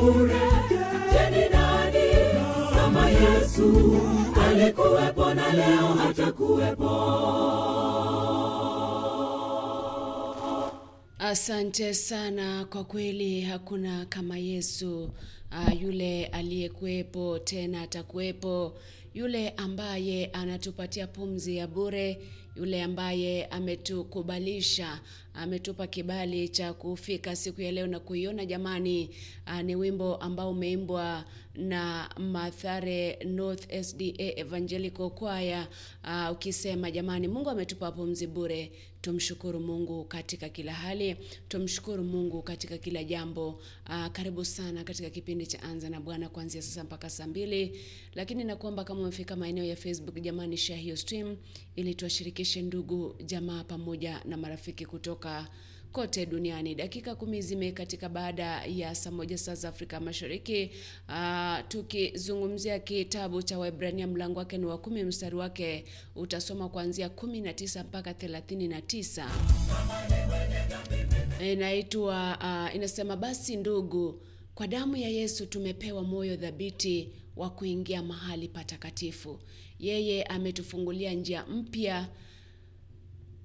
bure. jeni nani kama Yesu alikuwepo na leo hatakuwepo Asante sana kwa kweli, hakuna kama Yesu uh, yule aliyekuwepo tena atakuwepo, yule ambaye anatupatia pumzi ya bure, yule ambaye ametukubalisha, ametupa kibali cha kufika siku ya leo na kuiona. Jamani, uh, ni wimbo ambao umeimbwa na Mathare North SDA Evangelical Choir uh, ukisema jamani, Mungu ametupa pumzi bure. Tumshukuru Mungu katika kila hali, tumshukuru Mungu katika kila jambo. Aa, karibu sana katika kipindi cha Anza na Bwana kuanzia sasa mpaka saa mbili, lakini nakuomba kama umefika maeneo ya Facebook, jamani, share hiyo stream ili tuwashirikishe ndugu jamaa pamoja na marafiki kutoka kote duniani. Dakika kumi zimekatika baada ya saa moja saa za Afrika Mashariki. Uh, tukizungumzia kitabu cha Waebrania mlango wake ni wa kumi mstari wake utasoma kuanzia kumi na tisa mpaka thelathini na tisa. Inaitwa uh, inasema basi ndugu, kwa damu ya Yesu tumepewa moyo thabiti wa kuingia mahali patakatifu. Yeye ametufungulia njia mpya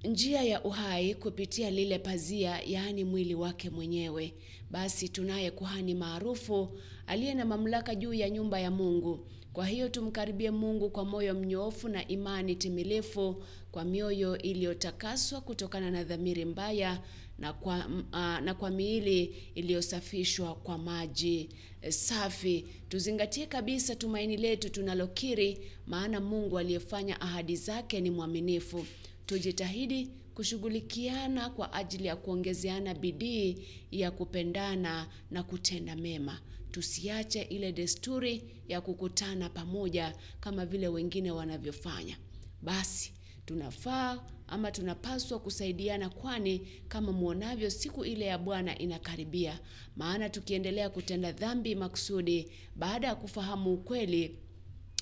njia ya uhai kupitia lile pazia, yaani mwili wake mwenyewe. Basi tunaye kuhani maarufu aliye na mamlaka juu ya nyumba ya Mungu. Kwa hiyo tumkaribie Mungu kwa moyo mnyoofu na imani timilifu, kwa mioyo iliyotakaswa kutokana na dhamiri mbaya na kwa, uh, na kwa miili iliyosafishwa kwa maji safi. Tuzingatie kabisa tumaini letu tunalokiri, maana Mungu aliyefanya ahadi zake ni mwaminifu. Tujitahidi kushughulikiana kwa ajili ya kuongezeana bidii ya kupendana na kutenda mema. Tusiache ile desturi ya kukutana pamoja kama vile wengine wanavyofanya. Basi tunafaa ama tunapaswa kusaidiana, kwani kama mwonavyo siku ile ya Bwana inakaribia. Maana tukiendelea kutenda dhambi makusudi baada ya kufahamu ukweli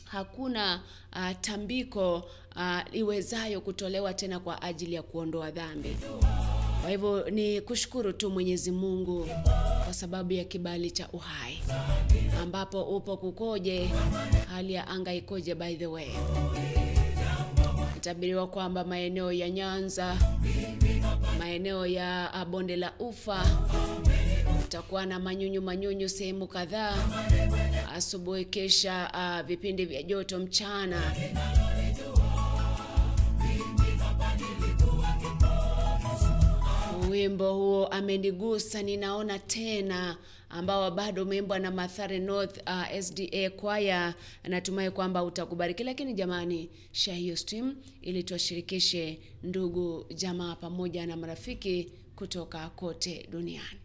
hakuna uh, tambiko uh, iwezayo kutolewa tena kwa ajili ya kuondoa dhambi. Kwa hivyo ni kushukuru tu Mwenyezi Mungu kwa sababu ya kibali cha uhai, ambapo upo kukoje, hali ya anga ikoje? By the way, itabiriwa kwamba maeneo ya Nyanza, maeneo ya bonde la Ufa utakuwa na manyunyu manyunyu sehemu kadhaa asubuhi, kisha uh, vipindi vya joto mchana. Wimbo huo amenigusa ninaona tena, ambao bado umeimbwa na Mathare North uh, SDA kwaya. Natumai kwamba utakubariki, lakini jamani, share hiyo stream ili tuwashirikishe ndugu jamaa pamoja na marafiki kutoka kote duniani.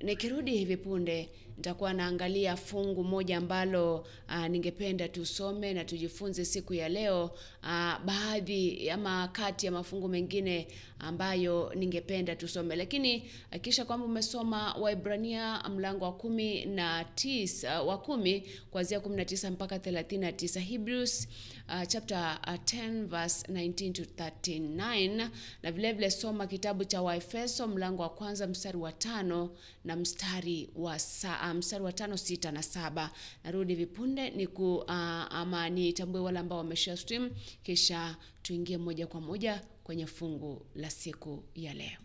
Nikirudi hivi punde nitakuwa naangalia fungu moja ambalo uh, ningependa tusome na tujifunze siku ya leo. Uh, baadhi ama kati ya mafungu mengine ambayo ningependa tusome, lakini hakikisha kwamba umesoma Waibrania mlango wa kumi na tisa wa kumi kuanzia kumi na tisa mpaka thelathini na tisa Hebrews uh, chapter uh, 10 verse 19 to 39, na vilevile vile soma kitabu cha Waefeso mlango wa kwanza mstari wa tano na mstari wa saa, mstari wa tano sita na saba. Narudi vipunde ni ku uh, ama nitambue wale ambao wameshare stream, kisha tuingie moja kwa moja kwenye fungu la siku ya leo.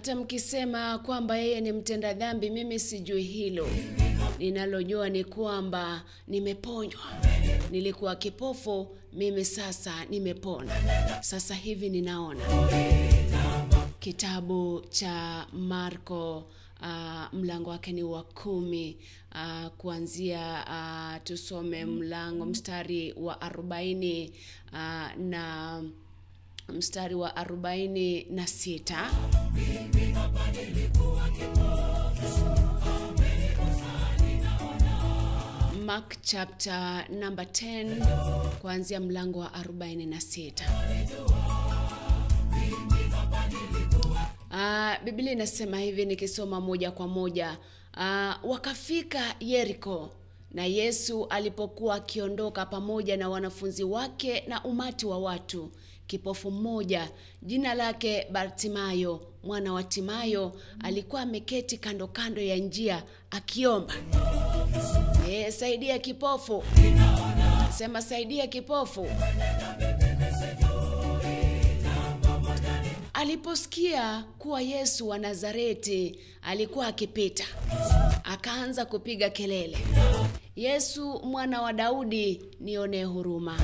Hata mkisema kwamba yeye ni mtenda dhambi, mimi sijui hilo. Ninalojua ni kwamba nimeponywa. Nilikuwa kipofu, mimi sasa nimepona. Sasa hivi ninaona. Kitabu cha Marko uh, mlango wake ni wa kumi uh, kuanzia uh, tusome mlango mstari wa arobaini uh, na mstari wa arobaini na sita Mark chapter number 10 kuanzia mlango wa 46. Uh, Biblia inasema hivi nikisoma moja kwa moja. Uh, wakafika Yeriko na Yesu alipokuwa akiondoka pamoja na wanafunzi wake na umati wa watu, kipofu mmoja jina lake Bartimayo mwana wa Timayo alikuwa ameketi kando kando ya njia akiomba. e, saidia kipofu. Sema saidia kipofu. Aliposikia kuwa Yesu wa Nazareti alikuwa akipita, akaanza kupiga kelele, Yesu mwana wa Daudi, nionee huruma.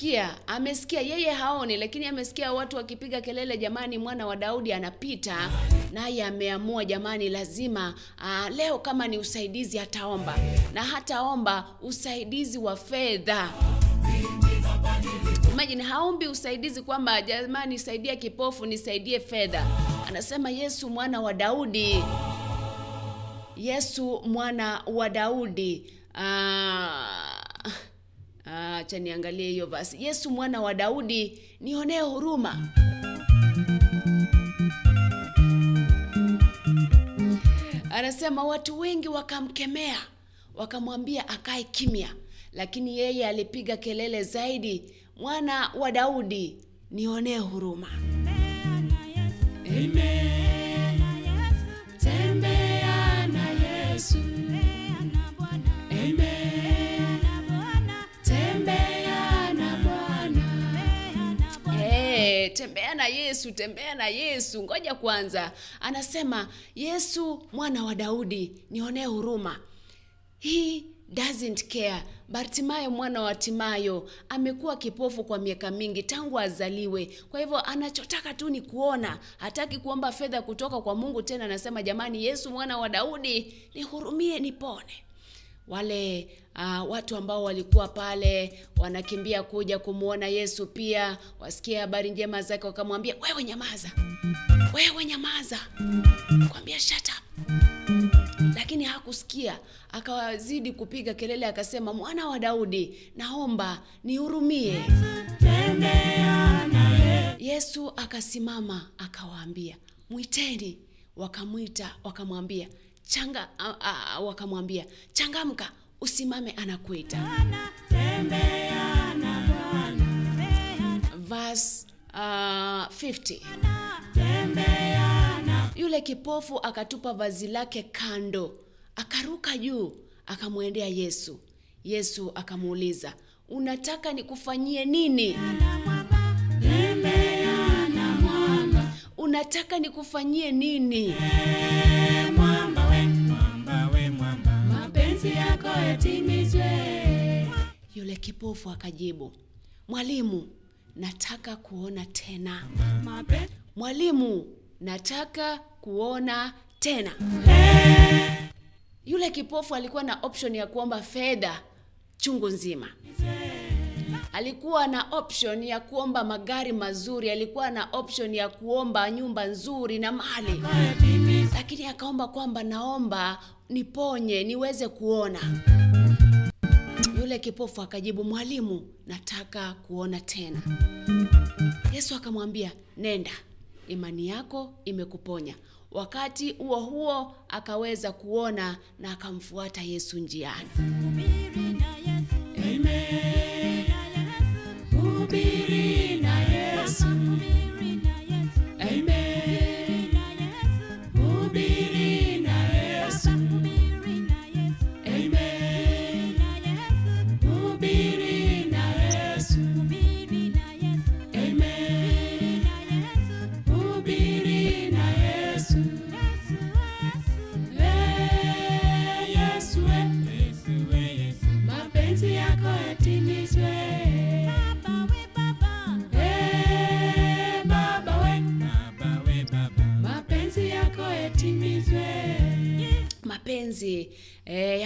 Sikia, amesikia yeye haoni, lakini amesikia watu wakipiga kelele, jamani, mwana wa Daudi anapita, naye ameamua jamani, lazima aa, leo kama ni usaidizi ataomba, na hataomba usaidizi wa fedha. Imagine haombi usaidizi kwamba jamani, saidia kipofu, nisaidie fedha. Anasema Yesu mwana wa Daudi, Yesu mwana wa Daudi. Ah, acha niangalie hiyo basi. Yesu mwana wa Daudi, nionee huruma. Anasema watu wengi wakamkemea, wakamwambia akae kimya, lakini yeye alipiga kelele zaidi, mwana wa Daudi, nionee huruma. Tembea na Tembea na Yesu, tembea na Yesu. Ngoja kwanza. Anasema Yesu mwana wa Daudi, nionee huruma. He doesn't care. Bartimayo mwana wa Timayo amekuwa kipofu kwa miaka mingi tangu azaliwe. Kwa hivyo anachotaka tu ni kuona, hataki kuomba fedha kutoka kwa Mungu tena. Anasema jamani, Yesu mwana wa Daudi, nihurumie, nipone. Wale uh, watu ambao walikuwa pale wanakimbia kuja kumwona Yesu, pia wasikia habari njema zake, wakamwambia wewe nyamaza, wewe nyamaza, kwambia shut up lakini hakusikia, akawazidi kupiga kelele, akasema mwana wa Daudi, naomba nihurumie. Yesu akasimama akawaambia, mwiteni. Wakamwita, wakamwambia changa, wakamwambia changamka, usimame, anakuita. Verse 50 yule kipofu akatupa vazi lake kando, akaruka juu, akamwendea Yesu. Yesu akamuuliza, unataka nikufanyie nini? Unataka nikufanyie nini? Mapenzi yako yatimizwe. Yule kipofu akajibu, mwalimu, nataka kuona tena. Mwalimu, nataka kuona tena. Yule kipofu alikuwa na option ya kuomba fedha chungu nzima. Alikuwa na option ya kuomba magari mazuri, alikuwa na option ya kuomba nyumba nzuri na mali, lakini akaomba kwamba naomba niponye, niweze kuona. Yule kipofu akajibu, mwalimu, nataka kuona tena. Yesu akamwambia, nenda, imani yako imekuponya. Wakati huo huo akaweza kuona na akamfuata Yesu njiani. Hubiri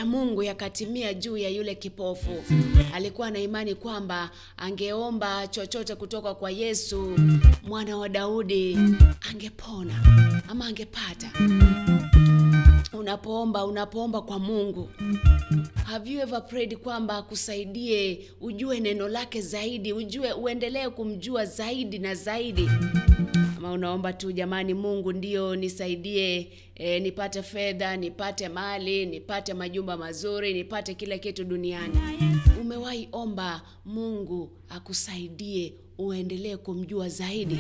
Mungu yakatimia juu ya yule kipofu. Alikuwa na imani kwamba angeomba chochote kutoka kwa Yesu mwana wa Daudi, angepona ama angepata. Unapoomba, unapoomba kwa Mungu, have you ever prayed kwamba akusaidie ujue neno lake zaidi, ujue uendelee kumjua zaidi na zaidi? Ama unaomba tu jamani, Mungu ndio nisaidie, e, nipate fedha, nipate mali, nipate majumba mazuri, nipate kila kitu duniani. Umewahi omba Mungu akusaidie uendelee kumjua zaidi,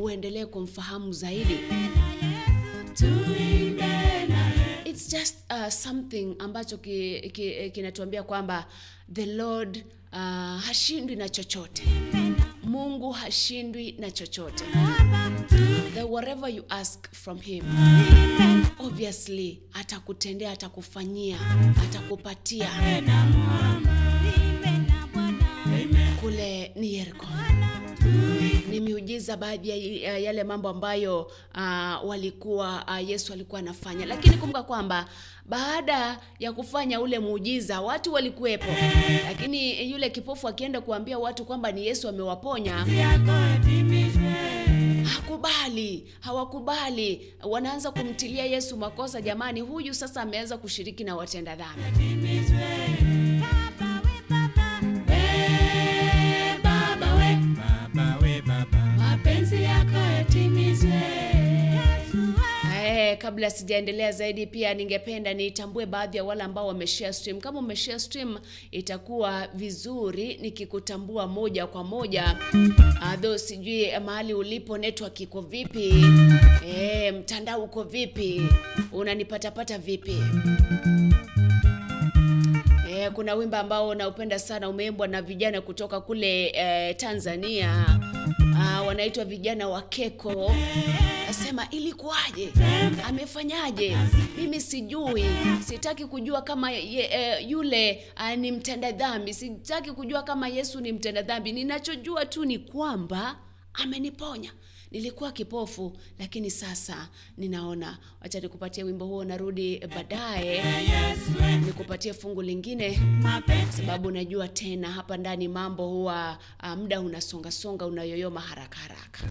uendelee kumfahamu zaidi? tuimbe It's just uh, something ambacho ki, ki, kinatuambia kwamba the Lord uh, hashindwi na chochote. Mungu hashindwi na chochote. That whatever you ask from him obviously atakutendea, atakufanyia, atakupatia. Kule ni Yeriko ni miujiza baadhi ya ya yale mambo ambayo uh, walikuwa uh, Yesu alikuwa anafanya, lakini kumbuka kwamba baada ya kufanya ule muujiza watu walikuwepo, lakini yule kipofu akienda kuambia watu kwamba ni Yesu amewaponya hakubali, hawakubali, wanaanza kumtilia Yesu makosa. Jamani, huyu sasa ameanza kushiriki na watenda dhambi. Eh, kabla sijaendelea zaidi, pia ningependa nitambue baadhi ya wale ambao wameshare stream. Kama umeshare stream, itakuwa vizuri nikikutambua moja kwa moja. Adho, sijui mahali ulipo network iko vipi? Eh, mtandao uko vipi? Unanipatapata vipi? Eh, kuna wimbo ambao naupenda sana umeimbwa na vijana kutoka kule eh, Tanzania. Ah, wanaitwa vijana wa Keko. Nasema ilikuwaje? Amefanyaje? Mimi sijui. Sitaki kujua kama ye, eh, yule ah, ni mtenda dhambi. Sitaki kujua kama Yesu ni mtenda dhambi. Ninachojua tu ni kwamba ameniponya. Nilikuwa kipofu lakini sasa ninaona. Wacha nikupatie wimbo huo, narudi baadaye nikupatie fungu lingine sababu najua tena hapa ndani mambo huwa uh, muda unasongasonga unayoyoma haraka haraka.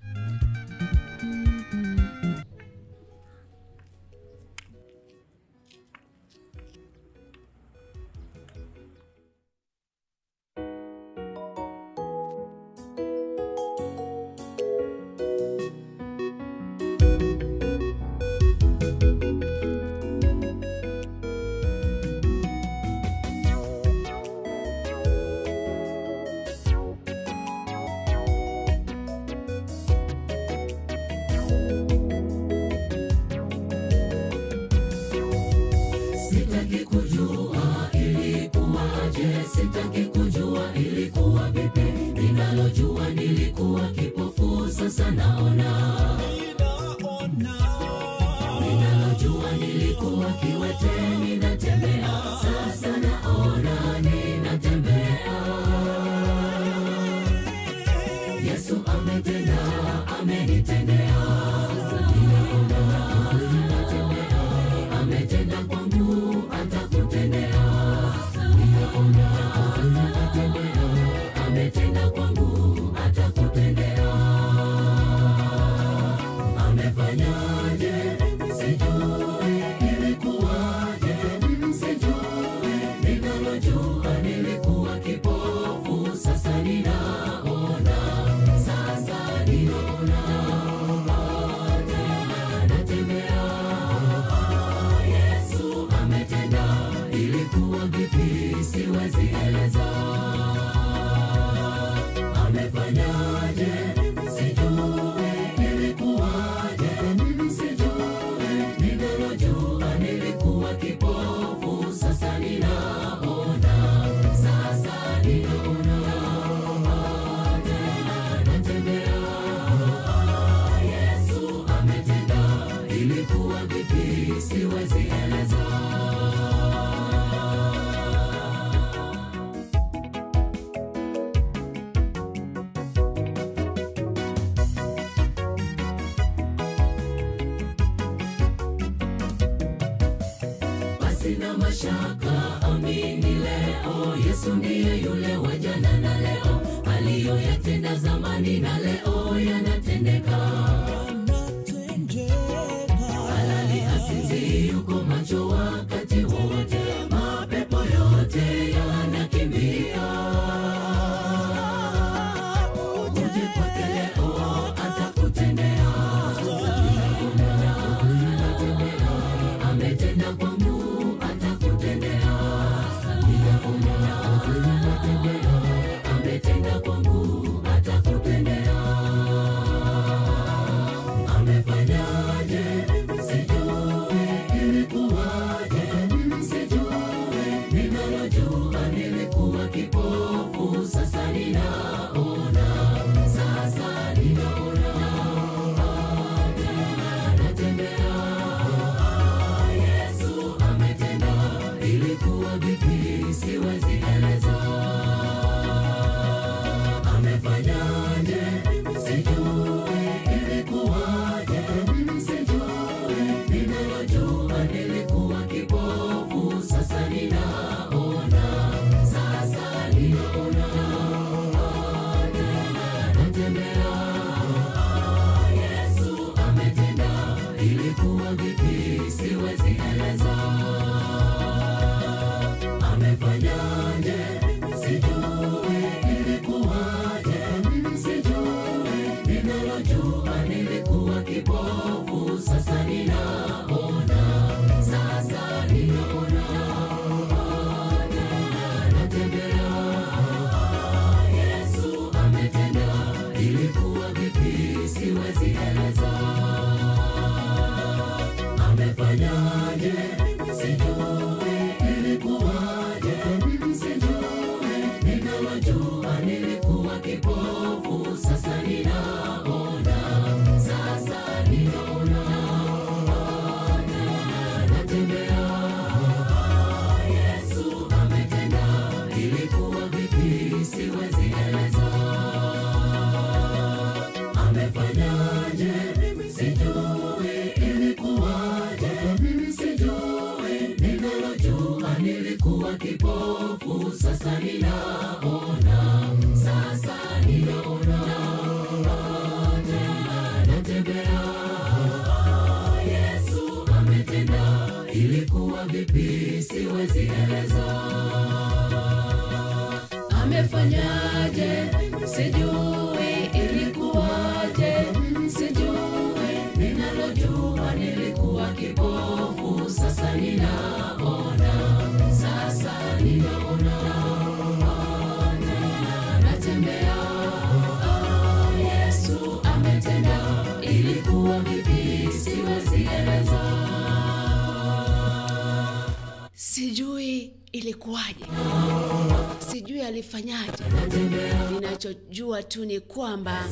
Tu ni kwamba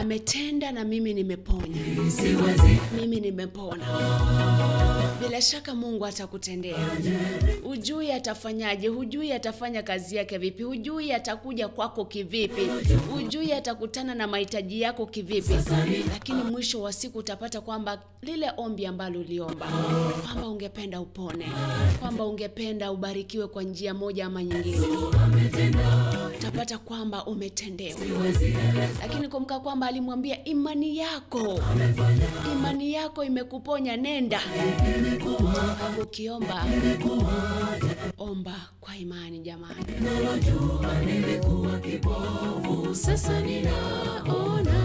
ametenda na mimi nimeponya, mimi nimepona. Bila shaka Mungu atakutendea. Hujui atafanyaje, hujui atafanya kazi yake vipi, hujui atakuja kwako kivipi, hujui atakutana na mahitaji yako kivipi, lakini mwisho wa siku utapata kwamba lile ombi ambalo uliomba kwamba ungependa upone, kwamba ungependa ubarikiwe kwa njia moja ama nyingine, utapata kwamba umetendewa. Lakini kumbuka kwamba alimwambia imani yako, yako imekuponya, nenda ukiomba omba kwa imani jamani. Sasa ninaona,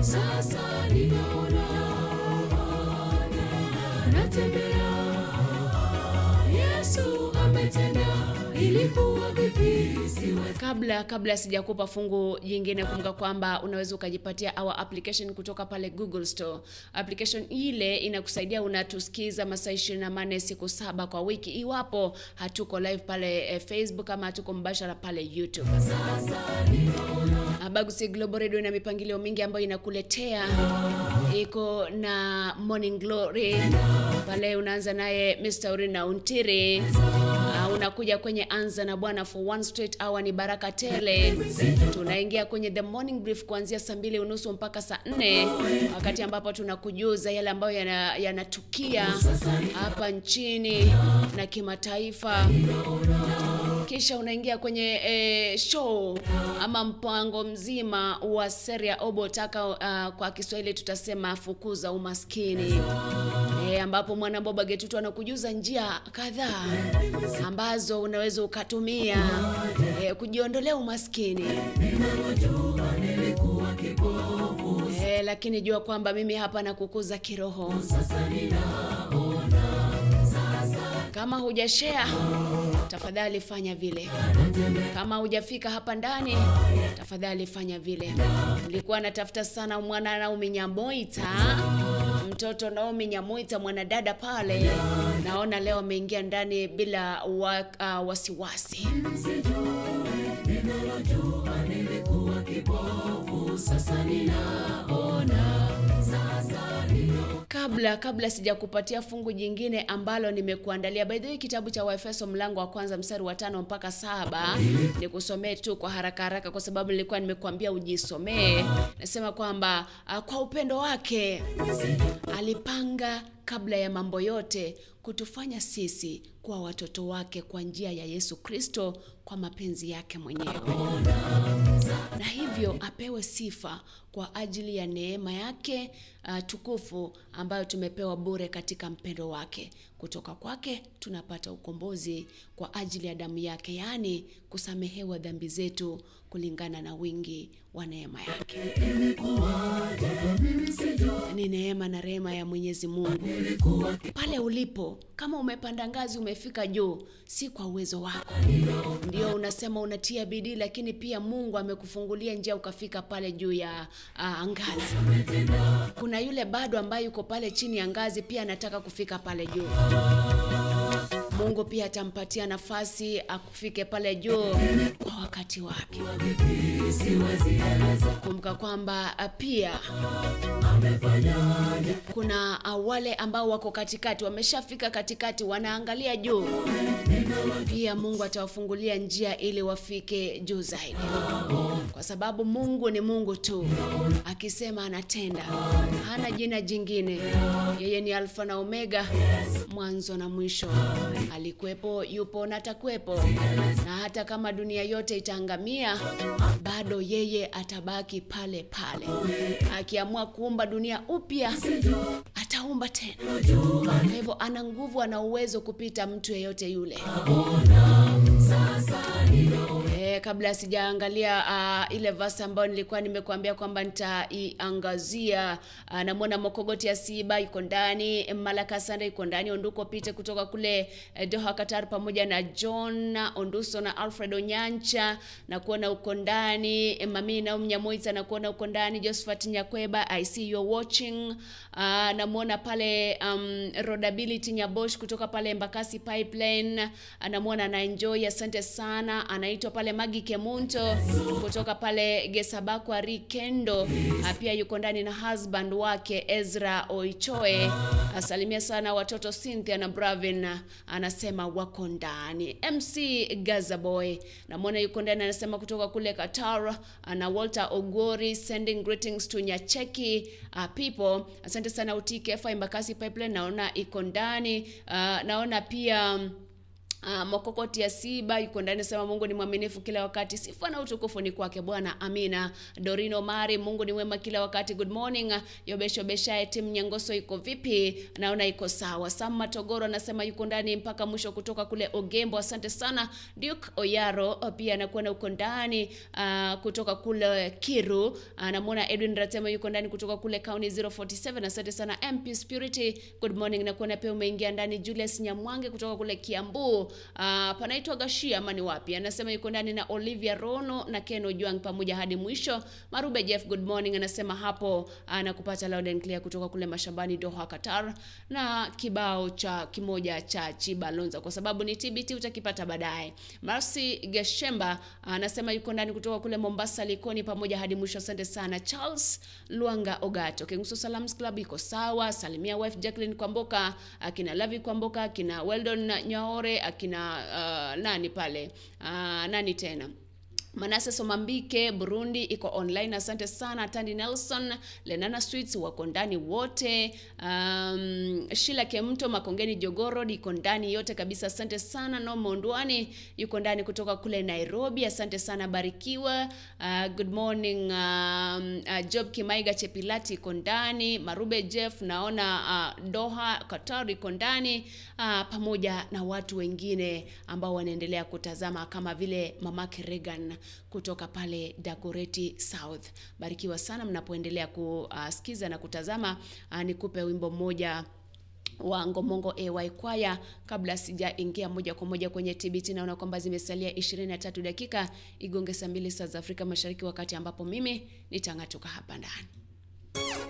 sasa ninaona, natembea. Yesu ametenda, ilikuwa kabla kabla sijakupa fungu jingine, kumbuka kwamba unaweza ukajipatia our application kutoka pale Google Store. Application ile inakusaidia unatusikiza masaa 24 siku saba kwa wiki, iwapo hatuko live pale eh, Facebook ama hatuko mbashara pale YouTube. Abagusi Global Radio ina mipangilio mingi ambayo inakuletea. Iko na Morning Glory pale, unaanza naye Mr. Urina Untiri. Unakuja kwenye anza na Bwana for one straight hour, ni baraka tele. Tunaingia kwenye the morning brief kuanzia saa mbili unusu mpaka saa nne wakati ambapo tunakujuza yale ambayo yana- yanatukia hapa nchini na kimataifa kisha unaingia kwenye e, show ama mpango mzima wa Seria Obotaka. Uh, kwa Kiswahili tutasema fukuza umaskini e, ambapo Mwanamboba Getutu anakujuza njia kadhaa ambazo unaweza ukatumia e, kujiondolea umaskini e, lakini jua kwamba mimi hapa nakukuza kiroho. Kama hujashare tafadhali fanya vile. Kama hujafika hapa ndani tafadhali fanya vile. Nilikuwa natafuta sana mwana Naomi Nyamoita, mtoto Naomi Nyamoita, mwanadada pale, naona leo ameingia ndani bila wa, uh, wasiwasi. Kabla kabla sijakupatia fungu jingine ambalo nimekuandalia, by the way, kitabu cha Waefeso mlango wa kwanza mstari wa tano mpaka saba. Nikusomee tu kwa haraka haraka, kwa sababu nilikuwa nimekuambia ujisomee. Nasema kwamba uh, kwa upendo wake alipanga kabla ya mambo yote kutufanya sisi kuwa watoto wake kwa njia ya Yesu Kristo kwa mapenzi yake mwenyewe, na hivyo apewe sifa kwa ajili ya neema yake uh, tukufu ambayo tumepewa bure katika mpendo wake. Kutoka kwake tunapata ukombozi kwa ajili ya damu yake, yaani kusamehewa dhambi zetu kulingana na wingi wa neema yake. Ni neema na rehema ya Mwenyezi Mungu. Pale ulipo, kama umepanda ngazi, umefika juu, si kwa uwezo wako, ndio unasema unatia bidii, lakini pia Mungu amekufungulia njia ukafika pale juu ya uh, ngazi. Kuna yule bado ambaye yuko pale chini ya ngazi, pia anataka kufika pale juu. Mungu pia atampatia nafasi akufike pale juu kwa wakati wake. Kumbuka kwamba uh, pia kuna uh, wale ambao wako katikati, wameshafika katikati, wanaangalia juu. Pia Mungu atawafungulia njia ili wafike juu zaidi, kwa sababu Mungu ni Mungu tu, akisema anatenda, hana jina jingine. Yeye ni Alfa na Omega, mwanzo na mwisho. Alikuwepo, yupo na atakuwepo, na hata kama dunia yote itaangamia, bado yeye atabaki pale pale. Akiamua kuumba dunia upya, ataumba tena. Kwa hivyo ana nguvu, ana uwezo kupita mtu yeyote yule. Kabla sijaangalia uh, ile verse ambayo nilikuwa nimekuambia kwamba nitaiangazia, uh, namwona Mokogoti ya Siba iko ndani, Malaka Sanda iko ndani, Onduko Pite kutoka kule eh, Doha Qatar, pamoja na John Onduso na Alfred Onyancha na kuona uko ndani, Mami na Mnyamoita na kuona uko ndani, Josephat Nyakweba, I see you watching. Uh, namwona pale um, Rodability Nyabosh kutoka pale Mbakasi Pipeline, anamwona anaenjoy, asante sana. Anaitwa pale Magi Kemunto kutoka pale Gesabakwa Rikendo, pia yuko ndani na husband wake Ezra Oichoe. Asalimia sana watoto Cynthia na Bravin, anasema wako ndani. MC Gazaboy namwona yuko ndani, anasema kutoka kule Qatar. Ana Walter Ogori sending greetings to Nyacheki uh, people. Asante sana Utike FI Pipeline, naona iko ndani. Uh, naona pia Uh, Mokokoti ya Siba yuko ndani sema Mungu ni mwaminifu kila wakati, sifa na utukufu ni kwake Bwana, amina. Dorino Mari, Mungu ni mwema kila wakati. Good morning Yobesho Beshae, timu Nyangoso iko vipi? Naona iko sawa. Sam Matogoro anasema yuko ndani mpaka mwisho kutoka kule Ogembo, asante sana. Duke Oyaro pia anakuwa na uko ndani uh, kutoka kule Kiru. Anamwona Edwin Ratema yuko ndani kutoka kule County 047, asante sana. MP Spirit. good morning. Nakuona pia umeingia ndani. Julius Nyamwange kutoka kule Kiambu Uh, panaitwa Gashia ama ni wapi? Anasema yuko ndani na Olivia Rono na Ken Ojwang pamoja hadi mwisho. Marube Jeff, good morning, anasema hapo anakupata loud and clear kutoka kule mashambani Doha, Qatar, na kibao cha kimoja cha Chibalonza kwa sababu ni TBT, utakipata baadaye. Marcy Geshemba anasema yuko ndani kutoka kule Mombasa Likoni pamoja hadi mwisho. Asante sana. Charles Luanga Ogato Kingso Salams Club iko sawa. Salimia wife Jacqueline Kwamboka, akina Lavi Kwamboka, akina Weldon Nyaore akina uh, nani pale? Uh, nani tena Manase Somambike Burundi iko online, asante sana. Tandi Nelson, Lenana Sweets wako ndani wote. Um, Shila Kemto Makongeni Jogoro iko ndani yote kabisa, asante sana. No Mondwani yuko ndani kutoka kule Nairobi, asante sana. Barikiwa. Uh, good morning. Um, uh, Job Kimaiga Chepilati iko ndani. Marube Jeff naona uh, Doha Qatar iko ndani uh, pamoja na watu wengine ambao wanaendelea kutazama kama vile mamake Regan kutoka pale Dagoretti South. Barikiwa sana mnapoendelea kusikiza na kutazama. Uh, nikupe wimbo mmoja wa Ngomongo AY Kwaya kabla sijaingia moja kwa moja kwenye TBT. Naona kwamba zimesalia 23 dakika igonge saa mbili saa za Afrika Mashariki, wakati ambapo mimi nitang'atuka hapa ndani.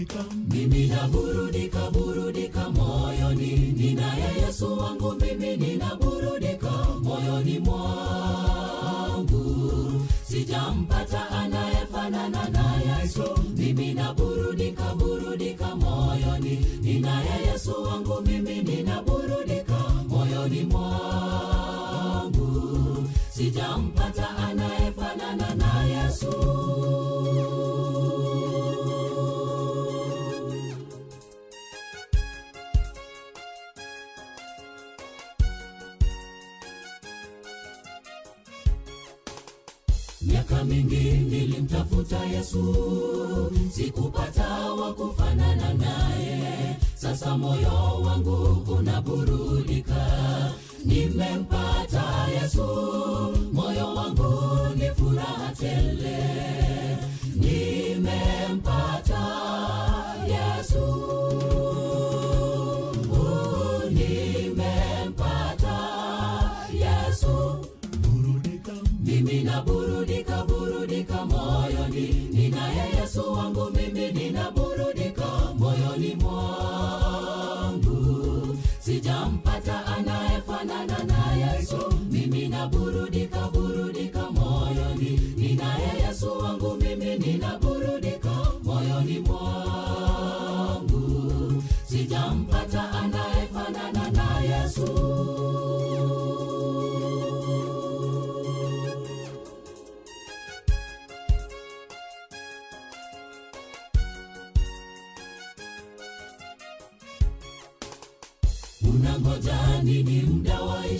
Burudika mimi na burudika burudika moyoni ninaye yesu wangu mimi ninaburudika moyoni mwangu. Sijampata anayefanana na yesu. Mimi naburudika burudika moyoni. Ninaye yesu wangu mimi ninaburudika moyoni mwangu. Sijampata anayefanana na yesu nilimtafuta yesu sikupata wa kufanana naye. Sasa moyo wangu unaburudika. Nimempata yesu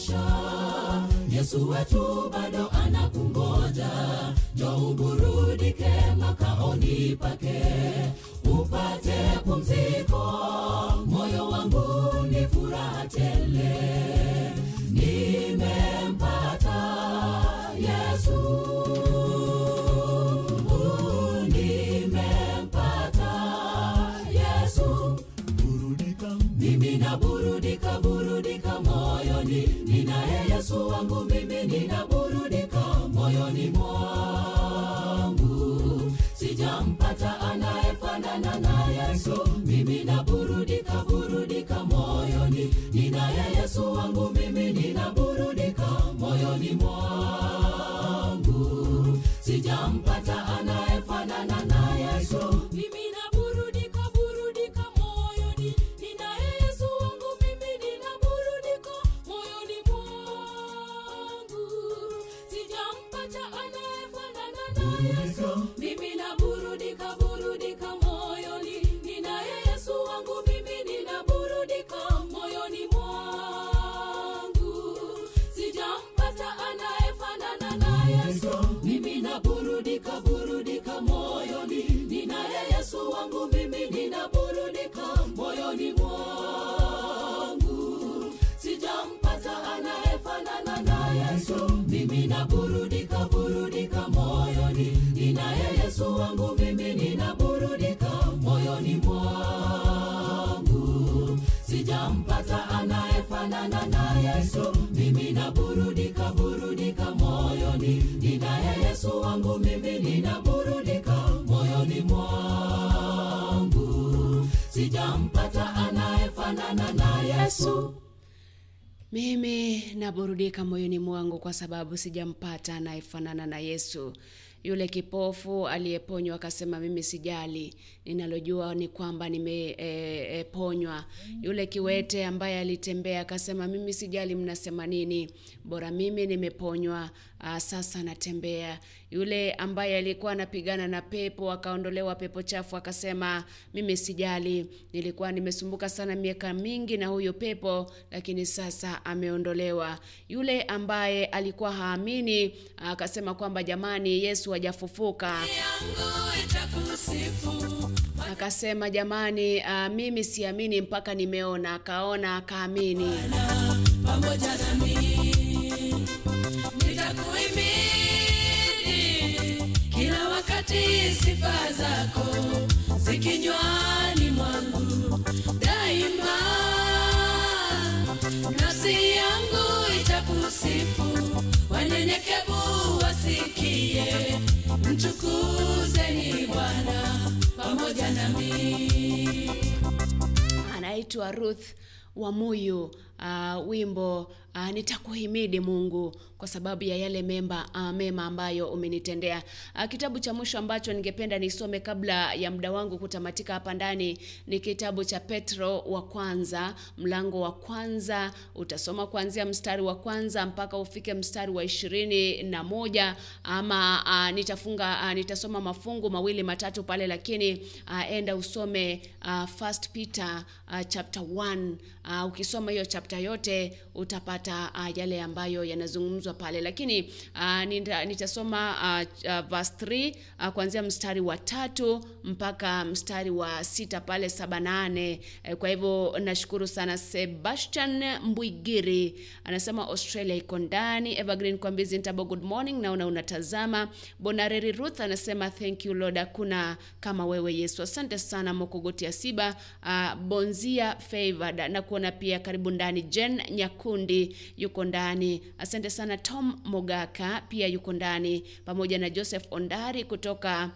mda waisha yesu wetu bado anakungoja. Jo uburudike makaoni pake. Upate pumziko. Moyo wangu ni furaha tele anayefanana na yesu mimi naburudika burudika moyoni. Ninaye yesu wangu mimi ninaburudika moyoni mwangu. Sijampata anayefanana na yesu. Mimi naburudika moyoni mwangu kwa sababu sijampata anayefanana na Yesu. Yule kipofu aliyeponywa akasema, mimi sijali, ninalojua ni kwamba nimeponywa. Yule kiwete ambaye alitembea akasema, mimi sijali mnasema nini, bora mimi nimeponywa, ah, sasa natembea. Yule ambaye alikuwa anapigana na pepo akaondolewa pepo chafu akasema, mimi sijali, nilikuwa nimesumbuka sana miaka mingi na huyo pepo, lakini sasa ameondolewa. Yule ambaye alikuwa haamini akasema kwamba jamani, Yesu hajafufuka. Akasema jamani, uh, mimi siamini mpaka nimeona. Akaona akaamini. pamoja nami wakati sifa zako zikinywani mwangu daima nafsi yangu itakusifu wanyenyekevu wasikie mtukuzeni bwana pamoja nami anaitwa Ruth Wamuyu. Uh, wimbo uh, nitakuhimidi Mungu kwa sababu ya yale memba, uh, mema ambayo umenitendea. Uh, kitabu cha mwisho ambacho ningependa nisome kabla ya muda wangu kutamatika hapa ndani ni kitabu cha Petro wa kwanza mlango wa kwanza. Utasoma kuanzia mstari wa kwanza mpaka ufike mstari wa ishirini na moja ama uh, nitafunga uh, nitasoma mafungu mawili matatu pale, lakini uh, enda usome uh, First Peter uh, chapter 1 uh, ukisoma hiyo chapter yote utapata uh, yale ambayo yanazungumzwa pale, lakini uh, nita, nitasoma uh, uh, verse 3 uh, kuanzia mstari wa tatu mpaka mstari wa sita pale saba nane. Eh, kwa hivyo nashukuru sana. Sebastian Mbwigiri anasema Australia iko ndani. Evergreen Kwambizi Ntabo, good morning, naona unatazama. Bonareri Ruth anasema thank you Lord, hakuna kama wewe Yesu. Asante sana Mokogoti Asiba. Uh, Bonzia Favored na kuona pia karibu ndani. Jen Nyakundi yuko ndani. Asante sana Tom Mogaka pia yuko ndani pamoja na Joseph Ondari kutoka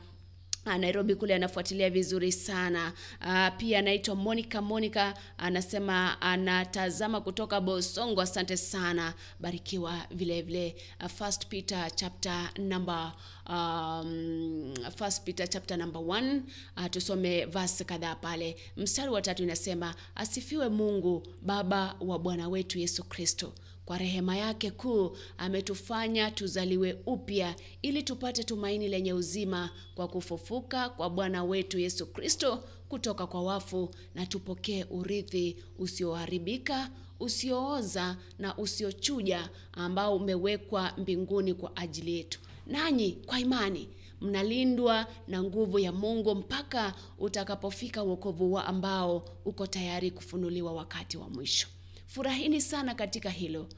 Nairobi kule anafuatilia vizuri sana. Uh, pia anaitwa Monica. Monica anasema anatazama kutoka Bosongo. Asante sana, barikiwa vile vile. Uh, First Peter chapter number um, First Peter chapter number 1 uh, tusome verse kadhaa pale. Mstari wa tatu inasema asifiwe Mungu Baba wa Bwana wetu Yesu Kristo kwa rehema yake kuu ametufanya tuzaliwe upya ili tupate tumaini lenye uzima kwa kufufuka kwa Bwana wetu Yesu Kristo kutoka kwa wafu, na tupokee urithi usioharibika, usiooza na usiochuja, ambao umewekwa mbinguni kwa ajili yetu. Nanyi kwa imani mnalindwa na nguvu ya Mungu mpaka utakapofika wokovu wa ambao uko tayari kufunuliwa wakati wa mwisho. Furahini sana katika hilo.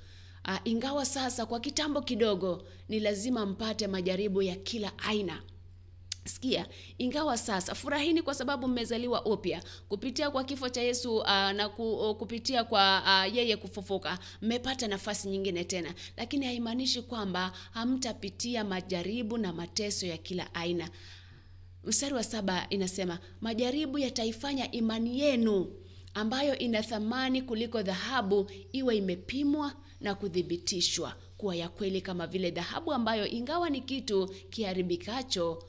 Uh, ingawa sasa kwa kitambo kidogo ni lazima mpate majaribu ya kila aina. Sikia, ingawa sasa furahini kwa sababu mmezaliwa upya kupitia kwa kifo cha Yesu uh, na ku, uh, kupitia kwa uh, yeye kufufuka, mmepata nafasi nyingine tena, lakini haimaanishi kwamba hamtapitia majaribu na mateso ya kila aina. Mstari wa saba inasema majaribu yataifanya imani yenu ambayo ina thamani kuliko dhahabu iwe imepimwa na kuthibitishwa kuwa ya kweli kama vile dhahabu ambayo ingawa ni kitu kiharibikacho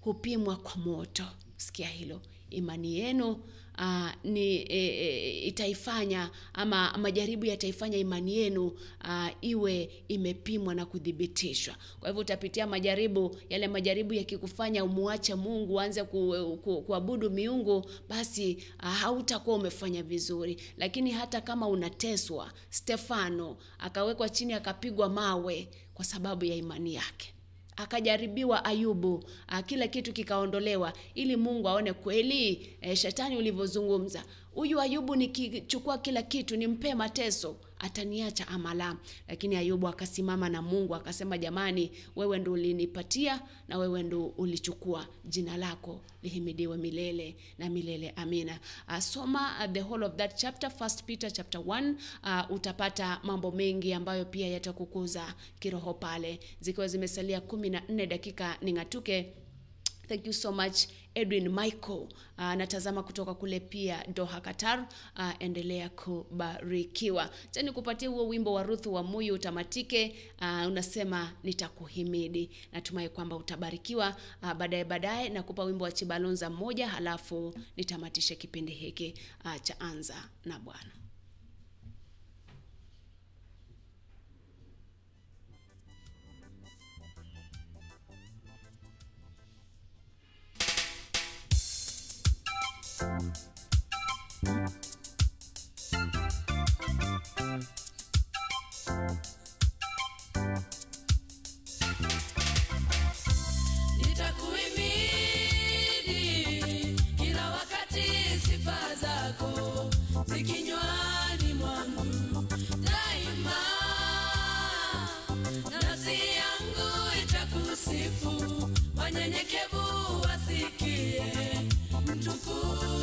hupimwa kwa moto. Sikia hilo, imani yenu uh, ni e, e, itaifanya ama majaribu yataifanya imani yenu uh, iwe imepimwa na kuthibitishwa. Kwa hivyo utapitia majaribu, yale majaribu yakikufanya umuache Mungu uanze ku, ku, kuabudu miungu, basi uh, hautakuwa umefanya vizuri. Lakini hata kama unateswa, Stefano akawekwa chini akapigwa mawe kwa sababu ya imani yake akajaribiwa Ayubu, kila kitu kikaondolewa, ili Mungu aone kweli e, shetani ulivyozungumza, huyu Ayubu nikichukua kila kitu nimpe mateso ataniacha ama la. Lakini Ayubu akasimama na Mungu akasema, jamani, wewe ndo ulinipatia na wewe ndo ulichukua, jina lako lihimidiwe milele na milele, amina. Uh, soma uh, the whole of that chapter, First Peter chapter 1. Uh, utapata mambo mengi ambayo pia yatakukuza kiroho pale, zikiwa zimesalia kumi na nne dakika ning'atuke. Thank you so much Edwin Michael anatazama kutoka kule pia Doha, Qatar. Uh, endelea kubarikiwa. chani nikupatie huo wimbo wa Ruth wa Muyu utamatike. Uh, unasema nitakuhimidi. Natumai kwamba utabarikiwa uh, baadaye baadaye. Nakupa wimbo wa Chibalonza mmoja, halafu nitamatishe kipindi hiki uh, cha Anza na Bwana. Nitakuhimidi mtukuzeni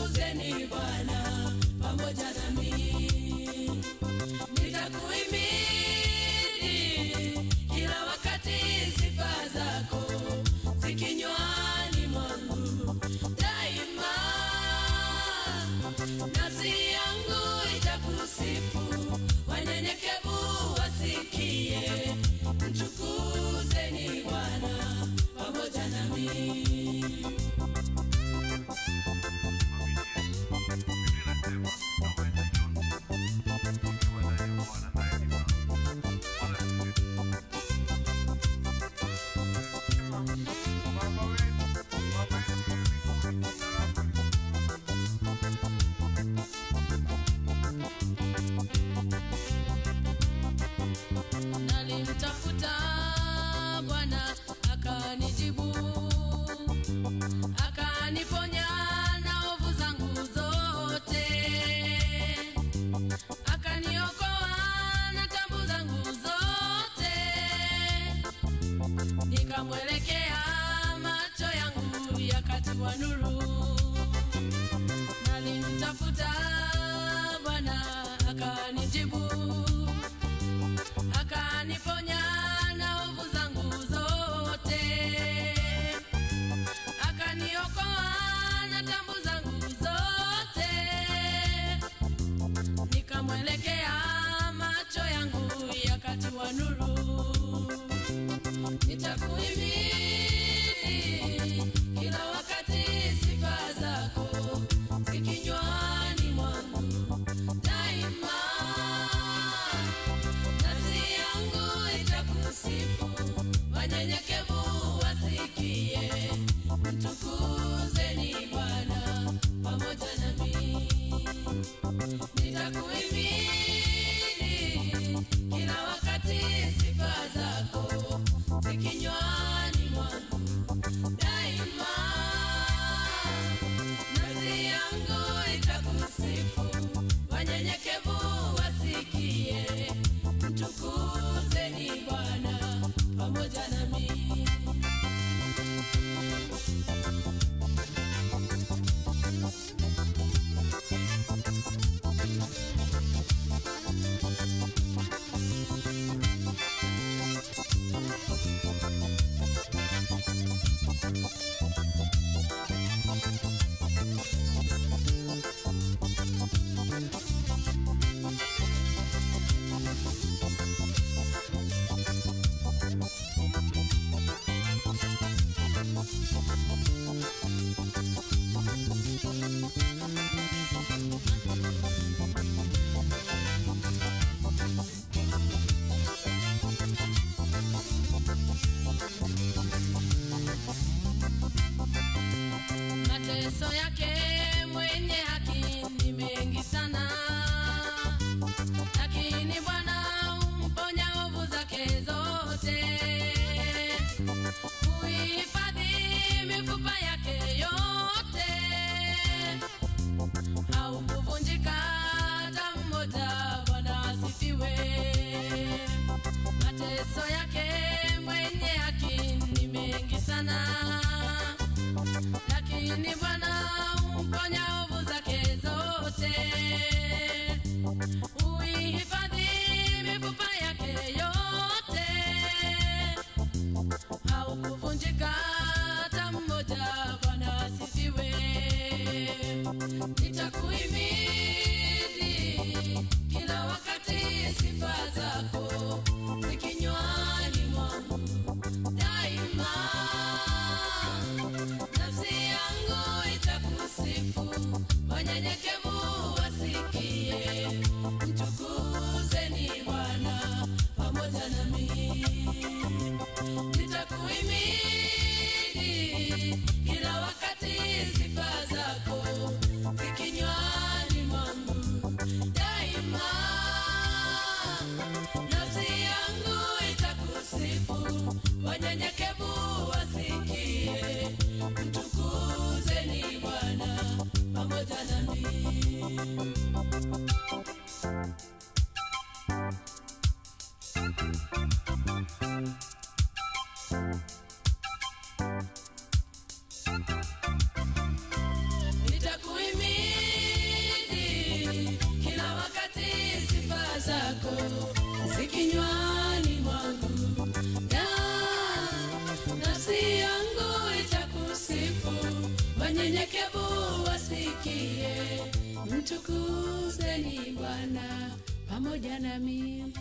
pamoja nami.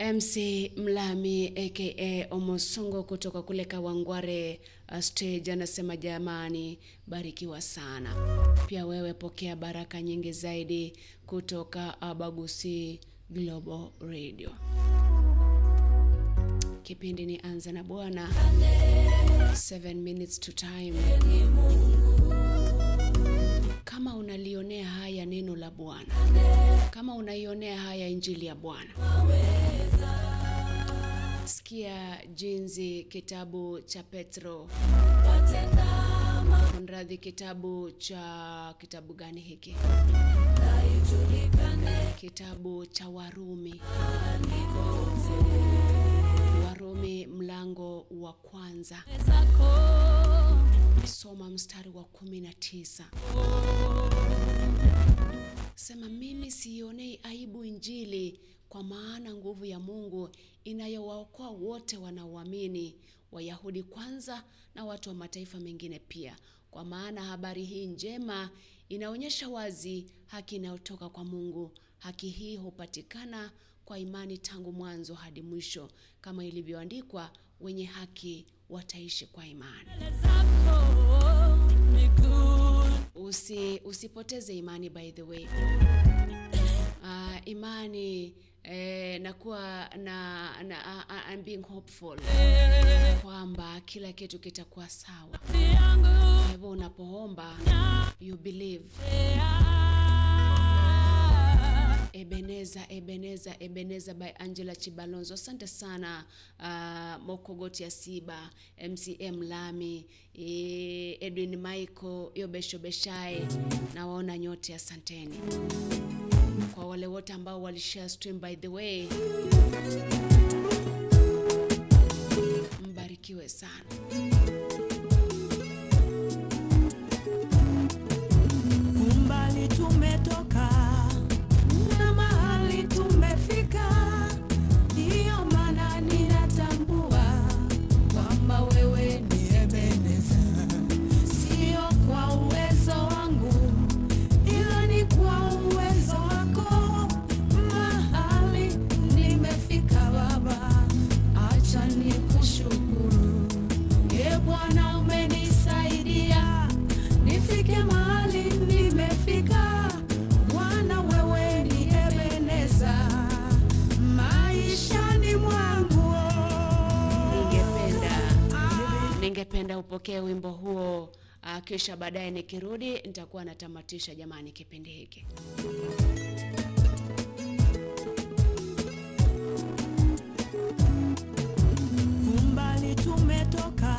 MC Mlami aka Omosongo kutoka kule Kawangware uh, stage anasema jamani, barikiwa sana. Pia wewe pokea baraka nyingi zaidi kutoka Abagusi Global Radio. Kipindi ni Anza na Bwana, 7 minutes to time. Kama unalionea haya neno la Bwana, kama unaionea haya injili ya Bwana, sikia jinsi kitabu cha Petro. Konradhi, kitabu cha kitabu gani hiki? Kitabu cha Warumi, Warumi mlango wa kwanza, soma mstari wa kumi na tisa. Sema mimi siionei aibu Injili, kwa maana nguvu ya Mungu inayowaokoa wote wanaoamini, Wayahudi kwanza na watu wa mataifa mengine pia. Kwa maana habari hii njema inaonyesha wazi haki inayotoka kwa Mungu. Haki hii hupatikana kwa imani tangu mwanzo hadi mwisho, kama ilivyoandikwa, wenye haki wataishi kwa imani. Usi, usipoteze imani by the way. Uh, imani eh, nakuwa na, na uh, I'm being hopeful kwamba kila kitu kitakuwa sawa. Kwa hivyo unapoomba you believe. Ebeneza, Ebeneza, Ebeneza by Angela Chibalonzo. Asante sana uh, Mokogoti ya Siba, MCM Lami, e, Edwin Michael, Yobesho Beshai na waona nyote, asanteni. Kwa wale wote ambao walishare stream by the way, mbarikiwe sana. Ningependa upokee wimbo huo uh, kisha baadaye nikirudi nitakuwa natamatisha jamani kipindi hiki. umbali tumetoka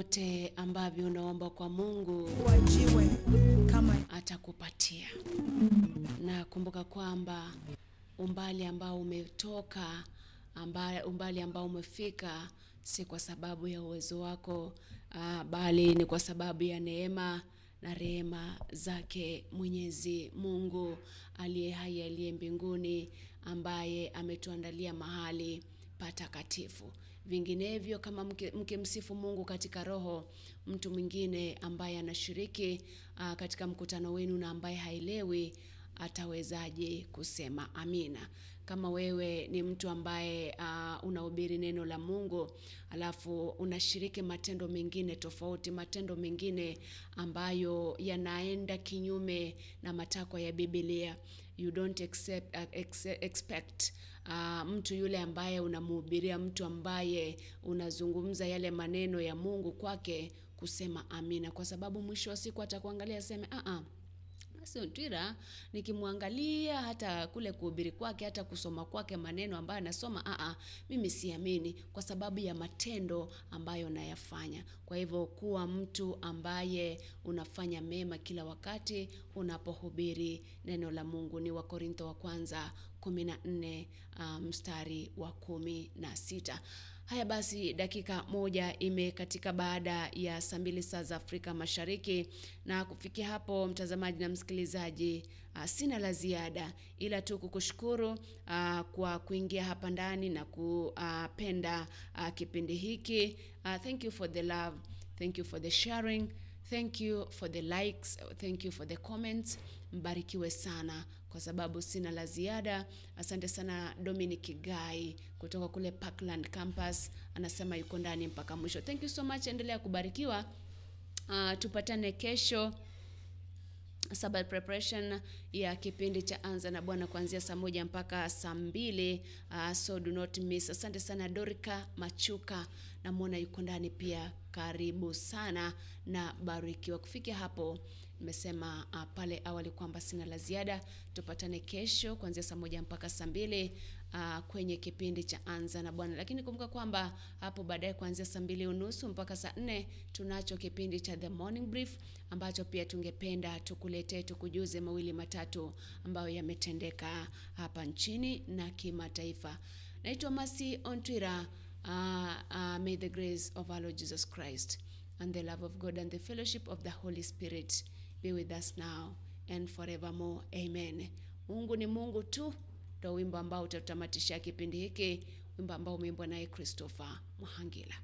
vyote ambavyo unaomba kwa Mungu wajiwe kama atakupatia. Na kumbuka kwamba umbali ambao umetoka, amba, umbali ambao umefika si kwa sababu ya uwezo wako, uh, bali ni kwa sababu ya neema na rehema zake Mwenyezi Mungu aliye hai aliye mbinguni ambaye ametuandalia mahali patakatifu. Vinginevyo, kama mke- mkimsifu Mungu katika roho, mtu mwingine ambaye anashiriki uh, katika mkutano wenu na ambaye haelewi atawezaje kusema amina? Kama wewe ni mtu ambaye uh, unahubiri neno la Mungu alafu unashiriki matendo mengine tofauti, matendo mengine ambayo yanaenda kinyume na matakwa ya Biblia, you don't accept, uh, ex expect uh, mtu yule ambaye unamhubiria, mtu ambaye unazungumza yale maneno ya Mungu kwake kusema amina, kwa sababu mwisho wa siku atakuangalia aseme a ah basi Ontwira nikimwangalia hata kule kuhubiri kwake hata kusoma kwake maneno ambayo anasoma a a mimi siamini kwa sababu ya matendo ambayo nayafanya. Kwa hivyo kuwa mtu ambaye unafanya mema kila wakati unapohubiri neno la Mungu ni Wakorintho wa kwanza 14 uh, mstari wa kumi na sita. Haya basi, dakika moja imekatika baada ya saa mbili saa za Afrika Mashariki, na kufikia hapo, mtazamaji na msikilizaji, uh, sina la ziada ila tu kukushukuru uh, kwa kuingia hapa ndani na kupenda uh, kipindi hiki. Uh, thank you for the love, thank you for the sharing, thank you for the likes, thank you for the comments. Mbarikiwe sana kwa sababu sina la ziada. Asante sana Dominic Gai kutoka kule Parkland Campus, anasema yuko ndani mpaka mwisho. Thank you so much, endelea kubarikiwa. Uh, tupatane kesho Sabbath preparation ya kipindi cha Anza na Bwana kuanzia saa moja mpaka saa mbili. Uh, so do not miss. Asante sana Dorika Machuka, namwona yuko ndani pia. Karibu sana na barikiwa. Kufikia hapo nimesema uh, pale awali kwamba sina la ziada. Tupatane kesho kuanzia saa moja mpaka saa mbili uh, kwenye kipindi cha Anza na Bwana, lakini kumbuka kwamba hapo baadaye kuanzia saa mbili unusu mpaka saa nne tunacho kipindi cha The Morning Brief ambacho pia tungependa tukuletee tukujuze mawili matatu ambayo yametendeka hapa nchini na kimataifa. Naitwa Masi Ontwira. Uh, uh, may the grace of our Lord Jesus Christ and the love of God and the fellowship of the Holy Spirit be with us now and forevermore. Amen. Mungu ni Mungu tu, ndo wimbo ambao utatamatisha kipindi hiki, wimbo ambao umeimbwa naye Christopher Muhangila.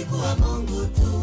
Kuwa Mungu tu.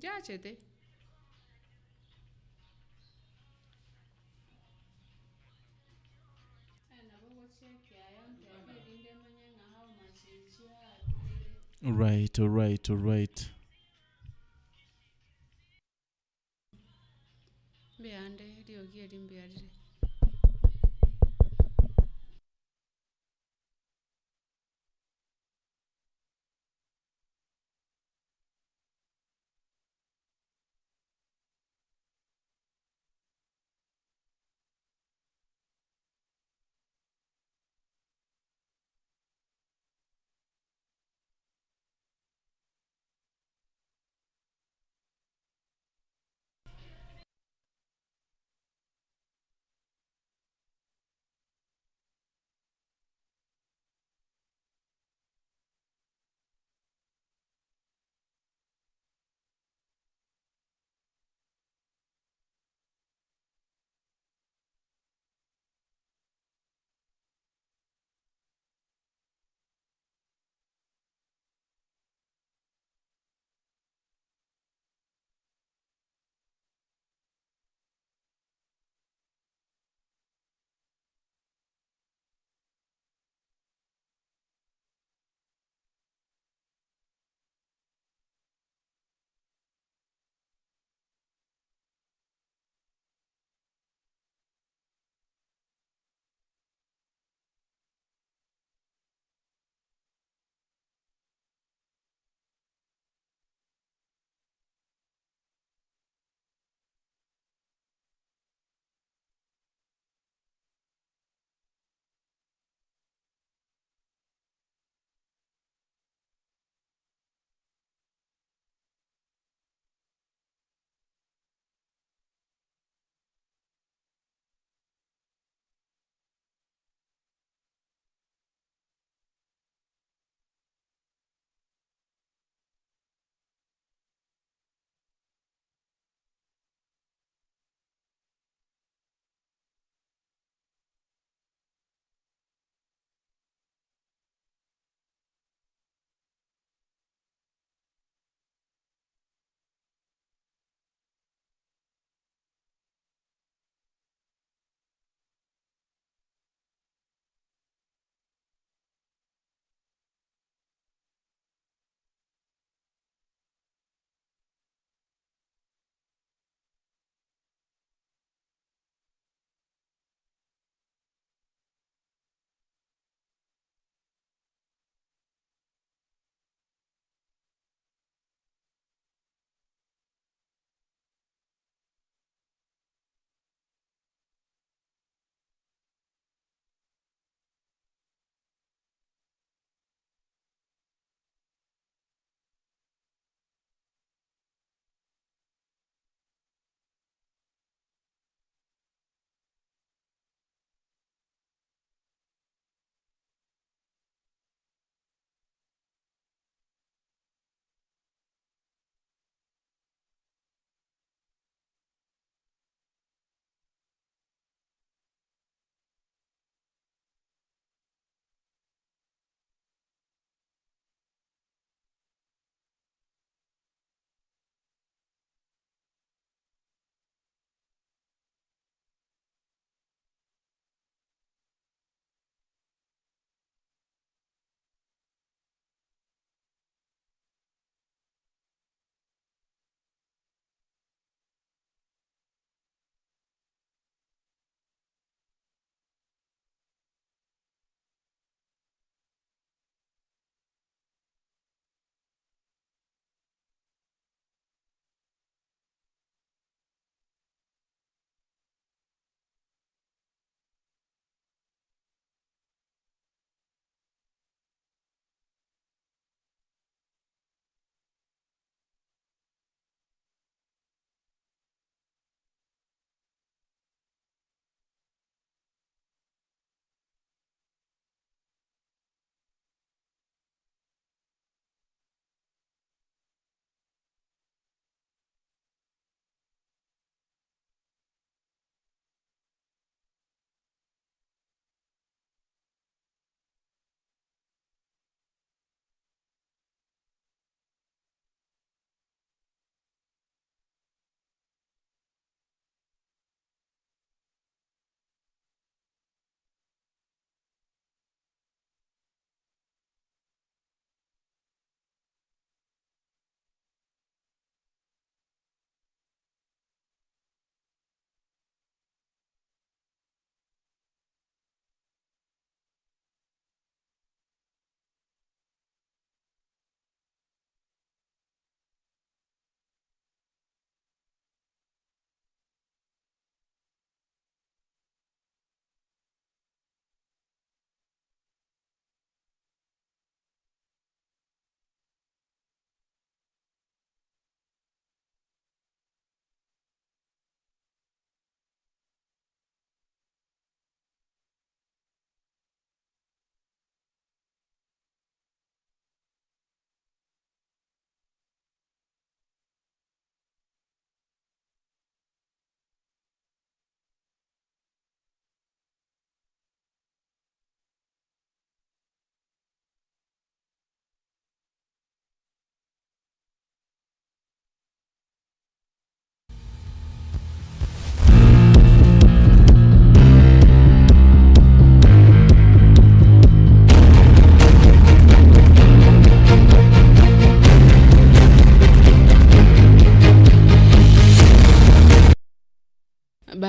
Gerçekten. Right, all right, all right. Mbiyande, liyo gie limbiyarile.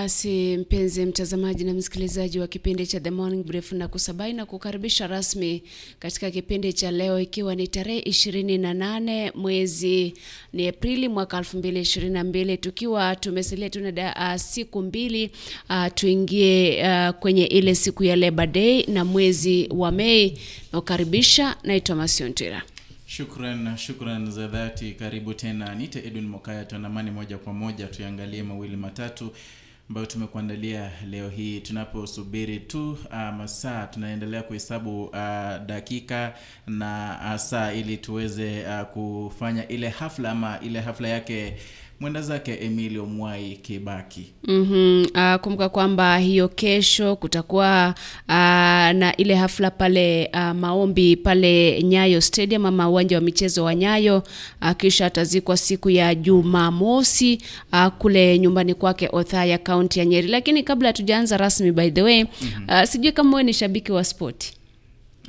Basi mpenzi mtazamaji na msikilizaji wa kipindi cha The Morning Brief na kusabai na kukaribisha rasmi katika kipindi cha leo ikiwa ni tarehe ishirini na nane mwezi ni Aprili mwaka elfu mbili ishirini na mbili tukiwa tumesalia tuna uh, siku mbili uh, tuingie uh, kwenye ile siku ya Labor Day na mwezi wa Mei nakukaribisha naitwa Masiontira. Shukran, shukran za dhati. Karibu tena, nite Edwin Mokaya, tuandamani moja kwa moja tuangalie mawili matatu ambayo tumekuandalia leo hii. Tunaposubiri tu uh, masaa tunaendelea kuhesabu uh, dakika na uh, saa ili tuweze uh, kufanya ile hafla ama ile hafla yake mwenda zake Emilio Mwai Kibaki. Mm-hmm. Uh, kumbuka kwamba hiyo kesho kutakuwa uh, na ile hafla pale uh, maombi pale Nyayo Stadium ama uwanja wa michezo wa Nyayo uh, kisha atazikwa siku ya Jumamosi uh, kule nyumbani kwake Othaya, kaunti ya Nyeri. Lakini kabla hatujaanza rasmi, by the way mm-hmm. uh, sijui kama wewe ni shabiki wa spoti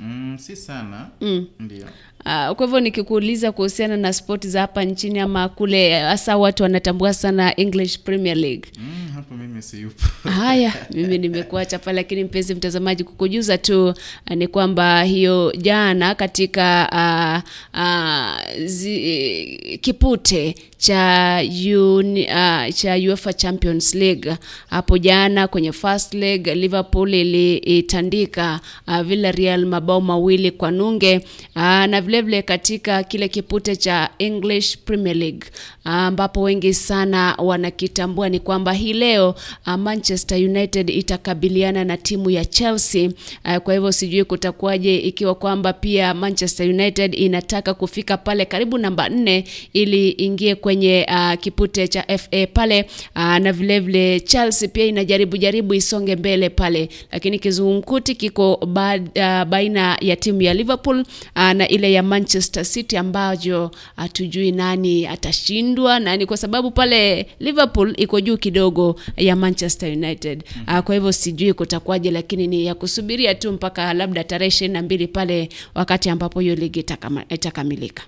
Mm, si sana mm. ndio. Uh, kwa hivyo nikikuuliza kuhusiana na spoti za hapa nchini ama kule, hasa watu wanatambua sana English Premier League Mm, hapo mimi siyupo. Haya, mimi nimekuacha pale, lakini mpenzi mtazamaji, kukujuza tu uh, ni kwamba hiyo jana katika uh, uh, zi, kipute cha un, uh, cha UEFA Champions League hapo jana kwenye first leg Liverpool ilitandika uh, Villarreal mabao mawili kwa nunge uh, na vilevile vile katika kile kipute cha English Premier League ambapo uh, wengi sana wanakitambua ni kwamba hii leo uh, Manchester United itakabiliana na timu ya Chelsea. Uh, kwa hivyo sijui kutakuwaje ikiwa kwamba pia Manchester United inataka kufika pale karibu namba nne ili ingie kwenye uh, kipute cha FA pale uh, na vile vile Chelsea pia inajaribu jaribu isonge mbele pale, lakini kizungumkuti kiko ba, uh, baina ya timu ya Liverpool uh, na ile ya Manchester City ambayo hatujui nani atashindwa nani, kwa sababu pale Liverpool iko juu kidogo ya Manchester United. Uh, kwa hivyo sijui kutakuwaje, lakini ni ya kusubiria tu mpaka labda tarehe ishirini na mbili pale wakati ambapo hiyo ligi itakamilika.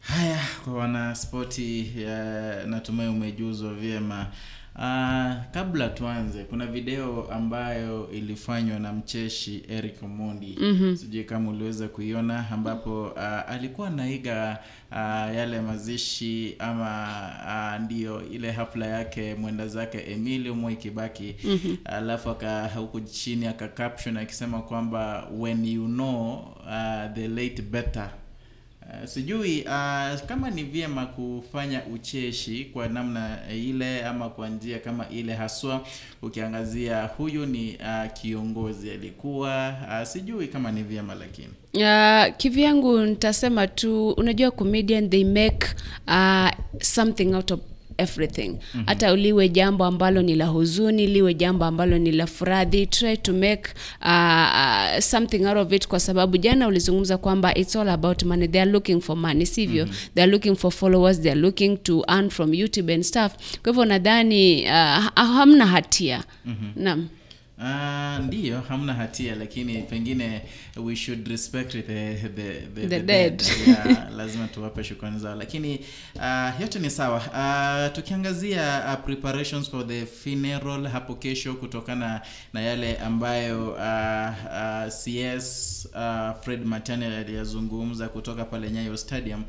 Haya, kwa wanaspoti uh, natumai umejuzwa vyema. Uh, kabla tuanze, kuna video ambayo ilifanywa na mcheshi Eric Omondi mm-hmm. Sijui kama uliweza kuiona, ambapo uh, alikuwa anaiga uh, yale mazishi ama uh, ndio ile hafla yake mwenda zake Emilio Moi Kibaki mm-hmm. Alafu aka huku chini aka caption akisema kwamba when you know uh, the late better Uh, sijui uh, kama ni vyema kufanya ucheshi kwa namna ile ama kwa njia kama ile haswa ukiangazia huyu ni uh, kiongozi alikuwa uh, sijui kama ni vyema lakini. Uh, kivyangu nitasema tu unajua comedian they make uh, something out of everything mm-hmm. hata liwe jambo ambalo ni la huzuni liwe jambo ambalo ni la furaha they try to make uh, uh, something out of it kwa sababu jana ulizungumza kwamba it's all about money they are looking for money sivyo mm-hmm. they are looking for followers they are looking to earn from youtube and stuff kwa hivyo nadhani uh, hamna hatia mm-hmm. naam Uh, ndiyo hamna hatia lakini pengine we should respect the, the, the, The dead. yeah, lazima tuwape shukrani zao. Lakini uh, yote ni sawa. Uh, tukiangazia uh, preparations for the funeral hapo kesho kutokana na yale ambayo uh, uh, cs uh, fred matani aliyazungumza kutoka pale nyayo stadium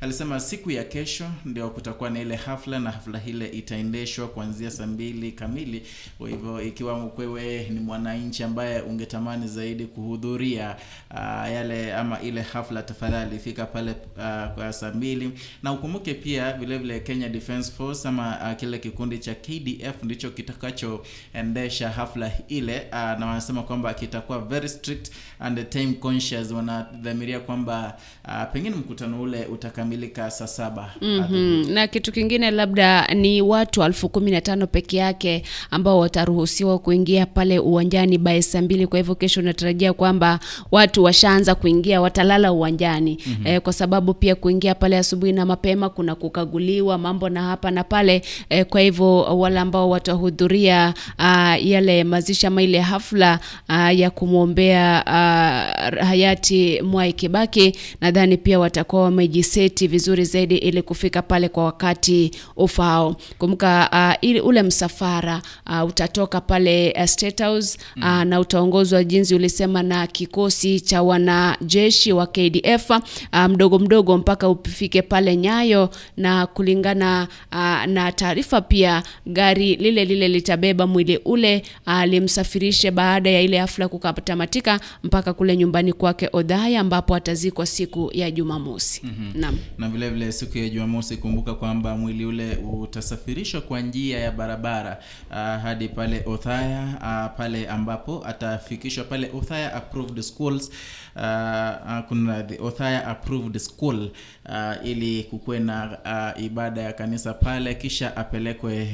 alisema siku ya kesho ndio kutakuwa na ile hafla na hafla ile itaendeshwa kuanzia saa mbili kamili. Kwa hivyo ikiwa mkwewe ni mwananchi ambaye ungetamani zaidi kuhudhuria uh, yale ama ile hafla tafadhali fika pale uh, kwa saa mbili. Na ukumbuke pia vile vile Kenya Defence Force ama uh, kile kikundi cha KDF ndicho kitakachoendesha hafla ile uh, na wanasema kwamba kitakuwa very strict and time conscious. Wanadhamiria kwamba uh, pengine mkutano ule utakamilika saa saba Mm-hmm. na kitu kingine labda ni watu elfu kumi na tano peke yake ambao wataruhusiwa kuingia pale uwanjani bae saa mbili kwa hivyo kesho unatarajia kwamba watu washaanza kuingia watalala uwanjani mm-hmm. E, kwa sababu pia kuingia pale asubuhi na mapema kuna kukaguliwa mambo na hapa na pale e, kwa hivyo wale ambao watahudhuria uh, yale mazishi ama ile hafla uh, ya kumwombea uh, hayati Mwai Kibaki, nadhani pia watakuwa wamejiseti vizuri zaidi ili kufika pale kwa wakati ufaao. Kumbuka uh, ili ule msafara uh, utatoka pale uh, State House uh, na utaongozwa jinsi ulisema na kikosi cha wanajeshi wa KDF uh, mdogo mdogo mpaka ufike pale Nyayo, na kulingana uh, na taarifa pia gari lile lile litabeba mwili ule uh, limsafirishe baada ya ile hafla kukatamatika mpaka kule nyumbani kwake Odhaya ambapo atazikwa siku ya Jumamosi. Naam. Na vile vile siku ya Jumamosi, kumbuka kwamba mwili ule utasafirishwa kwa njia ya barabara uh, hadi pale Othaya uh, pale ambapo atafikishwa pale Othaya approved schools uh, uh, kuna the Othaya approved school uh, ili kukuwe na uh, ibada ya kanisa pale, kisha apelekwe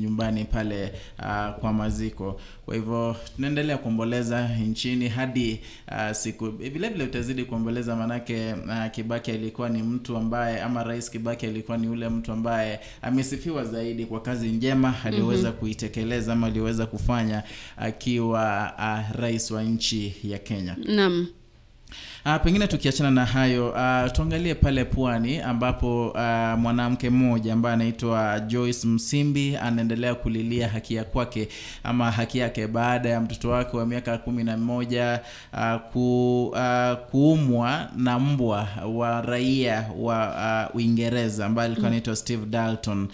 nyumbani pale uh, kwa maziko. Kwa hivyo tunaendelea kuomboleza nchini hadi uh, siku vile vile utazidi kuomboleza, manake uh, Kibaki alikuwa ni mtu ambaye ama Rais Kibaki alikuwa ni ule mtu ambaye amesifiwa zaidi kwa kazi njema aliyoweza kuitekeleza ama aliyoweza kufanya akiwa uh, rais wa nchi ya Kenya. Naam. Uh, pengine tukiachana na hayo uh, tuangalie pale pwani ambapo uh, mwanamke mmoja ambaye anaitwa Joyce Msimbi anaendelea kulilia haki ya kwake ama haki yake baada ya mtoto wake wa miaka kumi na moja uh, ku, uh, kuumwa na mbwa wa raia wa uh, Uingereza ambaye alikuwa anaitwa Steve Dalton.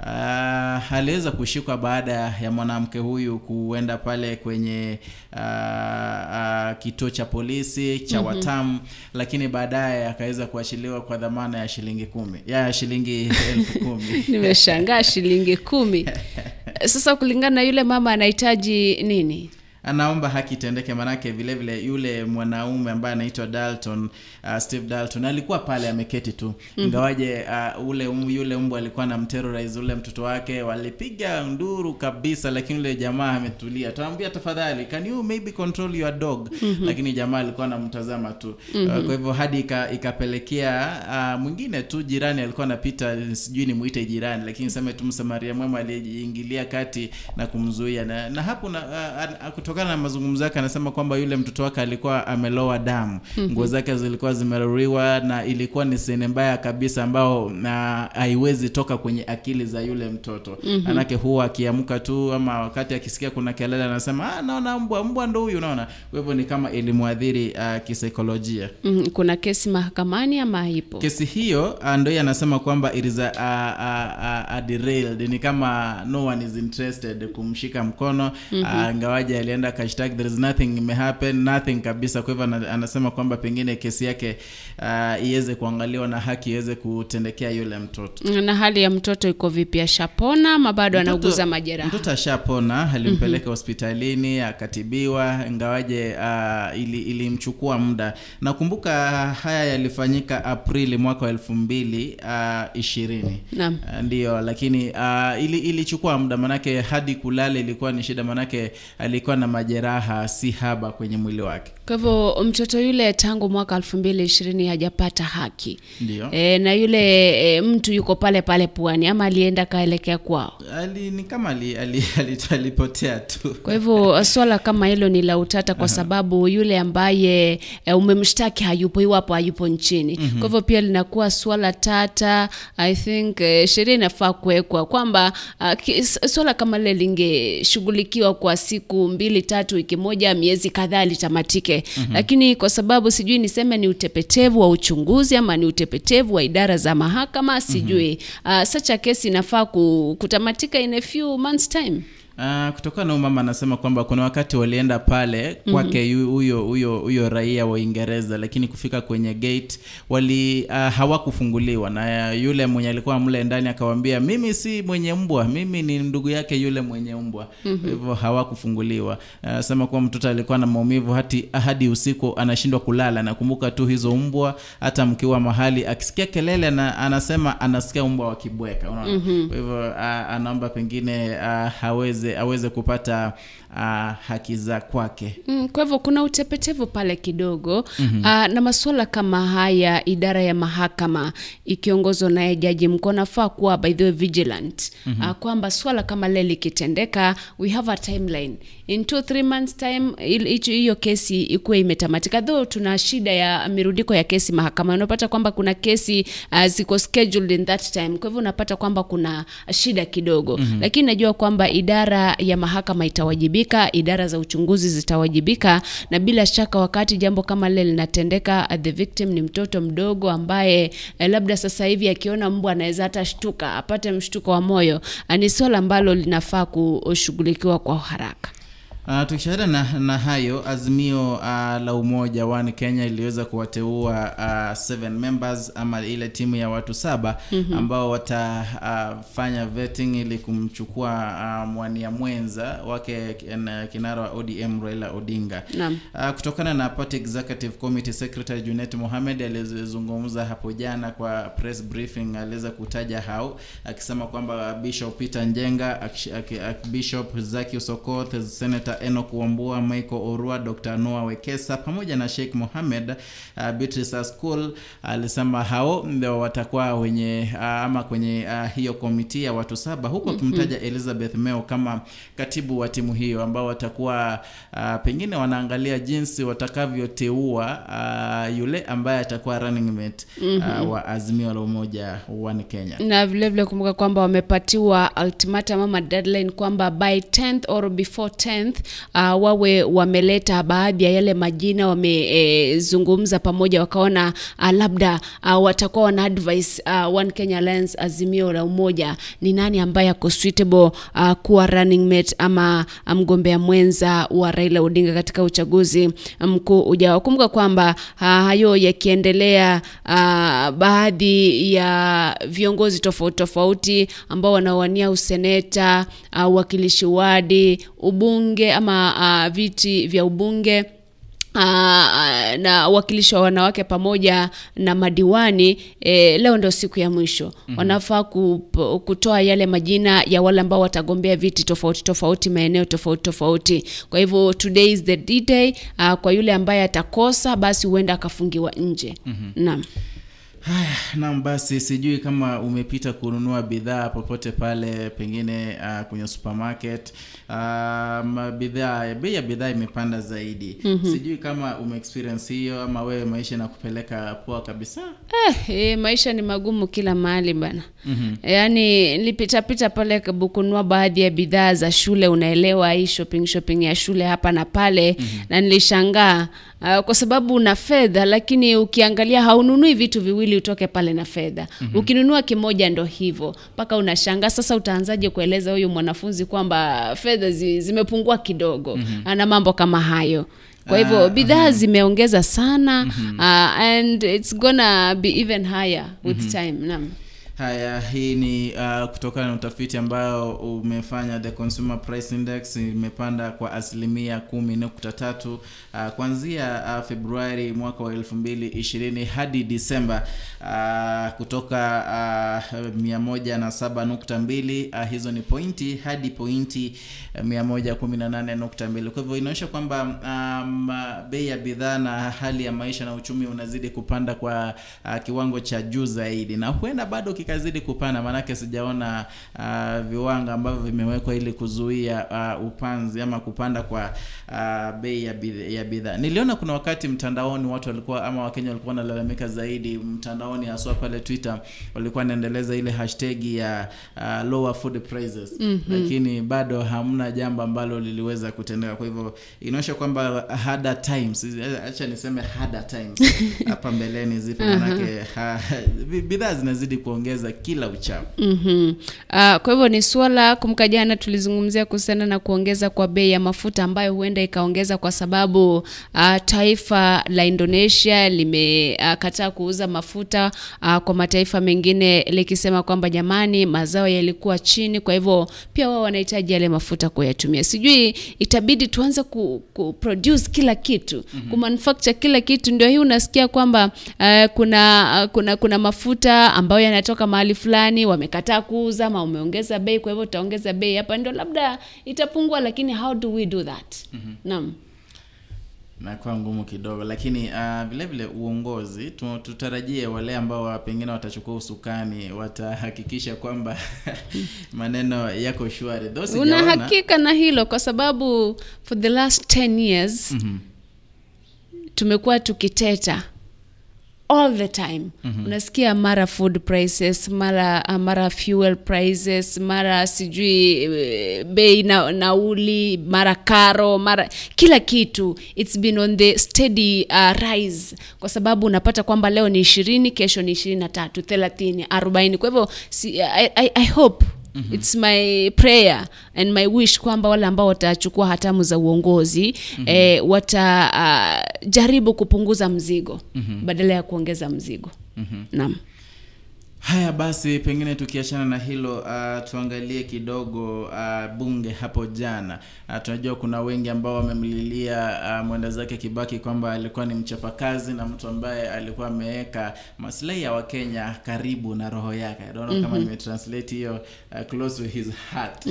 Uh, aliweza kushikwa baada ya mwanamke huyu kuenda pale kwenye uh, uh, kituo cha polisi cha Watamu, lakini baadaye akaweza kuachiliwa kwa dhamana ya shilingi kumi ya shilingi elfu kumi. Nimeshangaa shilingi kumi. Sasa kulingana na yule mama anahitaji nini? Anaomba haki itendeke, manake vile vile yule mwanaume ambaye anaitwa Dalton uh, Steve Dalton alikuwa pale ameketi tu. Ingawaje uh, ule um, yule mbwa alikuwa na mterrorize ule mtoto wake, walipiga nduru kabisa, lakini yule jamaa ametulia, tuambia tafadhali, can you maybe control your dog? Lakini jamaa alikuwa anamtazama tu. Uh, kwa hivyo hadi ika, ikapelekea uh, mwingine tu jirani alikuwa anapita, sijui nimuite jirani, lakini sema tu msamaria mwema aliyejiingilia kati na kumzuia. Na, na hapo na, uh, uh, kutokana na mazungumzo yake anasema kwamba yule mtoto wake alikuwa amelowa damu. Nguo zake zilikuwa zimeruriwa na ilikuwa ni sene mbaya kabisa ambao na haiwezi toka kwenye akili za yule mtoto. Manake huwa akiamka tu ama wakati akisikia kuna kelele anasema ah, naona mbwa mbwa ndo huyu unaona? Kwa hivyo ni kama ilimwadhiri uh, kisaikolojia. Mm, kuna kesi mahakamani ama haipo? kesi hiyo uh, ndo yeye anasema kwamba it is a, a, a, a, a derailed. Ni kama no one is interested kumshika mkono. Mm-hmm. ngawaje alienda akashtaki there is nothing imehappen nothing kabisa kwa hivyo anasema kwamba pengine kesi yake uh, iweze kuangaliwa na haki iweze kutendekea yule mtoto Na hali ya mtoto iko vipi? Ashapona ama bado anauguza majeraha? Mtoto ashapona, alimpeleka hospitalini akatibiwa, ingawaje uh, ili, ilimchukua muda. Nakumbuka haya yalifanyika Aprili mwaka wa elfu mbili uh, ishirini Uh, ndio, lakini uh, ili, ilichukua muda manake hadi kulala ilikuwa ni shida, manake alikuwa na majeraha si haba kwenye mwili wake. Kwa hivyo mtoto yule tangu mwaka elfu mbili ishirini hajapata haki e, na yule e, mtu yuko pale pale pwani ama alienda kaelekea kwao. Ali, ni kama ali, ali, ali, alipotea tu. Kwa hivyo swala kama hilo ni la utata, kwa sababu yule ambaye e, umemshtaki hayupo, iwapo hayupo nchini. Kwa hivyo pia linakuwa swala tata. I think e, sheria inafaa kuwekwa kwamba swala kama lile lingeshughulikiwa kwa siku mbili tatu, wiki moja, miezi kadhaa litamatike, lakini kwa sababu sijui niseme ni utepetevu wa uchunguzi ama ni utepetevu wa idara za mahakama sijui. Uh, such a case inafaa kutamatika in a few months time. Uh, kutokana na huyu mama anasema kwamba kuna wakati walienda pale kwake huyo huyo huyo raia wa Uingereza, lakini kufika kwenye gate wali uh, hawakufunguliwa na uh, yule mwenye alikuwa mle ndani akawambia, mimi si mwenye mbwa, mimi ni ndugu yake yule mwenye mbwa. Kwa hivyo hawakufunguliwa. Anasema kuwa mtoto alikuwa na maumivu hati, hadi usiku anashindwa kulala. Nakumbuka tu hizo mbwa, hata mkiwa mahali akisikia kelele na, anasema anasikia mbwa wakibweka, unaona. Kwa hivyo uh, anaomba pengine uh, aweze aweze kupata uh, haki za kwake. Mm, kwa hivyo kuna utepetevu pale kidogo mm-hmm. na masuala kama haya, idara ya mahakama ikiongozwa naye jaji mkuu nafaa kuwa by the way vigilant mm-hmm. kwamba swala kama lile likitendeka, we have a timeline in two three months time hiyo kesi ikuwe imetamatika. Though tuna shida ya mirudiko ya kesi mahakama unapata kwamba kuna kesi uh, ziko scheduled in that time. Kwa hivyo unapata kwamba kuna shida kidogo. Mm-hmm. lakini najua kwamba idara ya mahakama itawajibika idara za uchunguzi zitawajibika na bila shaka wakati jambo kama lile linatendeka uh, the victim ni mtoto mdogo ambaye eh, labda sasa hivi akiona mbwa anaweza hata shtuka apate mshtuko wa moyo uh, ni swala ambalo linafaa kushughulikiwa kwa haraka Uh, tukishaenda na, na hayo azimio uh, la umoja One Kenya iliweza kuwateua uh, seven members ama ile timu ya watu saba mm-hmm. ambao watafanya uh, vetting ili kumchukua uh, mwania mwenza wake kin- kinara wa ODM Raila Odinga. Uh, kutokana na Party Executive Committee Secretary Junet Mohamed alizungumza hapo jana kwa press briefing, aliweza kutaja hao akisema kwamba Bishop Peter Njenga, ak, Ak- Ak- Bishop Zaki Sokoth, Senator Enoch Wambua, Michael Orua, Dr. Noah Wekesa pamoja na Sheikh Mohamed uh, Beatrice School alisema hao ndio watakuwa wenye uh, ama kwenye uh, hiyo komiti ya watu saba huku akimtaja Elizabeth Meo kama katibu wa timu hiyo ambao watakuwa uh, pengine wanaangalia jinsi watakavyoteua uh, yule ambaye atakuwa running mate uh, wa Azimio la Umoja One Kenya. na vilevile vile kumbuka kwamba wamepatiwa ultimatum ama deadline kwamba by 10th or before 10th uh, wawe wameleta baadhi ya yale majina wamezungumza e, pamoja wakaona uh, labda uh, watakuwa wana advice uh, One Kenya Alliance Azimio la Umoja ni nani ambaye ako suitable uh, kuwa running mate ama mgombea mwenza wa Raila Odinga katika uchaguzi mkuu ujao. Kumbuka kwamba uh, hayo yakiendelea, uh, baadhi ya viongozi tofauti tofauti ambao wanawania useneta, uh, uwakilishi wadi, ubunge ama uh, viti vya ubunge Uh, na uwakilishi wa wanawake pamoja na madiwani eh, leo ndio siku ya mwisho. Mm-hmm. wanafaa kutoa yale majina ya wale ambao watagombea viti tofauti tofauti maeneo tofauti tofauti. Kwa hivyo today is the D-day uh, kwa yule ambaye atakosa basi huenda akafungiwa nje. Mm-hmm. naam. Haya, naam basi sijui kama umepita kununua bidhaa popote pale pengine uh, kwenye supermarket um, bidhaa bei ya bidhaa imepanda zaidi mm-hmm. sijui kama umeexperience hiyo ama wewe maisha inakupeleka poa kabisa Eh, eh, maisha ni magumu kila mahali bana mm-hmm. yaani nilipitapita pale kununua baadhi ya bidhaa za shule unaelewa hii shopping shopping ya shule hapa na pale mm-hmm. na nilishangaa uh, kwa sababu una fedha lakini ukiangalia haununui vitu viwili utoke pale na fedha mm-hmm. ukinunua kimoja ndo hivyo mpaka unashangaa sasa utaanzaje kueleza huyu mwanafunzi kwamba fedha zi, zimepungua kidogo mm-hmm. na mambo kama hayo. Kwa hivyo bidhaa zimeongeza sana uh, and it's gonna be even higher with time naam haya hii ni uh, kutokana na utafiti ambayo umefanya the consumer price index imepanda kwa asilimia kumi nukta tatu uh, kuanzia uh, februari mwaka wa elfu mbili ishirini hadi disemba uh, kutoka uh, mia moja na saba nukta mbili uh, hizo ni pointi hadi pointi uh, mia moja kumi na nane nukta mbili. Kwa hivyo inaonyesha kwamba um, bei ya bidhaa na hali ya maisha na uchumi unazidi kupanda kwa uh, kiwango cha juu zaidi. Na huenda bado kikazidi kupanda maanake sijaona uh, viwango ambavyo vimewekwa ili kuzuia uh, upanzi ama kupanda kwa uh, bei ya bidhaa. Niliona kuna wakati mtandaoni watu walikuwa ama wakenya walikuwa wanalalamika zaidi mtandaoni haswa pale twitter walikuwa wanaendeleza ile hashtag ya uh, lower food prices. Mm-hmm. lakini bado hamna jambo ambalo liliweza kutendeka. Kwa hivyo inaonyesha kwamba harder times acha niseme harder times. Hapa mbeleni zipo manake bidhaa zinazidi kuongeza kila uchao Mm-hmm. Uh, kwa hivyo ni swala kumka jana tulizungumzia kuhusiana na kuongeza kwa bei ya mafuta ambayo huenda ikaongeza kwa sababu uh, taifa la Indonesia limekataa uh, kuuza mafuta uh, kwa mataifa mengine likisema kwamba jamani, mazao yalikuwa chini, kwa hivyo pia wao wanahitaji yale mafuta kuyatumia. Sijui itabidi tuanze ku, ku produce kila kitu mm-hmm. kumanufacture kila kitu, ndio hii unasikia kwamba uh, kuna, uh, kuna kuna mafuta ambayo yanatoka mahali fulani wamekataa kuuza ama umeongeza bei, kwa hivyo utaongeza bei hapa, ndio labda itapungua, lakini how do we do that? mm-hmm. Naam. nakuwa ngumu kidogo lakini uh, vile vile uongozi tutarajie wale ambao pengine watachukua usukani watahakikisha kwamba maneno yako shwari una hakika na hilo kwa sababu for the last 10 years Mhm. tumekuwa tukiteta all the time. Mm-hmm. unasikia mara food prices mara uh, mara fuel prices mara sijui eh, bei na, nauli mara karo mara kila kitu. It's been on the steady uh, rise. Kwa sababu unapata kwamba leo ni ishirini kesho ni ishirini na tatu thelathini arobaini. Kwa hivyo si, I, I, I hope Mm-hmm. its my prayer and my wish kwamba wale ambao watachukua hatamu za uongozi mm-hmm. eh, watajaribu kupunguza mzigo mm-hmm. badala ya kuongeza mzigo mm-hmm. naam haya basi pengine tukiachana na hilo uh, tuangalie kidogo uh, bunge hapo jana. Uh, tunajua kuna wengi ambao wamemlilia uh, mwenda zake kibaki kwamba alikuwa ni mchapakazi na mtu ambaye alikuwa ameweka maslahi ya wakenya karibu na roho yake. I don't know kama nimetranslate hiyo uh, close to his heart.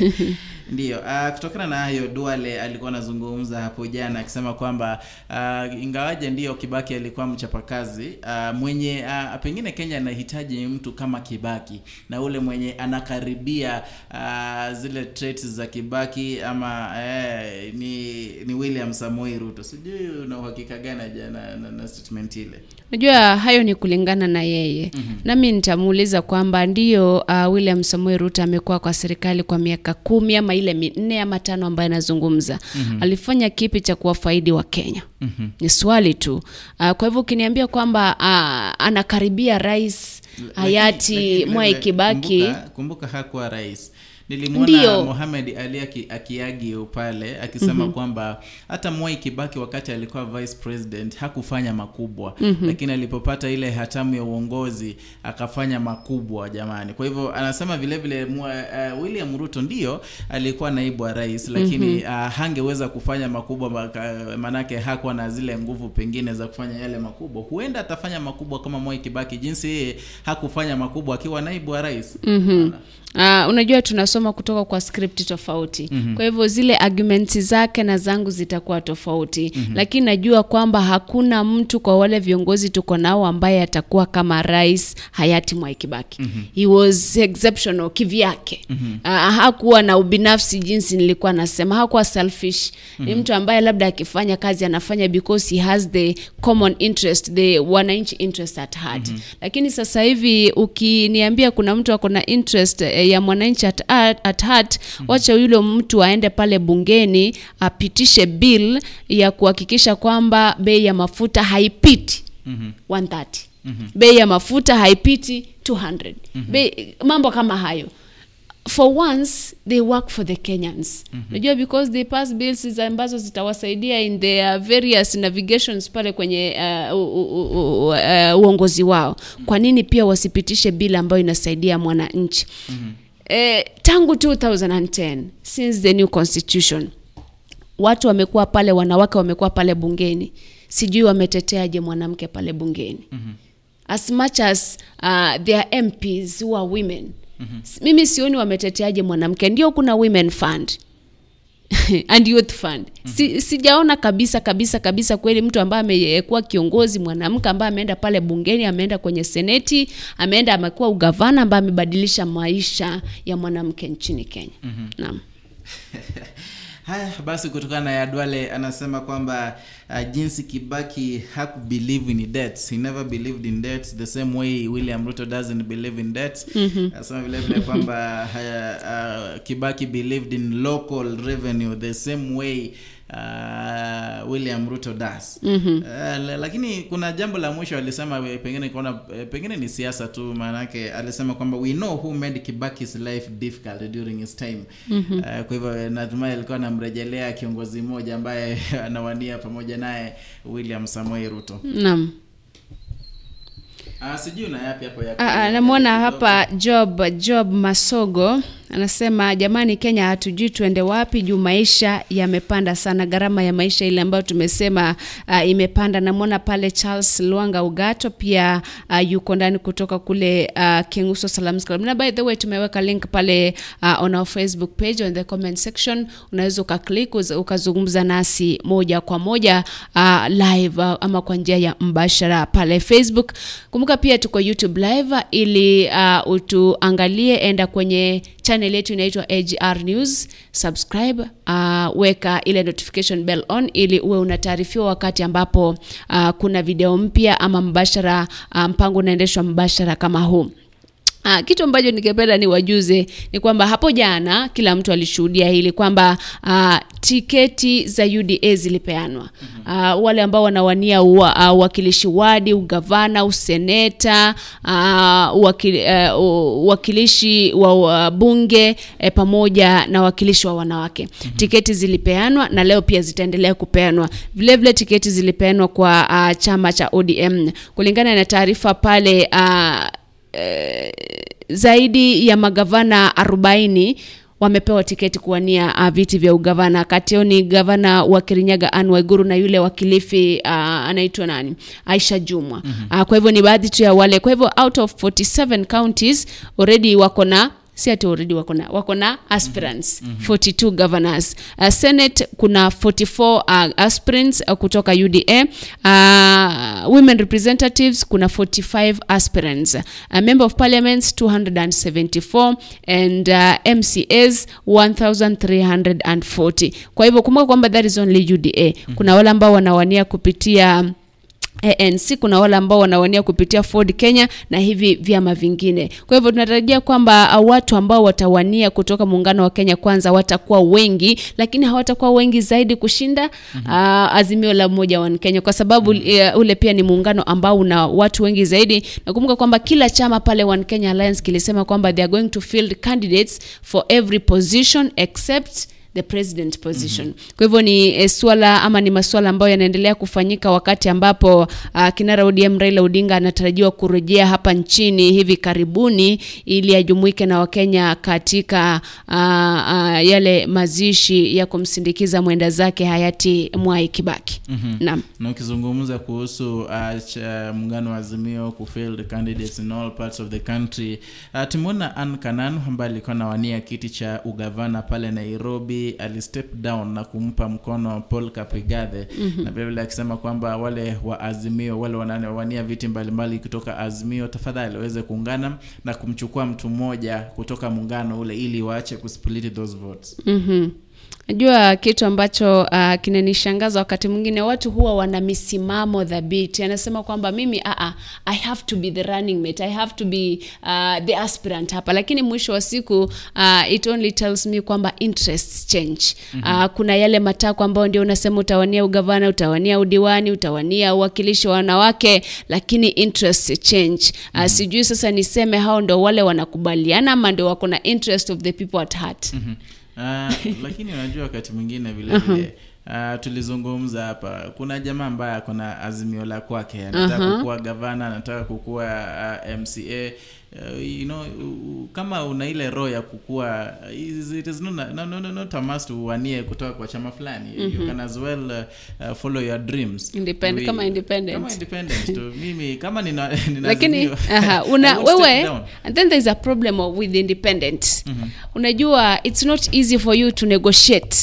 Ndiyo uh, kutokana na hayo duale alikuwa anazungumza hapo jana akisema kwamba uh, ingawaje ndiyo kibaki alikuwa mchapakazi uh, mwenye uh, pengine kenya anahitaji mtu kama kibaki na ule mwenye anakaribia uh, zile traits za kibaki ama eh, ni ni william samoei ruto sijui una uhakika gani aja na, na, statement ile najua hayo ni kulingana na yeye mm-hmm. nami nitamuuliza kwamba ndio uh, william samuel ruto amekuwa kwa serikali kwa miaka kumi ama ile minne ama tano ambayo anazungumza mm-hmm. alifanya kipi cha kuwafaidi wa kenya mm-hmm. ni swali tu uh, kwa hivyo ukiniambia kwamba uh, anakaribia rais hayati mwai kibaki. kumbuka, kumbuka hakuwa rais nilimwona. Mohamed Ali aki- akiagi pale akisema mm-hmm. kwamba hata Mwai Kibaki wakati alikuwa vice president hakufanya makubwa mm-hmm. lakini alipopata ile hatamu ya uongozi akafanya makubwa jamani. Kwa hivyo anasema vile vile mwa, uh, William Ruto ndio alikuwa naibu wa rais lakini mm-hmm. uh, hangeweza kufanya makubwa maka- manake hakuwa na zile nguvu pengine za kufanya yale makubwa. Huenda atafanya makubwa kama Mwai Kibaki jinsi yeye hakufanya makubwa akiwa naibu wa rais. mm-hmm. Uh, unajua tunasoma kutoka kwa script tofauti mm-hmm. kwa hivyo zile arguments zake na zangu zitakuwa tofauti mm-hmm. lakini najua kwamba hakuna mtu kwa wale viongozi tuko nao ambaye atakuwa kama rais hayati Mwai Kibaki mm-hmm. he was exceptional kivyake mm-hmm. uh, hakuwa na ubinafsi jinsi nilikuwa nasema hakuwa selfish mm-hmm. ni mtu ambaye labda akifanya kazi anafanya because he has the common interest the wananchi interest at heart mm-hmm. lakini sasa hivi ukiniambia kuna mtu ako na interest eh, ya mwananchi at, at, heart mm-hmm. wacha yule mtu aende pale bungeni apitishe bill ya kuhakikisha kwamba bei ya mafuta haipiti mm-hmm. 130 mm-hmm. bei ya mafuta haipiti 200 mm-hmm. bei, mambo kama hayo for once they work for the kenyans unajua mm-hmm. because they pass bills ambazo zitawasaidia in their various navigations pale kwenye uh, uh, uh, uh, uongozi wao kwa nini pia wasipitishe bill ambayo inasaidia mwananchi mm-hmm. eh, tangu 2010 since the new constitution watu wamekuwa pale wanawake wamekuwa pale bungeni sijui wameteteaje mwanamke pale bungeni mm-hmm. as much as uh, their mps who are women mm-hmm. Mimi sioni wameteteaje mwanamke. Ndio kuna women fund. And youth fund. Si, sijaona kabisa kabisa kabisa kweli mtu ambaye amekuwa kiongozi mwanamke ambaye ameenda pale bungeni ameenda kwenye seneti ameenda amekuwa ugavana ambaye amebadilisha maisha ya mwanamke nchini kenya. Mm-hmm. naam haya basi kutokana na yadwale anasema kwamba uh, jinsi kibaki hakubelieve in debts he never believed in debts the same way william ruto doesn't believe in debts mm-hmm. anasema vile vile kwamba uh, uh, kibaki believed in local revenue the same way uh, william ruto das mm-hmm. uh, lakini kuna jambo la mwisho alisema pengine kuona pengine ni siasa tu maanake alisema kwamba we know who made kibaki's life difficult during his time. Mm-hmm. uh, kwa hivyo natumai alikuwa anamrejelea kiongozi mmoja ambaye anawania pamoja naye william samoei ruto. Naam. Uh, sijui na yapi hapo ya Ah, ah, namwona hapa job job masogo anasema jamani, Kenya hatujui tuende wapi juu maisha yamepanda sana, gharama ya maisha ile ambayo tumesema uh, imepanda. Namwona pale Charles Luanga Ugato pia uh, yuko ndani kutoka kule uh, Kenguso Salams by the way tumeweka link pale uh, on our Facebook page on the comment section, unaweza ukaklik ukazungumza nasi moja kwa moja uh, live uh, ama kwa njia ya mbashara pale Facebook. Kumbuka pia tuko YouTube live ili uh, utuangalie, enda kwenye channel yetu inaitwa AGR News, subscribe, uh, weka ile notification bell on ili uwe unataarifiwa wakati ambapo uh, kuna video mpya ama mbashara uh, mpango unaendeshwa mbashara kama huu. Ah, kitu ambacho ningependa niwajuze ni kwamba hapo jana kila mtu alishuhudia hili kwamba ah, tiketi za UDA zilipeanwa. Ah, wale ambao wanawania uwa- uwakilishi wadi, ugavana, useneta, ah, uwakili, uh, uwakilishi wa bunge eh, pamoja na wakilishi wa wanawake. Tiketi zilipeanwa na leo pia zitaendelea kupeanwa. Vile vile tiketi zilipeanwa kwa ah, chama cha ODM kulingana na taarifa pale ah, eh, zaidi ya magavana 40 wamepewa tiketi kuwania uh, viti vya ugavana. Kati yao ni gavana wa Kirinyaga Anne Waiguru na yule wa Kilifi uh, anaitwa nani, Aisha Jumwa. Uh, kwa hivyo ni baadhi tu ya wale. Kwa hivyo out of 47 counties already wako na si ati already wako na wako na aspirants. 42 governors. Uh, senate kuna 44 uh, aspirants uh, kutoka UDA uh, women representatives kuna 45 aspirants. Uh, member of parliaments 274 and uh, MCAs 1340 kwa hivyo kumbuka kwamba that is only UDA kuna wale ambao wanawania kupitia ANC kuna wale ambao wanawania kupitia Ford Kenya na hivi vyama vingine. Kwa hivyo tunatarajia kwamba uh, watu ambao watawania kutoka muungano wa Kenya kwanza watakuwa wengi, lakini hawatakuwa wengi zaidi kushinda uh, Azimio la Umoja wa Kenya kwa sababu uh, ule pia ni muungano ambao una watu wengi zaidi. Nakumbuka kwamba kila chama pale One Kenya Alliance kilisema kwamba they are going to field candidates for every position except the president position. Kwa hivyo ni e, swala ama ni masuala ambayo yanaendelea kufanyika wakati ambapo uh, kinara ODM Raila Odinga anatarajiwa kurejea hapa nchini hivi karibuni ili ajumuike na Wakenya katika uh, uh, yale mazishi ya kumsindikiza mwenda zake hayati Mwai Kibaki. Naam. na ukizungumza kuhusu uh, cha- muungano wa azimio kufield candidates in all parts of the country uh, tumeona Ann Kanan ambaye alikuwa anawania kiti cha ugavana pale Nairobi alistep down na kumpa mkono Paul Kaprigathe na vilevile akisema kwamba wale wa azimio wale wanawania viti mbalimbali kutoka azimio tafadhali waweze kuungana na kumchukua mtu mmoja kutoka muungano ule ili waache kusplit those votes. Mhm. Najua kitu ambacho uh, kinanishangaza wakati mwingine watu huwa wana misimamo thabiti. Anasema kwamba mimi uh, uh, I have to be the running mate. I have to be uh, the aspirant hapa, lakini mwisho wa siku uh, it only tells me kwamba interests change. Uh, kuna yale matakwa ambayo ndio unasema utawania ugavana, utawania udiwani, utawania uwakilishi wa wanawake, lakini interests change. Uh, sijui sasa niseme hao ndo wale wanakubaliana ama ndio wako na interest of the people at heart. Ah, lakini unajua wakati mwingine vile vile uh, tulizungumza hapa. Kuna jamaa ambaye ako na azimio la kwake anataka kukuwa gavana anataka kukuwa uh, mca uh, you know, uh, kama una ile roho ya kukua is- it is not, no, no, no, not a must uwanie kutoka kwa chama fulani. You can as well uh, uh, follow your dreams. Independ- We- kama independent. kama independent tu. Mimi kama nina, nina lakini aha, una wewe and then there's a problem with independent unajua it's not easy for you to negotiate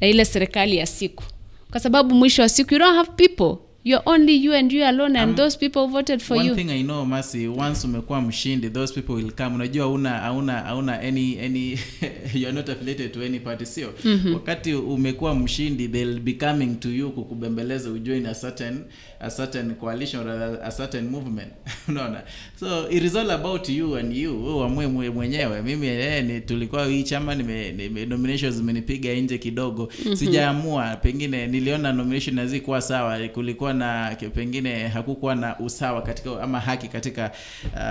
na ile serikali ya siku. Kwa sababu mwisho wa siku you don't have people. You're only you and you alone and Um, those people voted for one you. thing i know masi once umekuwa mshindi those people will come. Unajua una hauna hauna any any you're not affiliated to any party sio? Wakati umekuwa mshindi they'll be coming to you kukubembeleza ujoin a certain a certain coalition or a, certain movement. Unaona? So it is all about you and you uamue mwe- mwenyewe. Mimi eh, ni tulikuwa hii chama nime, nime nominations zimenipiga nje kidogo. Sijaamua pengine niliona nomination hazikuwa sawa kulikuwa na pengine hakukuwa na usawa katika ama haki katika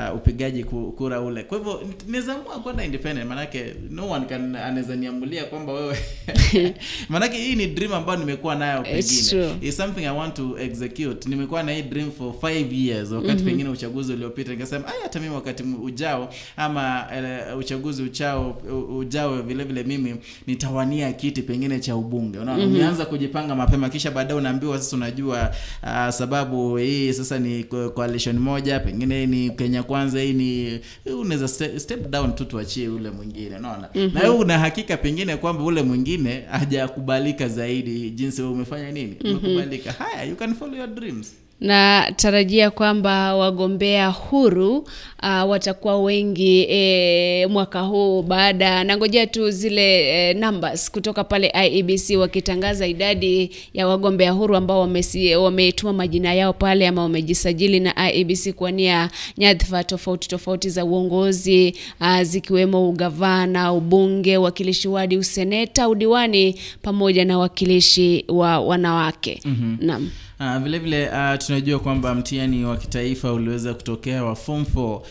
uh, upigaji kura ule. Kwa hivyo nizaamua kwenda independent maanake no one can anaweza niamulia kwamba wewe maanake hii ni dream ambayo nimekuwa nayo It's pengine. true. It's something i want to execute nimekuwa na hii dream for five years. Wakati mm-hmm. pengine uchaguzi uliopita nikasema "Ai, hata mimi wakati ujao ama uh, uchaguzi uchao ujao vile vile mimi nitawania kiti pengine cha ubunge. Unaona mm-hmm. umeanza kujipanga mapema kisha baadaye unaambiwa sasa unajua uh, sababu hii sasa ni coalition moja pengine ni Kenya kwanza hii ni unaweza ste- step down tu tuachie ule mwingine. Unaona? Mm-hmm. na wewe una hakika pengine kwamba ule mwingine hajakubalika zaidi jinsi wewe umefanya nini? Umekubalika. Haya you can follow your dreams na tarajia kwamba wagombea huru uh, watakuwa wengi e, mwaka huu baada nangojea tu zile e, numbers kutoka pale IEBC wakitangaza idadi ya wagombea huru ambao wametuma majina yao pale ama wamejisajili na IEBC kuwania nyadhifa tofauti tofauti za uongozi uh, zikiwemo ugavana, ubunge, wakilishi wadi, useneta, udiwani pamoja na wakilishi wa wanawake. Mm-hmm. Naam. Uh, vile vile uh, tunajua kwamba mtihani wa kitaifa uliweza kutokea wa form 4 uh,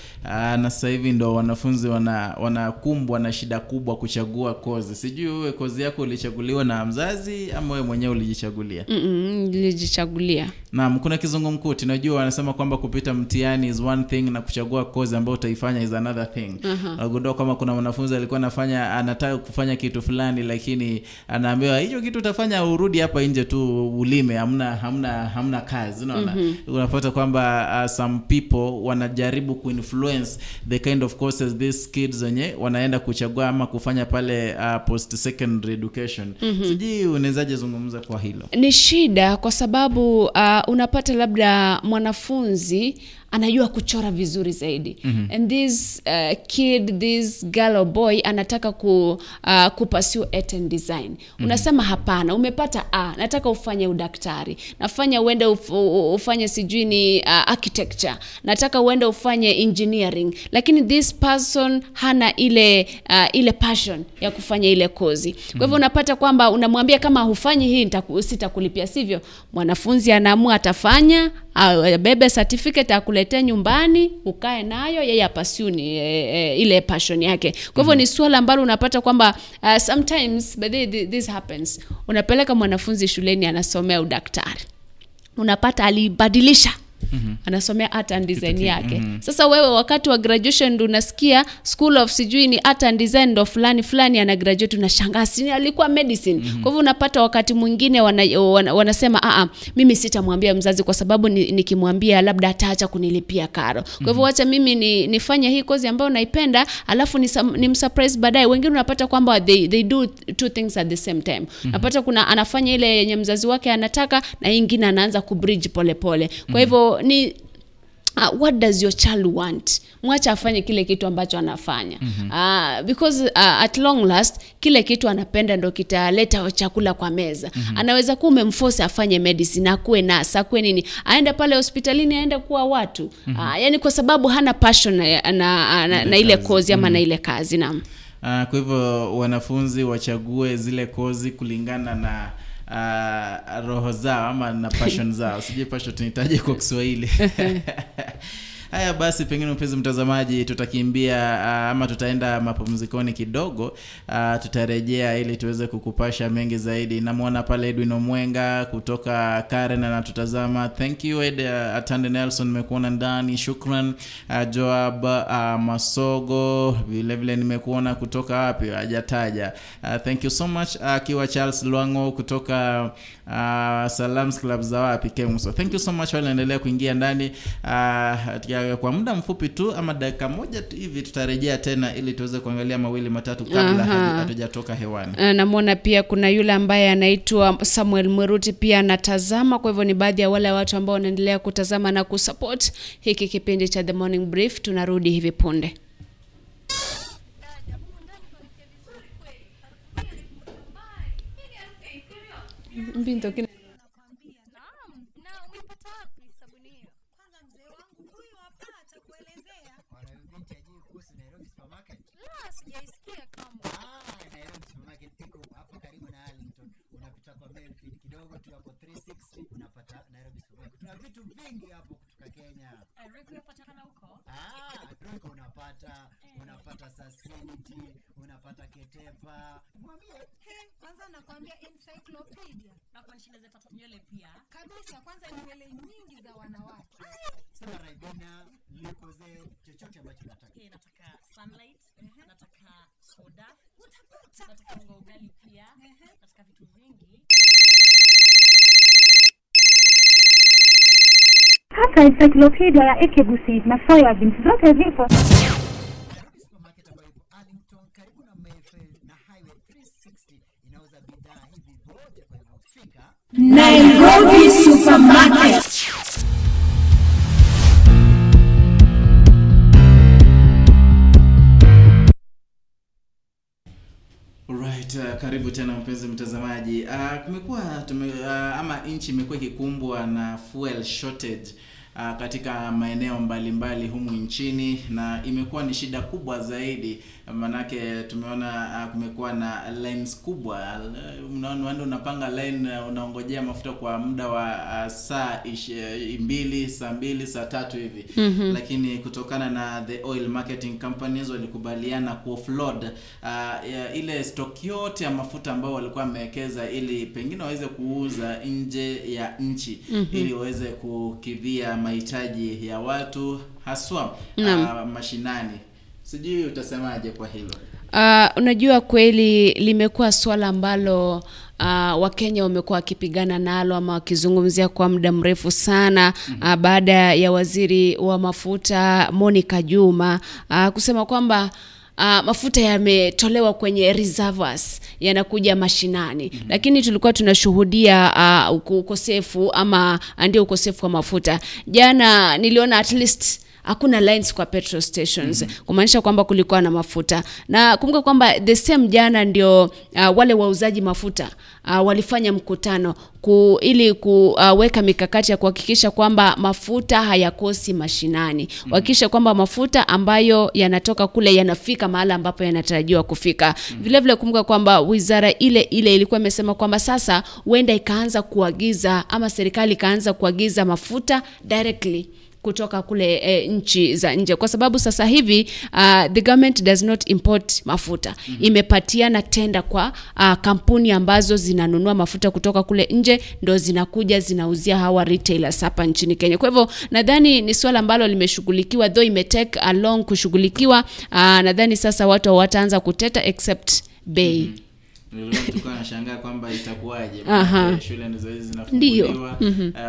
na sasa hivi ndo wanafunzi wana wanakumbwa na shida kubwa kuchagua kozi. Sijui wewe kozi yako ulichaguliwa na mzazi ama wewe mwenyewe ulijichagulia? Nilijichagulia. Naam, kuna kizungumkuti. Najua wanasema kwamba kupita mtihani is one thing na kuchagua kozi ambayo utaifanya is another thing. Nagundua kama kuna mwanafunzi alikuwa anafanya anataka kufanya kitu fulani, lakini anaambiwa hicho kitu utafanya urudi hapa nje tu ulime, hamna hamna hamna kazi. Unaona, mm-hmm. unapata kwamba uh, some people wanajaribu kuinfluence the kind of courses these kids wenye wanaenda kuchagua ama kufanya pale uh, post secondary education. Mm-hmm. Sijui unawezaje zungumza kwa hilo? ni shida kwa sababu uh, unapata labda mwanafunzi anajua kuchora vizuri zaidi. Mm-hmm. and this uh, kid this girl or boy anataka ku, uh, kupasiu art and design. Mm-hmm. unasema hapana umepata a nataka ufanye udaktari. Nafanya uende uf, ufanye sijui ni uh, architecture. Nataka uende ufanye engineering. Lakini this person hana ile uh, ile passion ya kufanya ile kozi. Kwa hivyo unapata kwamba unamwambia kama hufanyi hii sitakulipia sivyo. Mwanafunzi anaamua atafanya abebe certificate akuletee nyumbani ukae nayo yeye apasiuni e, e, ile passion yake. Kwa hivyo ni swala ambalo unapata kwamba uh, sometimes but thi- this happens. Unapeleka mwanafunzi shuleni anasomea udaktari. Unapata alibadilisha Mm-hmm. anasomea art and design yake mm-hmm. sasa wewe wakati wa graduation ndo unasikia school of sijui ni art and design ndo fulani fulani ana graduate unashangaa si alikuwa medicine mm-hmm. kwa hivyo unapata wakati mwingine wana, wana, wanasema Aa, mimi sitamwambia mzazi kwa sababu ni- nikimwambia labda ataacha kunilipia karo kwa hivyo wacha mimi ni, nifanye hii kozi ambayo naipenda alafu ni, ni baadaye wengine unapata kwamba they, they do two things at the same time mm-hmm. napata kuna anafanya ile yenye mzazi wake anataka na ingine anaanza kubridge polepole kwa hivyo ni uh, what does your child want mwacha afanye kile kitu ambacho anafanya mm-hmm. uh, because uh, at long last kile kitu anapenda ndo kitaleta chakula kwa meza mm-hmm. anaweza kuwa umemforce afanye medicine akuwe nasa akuwe nini aende pale hospitalini aende kuwa watu mm-hmm. uh, yani kwa sababu hana passion na, na, na, na, na ile kozi ama mm-hmm. na ile kazi nam Uh, kwa hivyo wanafunzi wachague zile kozi kulingana na uh, roho zao ama na passion zao. Sijui passion tunahitaji kwa kiswahili haya basi pengine mpenzi mtazamaji tutakimbia uh, ama tutaenda mapumzikoni kidogo uh, tutarejea ili tuweze kukupasha mengi zaidi. Namwona pale edwin omwenga kutoka karen anatutazama. Thank you ed uh, atande nelson nimekuona ndani. Shukran uh, joab uh, masogo. Vilevile nimekuona kutoka wapi? Hajataja. Uh, thank you so much akiwa uh, charles lwango kutoka uh, salams club za wapi kemso thank you so much wanaendelea kuingia ndani. Uh, kwa muda mfupi tu ama dakika moja tu hivi tutarejea tena ili tuweze kuangalia mawili matatu kabla hatujatoka hewani. Uh, namwona pia kuna yule ambaye anaitwa samuel mweruti pia anatazama kwa hivyo ni baadhi ya wale watu ambao wanaendelea kutazama na kusupport hiki kipindi cha the morning brief. Tunarudi hivi punde. Mbinto, kina- na umepata wapi sabuni hiyo Kwanza mzee wangu huyu hapa atakuelezea. Binti ajui kuhusu Nairobi Supermarket. la sijaisikia kama Ah, Nairobi Supermarket iko hapa karibu na Arlington. Unapita kwa Melfield kidogo tu hapo 360 unapata Nairobi Supermarket. vitu vingi hapo kutoka Kenya. Rico yapatikana huko. Ah, Royco unapata unapata sasinti, unapata ketepa. Mwambie He, kwanza nakwambia encyclopedia Na kwa inaweza pata nywele pia. kabisa. Kwanza nywele nyingi za wanawake. sema Raibena, likoze chochote ambacho nataka. Okay, nataka sunlight, nataka soda, nataka unga ugali pia, nataka vitu vingi. Hapa encyclopedia ya Ekebusi na Soybeans zote zipo. Nairobi supermarket ambayo ipo Arlington karibu na Mayfair na Highway 360 inauza bidhaa hivi vyote kwa hivyo fika Nairobi Supermarket. Right, uh, karibu tena mpenzi mtazamaji. Uh, kumekuwa tume, uh, ama nchi imekuwa ikikumbwa na fuel shortage uh, katika maeneo mbalimbali humu nchini na imekuwa ni shida kubwa zaidi manake tumeona uh, kumekuwa na lines kubwa. Unaenda unapanga line uh, unaongojea mafuta kwa muda wa uh, saa ish, uh, mbili saa mbili saa tatu hivi. Mm-hmm. lakini kutokana na the oil marketing companies walikubaliana kuoffload uh, ile stock yote ya mafuta ambayo walikuwa wamewekeza ili pengine waweze kuuza nje ya nchi. Mm-hmm. ili waweze kukidhia mahitaji ya watu haswa uh, mashinani sijui utasemaje kwa hilo. Uh, unajua kweli limekuwa swala ambalo uh, Wakenya wamekuwa wakipigana nalo ama wakizungumzia kwa muda mrefu sana uh, baada ya waziri wa mafuta Monica Juma uh, kusema kwamba Uh, mafuta yametolewa kwenye reservoirs yanakuja mashinani. Mm-hmm. lakini tulikuwa tunashuhudia uh, ukosefu ama ndio ukosefu wa mafuta. Jana niliona at least hakuna lines kwa petrol stations mm-hmm. kumaanisha kwamba kulikuwa na mafuta na kumbuka kwamba the same jana ndio uh, wale wauzaji mafuta uh, walifanya mkutano ku, ili kuweka uh, mikakati ya kuhakikisha kwamba mafuta hayakosi mashinani mm-hmm. kuhakikisha kwamba mafuta ambayo yanatoka kule yanafika mahala ambapo yanatarajiwa kufika mm-hmm. vile vile kumbuka kwamba wizara ile ile ilikuwa imesema kwamba sasa huenda ikaanza kuagiza ama serikali ikaanza kuagiza mafuta directly kutoka kule e, nchi za nje kwa sababu sasa hivi uh, the government does not import mafuta mm-hmm. imepatiana tenda kwa uh, kampuni ambazo zinanunua mafuta kutoka kule nje ndo zinakuja zinauzia hawa retailers hapa nchini Kenya kwa hivyo nadhani ni swala ambalo limeshughulikiwa though imetake a long kushughulikiwa uh, nadhani sasa watu hawataanza kuteta except bei mm-hmm. Nilikuwa nashangaa kwamba itakuwaje shule hizi Ndiyo. zinafunguliwa.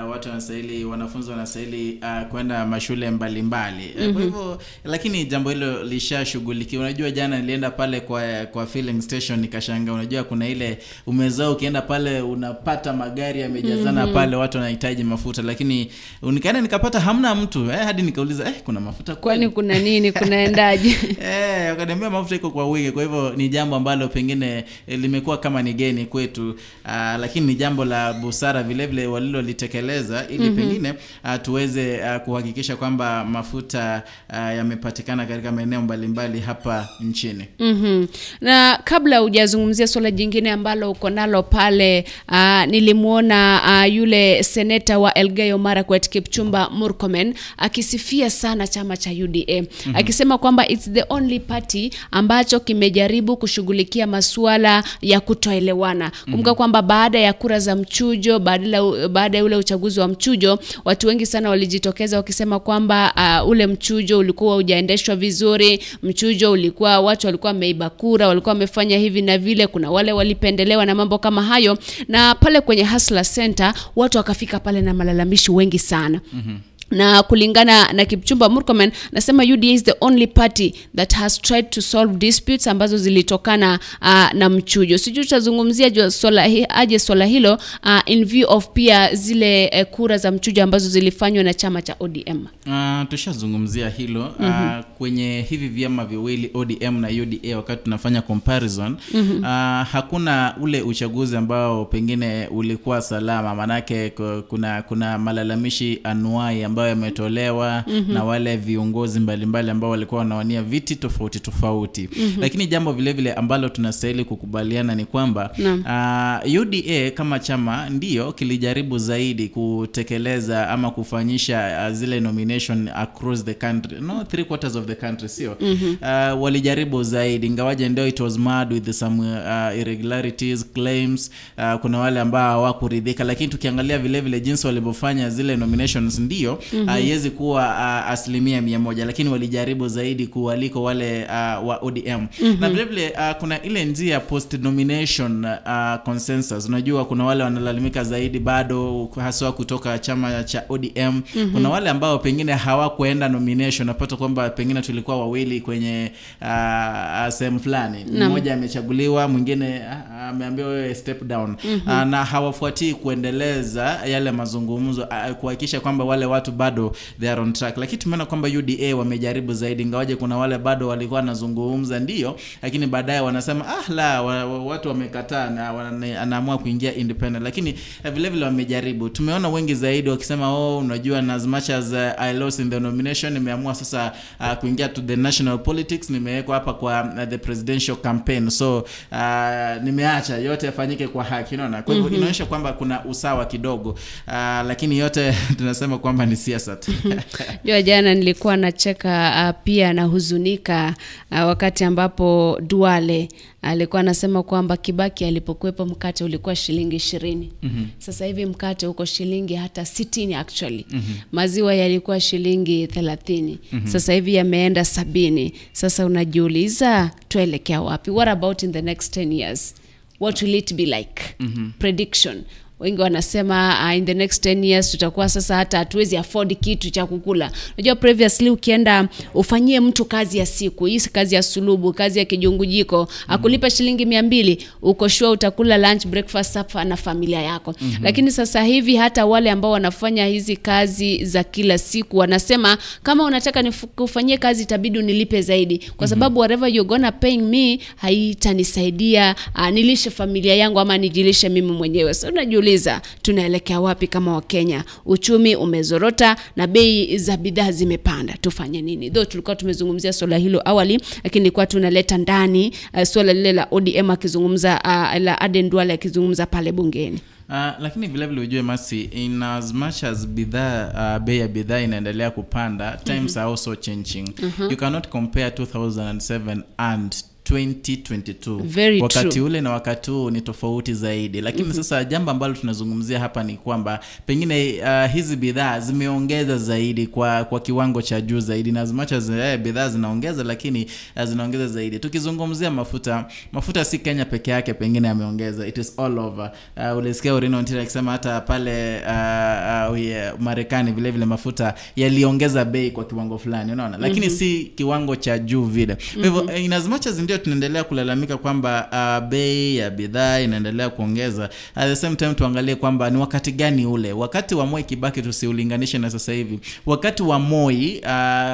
Uh, watu wanastahili wanafunzi wanastahili uh, kwenda mashule mbalimbali. Mm kwa hivyo lakini jambo hilo lishashughulikiwa. Unajua jana nilienda pale kwa kwa filling station nikashangaa. Unajua kuna ile umezao ukienda pale unapata magari yamejazana pale watu wanahitaji mafuta. Lakini nikaenda nikapata hamna mtu. Eh, hadi nikauliza eh, kuna mafuta kwani kuna nini? Kunaendaje? Eh, wakaniambia mafuta iko kwa wingi. Kwa hivyo ni jambo ambalo pengine eh, limekuwa kama ni geni kwetu uh, lakini ni jambo la busara vile vile walilolitekeleza ili mm-hmm. pengine uh, tuweze uh, kuhakikisha kwamba mafuta uh, yamepatikana katika maeneo mbalimbali hapa nchini mm-hmm. na kabla hujazungumzia suala jingine ambalo uko nalo pale uh, nilimwona uh, yule seneta wa Elgeyo Marakwet Kipchumba Murkomen akisifia sana chama cha UDA mm-hmm. akisema kwamba it's the only party ambacho kimejaribu kushughulikia masuala ya kutoelewana. Kumbuka mm-hmm. kwamba baada ya kura za mchujo baada ya- baada ya ule uchaguzi wa mchujo watu wengi sana walijitokeza wakisema kwamba uh, ule mchujo ulikuwa hujaendeshwa vizuri mchujo ulikuwa watu walikuwa wameiba kura walikuwa wamefanya hivi na vile kuna wale walipendelewa na mambo kama hayo. Na pale kwenye Hustler Center watu wakafika pale na malalamishi wengi sana. Mm-hmm na kulingana na Kipchumba Murkomen nasema UDA is the only party that has tried to solve disputes ambazo zilitokana uh, na mchujo. Sijui tutazungumzia swala aje swala hilo uh, in view of pia zile uh, kura za mchujo ambazo zilifanywa na chama cha ODM. Uh, tushazungumzia hilo mm-hmm. uh, kwenye hivi vyama viwili odm na uda wakati tunafanya comparison mm-hmm. uh, hakuna ule uchaguzi ambao pengine ulikuwa salama maanake kuna kuna malalamishi anuai ambayo yametolewa mm-hmm. na wale viongozi mbalimbali ambao walikuwa wanawania viti tofauti tofauti mm-hmm. lakini jambo vile vile ambalo tunastahili kukubaliana ni kwamba uh, uda kama chama ndio kilijaribu zaidi kutekeleza ama kufanyisha uh, zile nomination across the country no three quarters of the country sio mm-hmm. uh, walijaribu zaidi ingawaje ndio it was mad with some uh, irregularities claims uh, kuna wale ambao hawakuridhika lakini tukiangalia vile vile jinsi walivyofanya zile nominations ndio haiwezi mm-hmm. uh, kuwa uh, asilimia mia moja lakini walijaribu zaidi kuwaliko wale uh, wa odm mm-hmm. na vile vile uh, kuna ile njia post nomination uh, consensus unajua kuna wale wanalalamika zaidi bado haswa kutoka chama cha odm mm-hmm. kuna wale ambao pengine hawakuenda nomination napata kwamba pengine tulikuwa wawili kwenye uh, sehemu fulani mmoja amechaguliwa mwingine ameambiwa uh, wewe step down mm-hmm. uh, na hawafuatii kuendeleza yale mazungumzo uh, kuhakikisha kwamba wale watu bado they are on track. Lakini tumeona kwamba uda wamejaribu zaidi ingawaje kuna wale bado walikuwa wanazungumza ndio lakini baadaye wanasema ah la wa, wa, watu wamekataa na wana- anaamua kuingia independent. Lakini uh, vile vile wamejaribu. Tumeona wengi zaidi wakisema oh unajua na as much as uh, i lost in the nomination nimeamua sasa uh, kuingia to the national politics nimewekwa hapa kwa uh, the presidential campaign. So uh, nimeacha yote yafanyike kwa haki unaona? Kwa hivyo mm-hmm. inaonyesha kwamba kuna usawa kidogo. Uh, lakini yote tunasema kwamba ni siasa jua jana nilikuwa nacheka uh, pia nahuzunika uh, wakati ambapo duale alikuwa anasema kwamba kibaki alipokuwepo mkate ulikuwa shilingi ishirini. Mm-hmm. sasa hivi mkate uko shilingi hata sitini actually. Mm-hmm. maziwa yalikuwa shilingi thelathini. Mm-hmm. sasa hivi yameenda sabini. Sasa unajiuliza tuelekea wapi? What about in the next 10 years? What will it be like? Mm-hmm. prediction wengi wanasema uh, in the next 10 years tutakuwa sasa hata hatuwezi afford kitu cha kukula. Unajua previously ukienda ufanyie mtu kazi ya siku hii kazi ya sulubu kazi ya kijungujiko akulipa shilingi mia mbili uko sure utakula lunch breakfast supper na familia yako. Mm-hmm. lakini sasa hivi hata wale ambao wanafanya hizi kazi za kila siku wanasema kama unataka nikufanyie kazi itabidi unilipe zaidi. Kwa sababu whatever you're gonna paying me haitanisaidia uh, nilishe familia yangu ama nijilishe mimi mwenyewe. So unajiuliza tunaelekea wapi kama wakenya? Uchumi umezorota na bei za bidhaa zimepanda. Tufanye nini? Though tulikuwa tumezungumzia swala hilo awali lakini ilikuwa tunaleta ndani uh, swala lile la odm akizungumza uh, la aden duale akizungumza pale bungeni. Uh, lakini vile vile ujue masi in as much as bidhaa uh, bei ya bidhaa inaendelea kupanda times mm-hmm. are also changing. Mm-hmm. you cannot compare 2007 and 2022 Very wakati true. ule na wakati huu ni tofauti zaidi lakini mm-hmm. sasa jambo ambalo tunazungumzia hapa ni kwamba pengine uh, hizi bidhaa zimeongeza zaidi kwa kwa kiwango cha juu zaidi na zimacha eh, bidhaa zinaongeza lakini uh, zinaongeza zaidi tukizungumzia mafuta mafuta si kenya peke yake pengine yameongeza it is all over uh, ulisikia ntira akisema hata pale uh, uh, yeah, marekani vile vile mafuta yaliongeza bei kwa kiwango fulani unaona lakini mm-hmm. si kiwango cha juu vile kwa hivyo mm-hmm. in as much ndio tunaendelea kulalamika kwamba uh, bei ya bidhaa inaendelea kuongeza. At the same time tuangalie kwamba ni wakati gani ule. Wakati wa moi kibaki tusiulinganishe na sasa hivi. Wakati wa moi uh,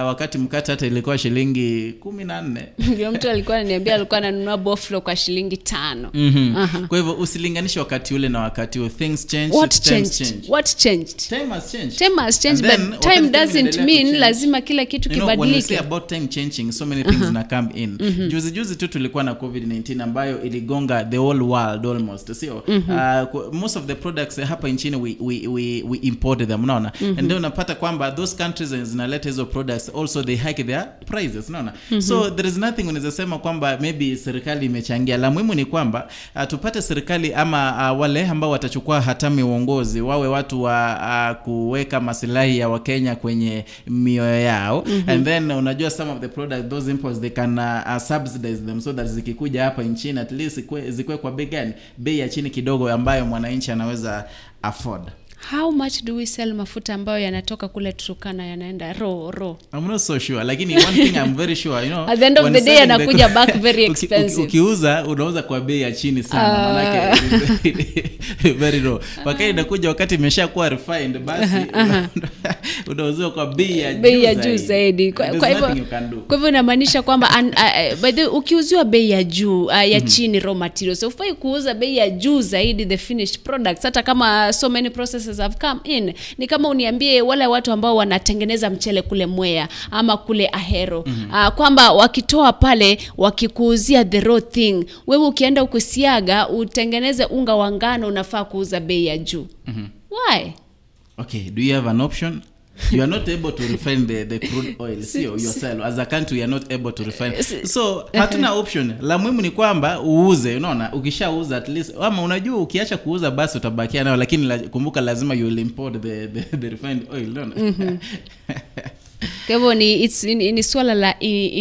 wakati mkate hata ilikuwa shilingi kumi na nne. Ndio mtu alikuwa ananiambia alikuwa ananunua boflo kwa shilingi tano. Mm-hmm. Aha. kwa hivyo usilinganishe wakati ule na wakati huu things change what changed? change. What changed? Time has changed. Time has changed then, but time doesn't mean lazima kila kitu you know, when we say about time changing so many things zina come in. Juzi juzi tu tulikuwa na covid-19 ambayo iligonga the whole world almost sio? Uh, most of the products hapa nchini we, we, we, we import them unaona? And then unapata kwamba those countries zinaleta hizo products also they hike their prices unaona? So there is nothing unaweza sema kwamba maybe serikali imechangia. La muhimu ni kwamba uh, tupate serikali ama uh, wale ambao watachukua hatamu ya uongozi wawe watu wa uh, kuweka masilahi ya wakenya kwenye mioyo yao. Mm-hmm. and then unajua some of the product those imports they can uh, uh, subsidize them so that zikikuja hapa nchini at least zikwe, kwa bei gani? Bei ya chini kidogo ambayo mwananchi anaweza afford how much do we sell mafuta ambayo yanatoka kule turukana yanaenda? Ro ro I'm not so sure lakini one thing I'm very sure you know At the end of the day selling back very Uki- uki- expensive. ukiuza unauza kwa bei ya chini sana Ah. manake very, very wakati inakuja wakati refined basi unauziwa kwa bei ya bei ya juu zaidi. kwa, hivyo kwa hivyo inamaanisha kwamba uh, by the ukiuziwa bei ya juu uh, ya chini raw materials ufai kuuza bei ya juu zaidi the finished products hata kama so many processes have come in. Ni kama uniambie wale watu ambao wanatengeneza mchele kule mwea ama kule ahero. Uh, kwamba wakitoa pale wakikuuzia the raw thing wewe ukienda ukusiaga utengeneze unga wa ngano unafaa kuuza bei ya juu. Why? Okay do you have an option you are not able to refine the, the crude oil sio yourself. As a country you are not able to refine. So hatuna option. La muhimu ni kwamba uuze unaona ukishauza at least ama unajua ukiacha kuuza basi utabakia nayo lakini la, kumbuka lazima you will import the, the, the refined oil unaona kwa hivyo ni, it's- ni, ni swala la eh,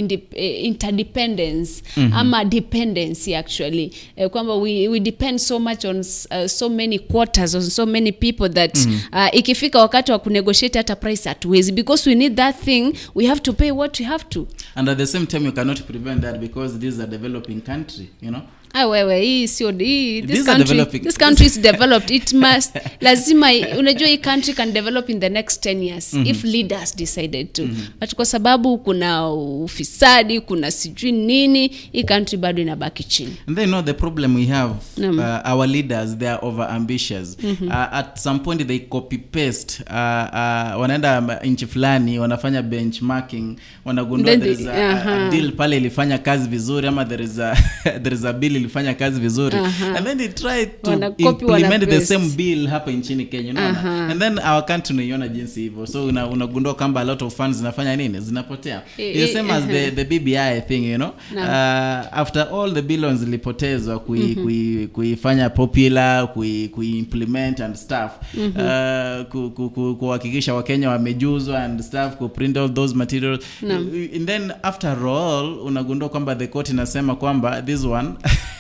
interdependence mm-hmm. ama dependency actually eh, kwamba we, we depend so much on uh, so many quarters on so many people that mm-hmm. uh, ikifika wakati wa kunegotiate hata price hatuwezi because we need that thing we have to pay what we have to and at the same time you cannot prevent that because this is a developing country you know Ah, wewe hii sio hii this country, this country is developed it must lazima unajua hii country can develop in the next 10 years mm-hmm. if leaders decided to mm-hmm. but kwa sababu kuna ufisadi kuna sijui nini hii country bado inabaki chini And then you know the problem we have, Naam. uh, our leaders they are over ambitious. Uh, at some point they copy paste. Uh, uh, wanaenda nchi fulani wanafanya benchmarking, wanagundua there is a, a deal pale ilifanya kazi vizuri ama there is a there is a bill ilifanya kazi vizuri Aha. and then they try to implement the same bill hapa nchini Kenya unaona Aha. and then our country unaiona jinsi hivyo so una, kwamba a lot of funds zinafanya nini zinapotea I- It's the same as the, the BBI thing you know no. uh, after all the billions zilipotezwa kui, mm-hmm. kui, kuifanya popular kui, kuimplement and stuff mm-hmm. uh, ku, ku, ku, kuhakikisha wakenya wamejuzwa and stuff kuprint all those materials no. and then after all unagundua kwamba the court inasema kwamba this one Eh,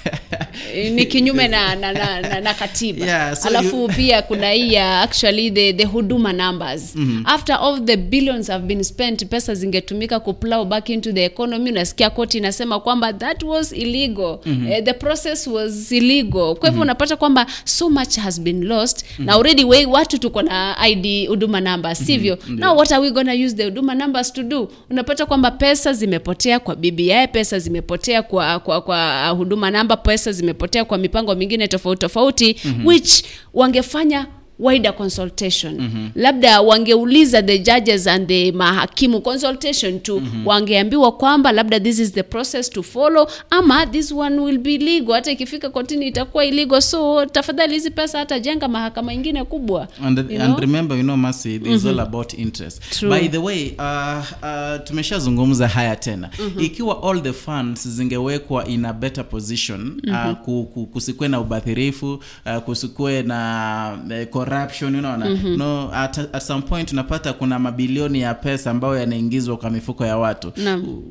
ni kinyume na, na, na, na, na katiba Yeah, so alafu you- pia kuna hii ya actually the, the huduma numbers mm-hmm. after all the billions have been spent pesa zingetumika kuplow back into the economy unasikia koti inasema kwamba that was illegal mm-hmm. uh, the process was illegal kwa hivyo mm-hmm. unapata kwamba so much has been lost mm-hmm. na already we, watu tuko na id huduma numbers sivyo mm-hmm. now what are we gonna use the huduma numbers to do unapata kwamba pesa zimepotea kwa bbi pesa zimepotea kwa, kwa, kwa huduma huduma namba pesa zimepotea kwa mipango mingine tofauti tofauti mm-hmm. which wangefanya wider consultation mm-hmm. labda wangeuliza the judges and the mahakimu consultation tu mm-hmm. wangeambiwa kwamba labda this is the process to follow ama this one will be legal hata ikifika kotini itakuwa illegal so tafadhali hizi pesa hata jenga mahakama ingine kubwa and, you know? and remember you know Mercy, it is all about interest True. by the way uh, uh, tumeshazungumza haya tena ikiwa all the funds zingewekwa in a better position mm -hmm. uh, kusikwe na ubadhirifu uh, kusikwe na uh, corruption unaona? No at, at some point unapata kuna mabilioni ya pesa ambayo yanaingizwa kwa mifuko ya watu.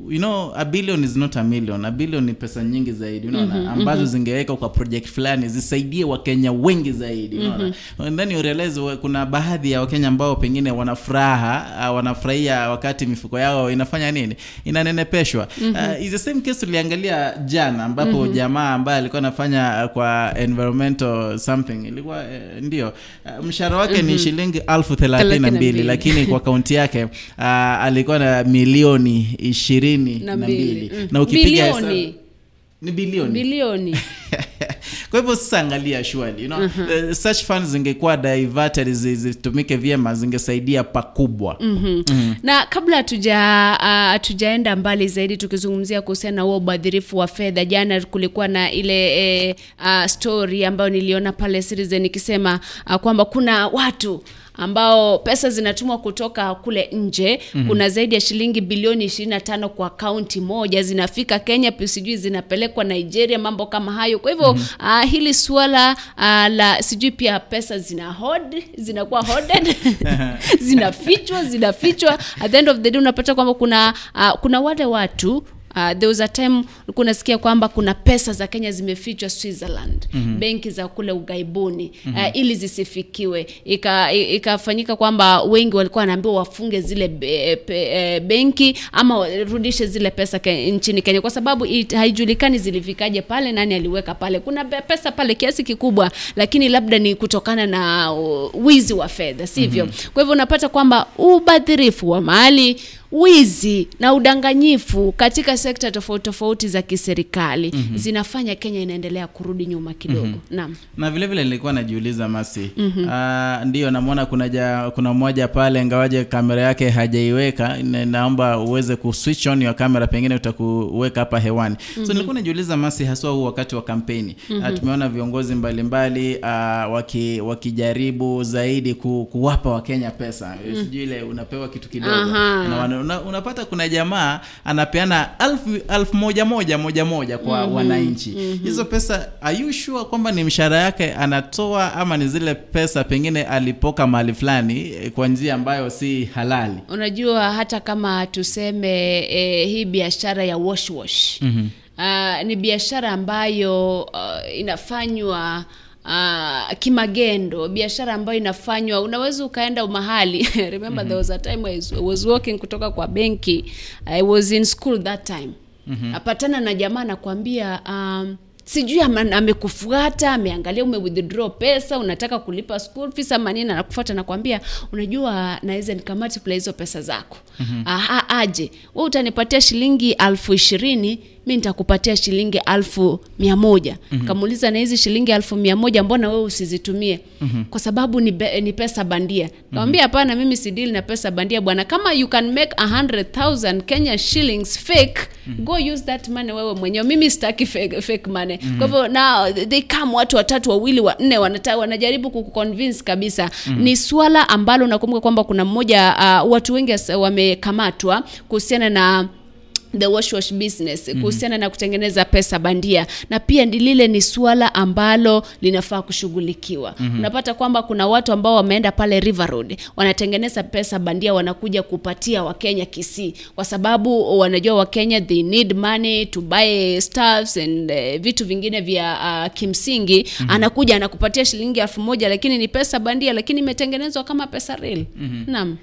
You know a billion is not a million. A billion ni pesa nyingi zaidi unaona? Mm-hmm, ambazo zingeweka kwa project fulani zisaidie wakenya wengi zaidi unaona? Mm-hmm. and then you realize kuna baadhi ya wakenya ambao pengine wanafuraha uh, wanafurahia wakati mifuko yao inafanya nini? Inanenepeshwa. Mm-hmm. uh, is the same case tuliangalia jana ambapo mm-hmm. jamaa ambaye alikuwa anafanya kwa environmental something ilikuwa uh, ndio uh, mshahara wake mm-hmm. ni shilingi alfu thelathini na mbili lakini kwa kaunti yake uh, alikuwa na milioni ishirini na mbili. na ukipiga ni bilioni. Bilioni. Kwa hivyo sasa angalia shwali you know, uh, such funds zingekuwa diverted zitumike vyema zingesaidia pakubwa. Mm-hmm. na kabla hatuja uh, mbali zaidi tukizungumzia kuhusiana na huo ubadhirifu wa fedha jana kulikuwa na ile eh, uh, story ambayo niliona pale Citizen ikisema uh, kwamba kuna watu ambao pesa zinatumwa kutoka kule nje. Mm-hmm. kuna zaidi ya shilingi bilioni 25 kwa kaunti moja. Zinafika kenya pia sijui zinapelekwa nigeria mambo kama hayo. Kwa hivyo mm-hmm. uh, hili suala uh, la sijui pia pesa zina hod zinakuwa hoarded. Zinafichwa zinafichwa. At the end of the day unapata kwamba kuna uh, kuna wale watu Uh, there was a time ulikuwa unasikia kwamba kuna pesa za Kenya zimefichwa Switzerland, Mhm. benki za kule ugaibuni mm -hmm. uh, ili zisifikiwe. Ika- Ikafanyika kwamba wengi walikuwa wanaambiwa wafunge zile be, pe, e, benki ama warudishe zile pesa ke, nchini Kenya kwa sababu it, haijulikani zilifikaje pale, nani aliweka pale. Kuna be- pesa pale kiasi kikubwa, lakini labda ni kutokana na uh, wizi wa fedha, sivyo? Mhm. Kwa hivyo unapata kwamba ubadhirifu wa mali wizi na udanganyifu katika sekta tofauti tofauti za kiserikali Mhm. zinafanya Kenya inaendelea kurudi nyuma kidogo. Mhm. Naam. na vile vile nilikuwa najiuliza masi mm -hmm. uh, ndio namwona kuna ja, kuna mmoja pale ngawaje kamera yake hajaiweka naomba uweze kuswitch on ya kamera, pengine utakuweka hapa hewani so Mhm. nilikuwa najiuliza masi haswa huu wakati wa kampeni mm -hmm. uh, tumeona viongozi mbalimbali ah, waki, wakijaribu zaidi ku, kuwapa wakenya pesa Mhm. sijui ile unapewa kitu kidogo na una, unapata kuna jamaa anapeana alfu, alfu moja moja moja moja kwa Mhm. wananchi Mhm. hizo pesa are you sure kwamba ni mshahara yake anatoa ama ni zile pesa pengine alipoka mahali fulani eh, kwa njia ambayo si halali Unajua hata kama tuseme eh, hii biashara ya wash wash Mhm. uh, ni biashara ambayo uh, inafanywa Uh, kimagendo biashara ambayo inafanywa unaweza ukaenda mahali. Remember there was a time I was, I was walking kutoka kwa benki. I was in school that time. Mhm. apatana na jamaa anakuambia um, sijui amekufuata ameangalia ume withdraw pesa unataka kulipa school fees ama nini anakufuata nakwambia unajua naweza nikamultiply hizo pesa zako. Mhm. Aha, aje. We utanipatia shilingi alfu ishirini mi nitakupatia shilingi alfu mia moja. Mhm. kamuuliza na hizi shilingi alfu mia moja mbona wewe usizitumie? Mhm. kwa sababu ni, be, ni pesa bandia. Nawambia hapana mimi sidili na pesa bandia bwana. Kama you can make 100000 kenya shillings fake go use that money wewe mwenyewe. Mimi sitaki fake, fake money. Mhm. kwa hivyo na they come watu watatu wawili wanne wanata, wanajaribu kukuconvince kabisa. Mhm. ni swala ambalo nakumbuka kwamba kuna mmoja uh, watu wengi wamekamatwa kuhusiana na the wash wash business Mhm. kuhusiana na kutengeneza pesa bandia na pia lile ni suala ambalo linafaa kushughulikiwa Mhm. unapata kwamba kuna watu ambao wameenda pale River Road wanatengeneza pesa bandia wanakuja kupatia wakenya Kisii kwa sababu wanajua wakenya they need money to buy stuffs and uh, vitu vingine vya uh, kimsingi Mhm. anakuja anakupatia shilingi elfu moja lakini ni pesa bandia lakini imetengenezwa kama pesa real Mhm. naam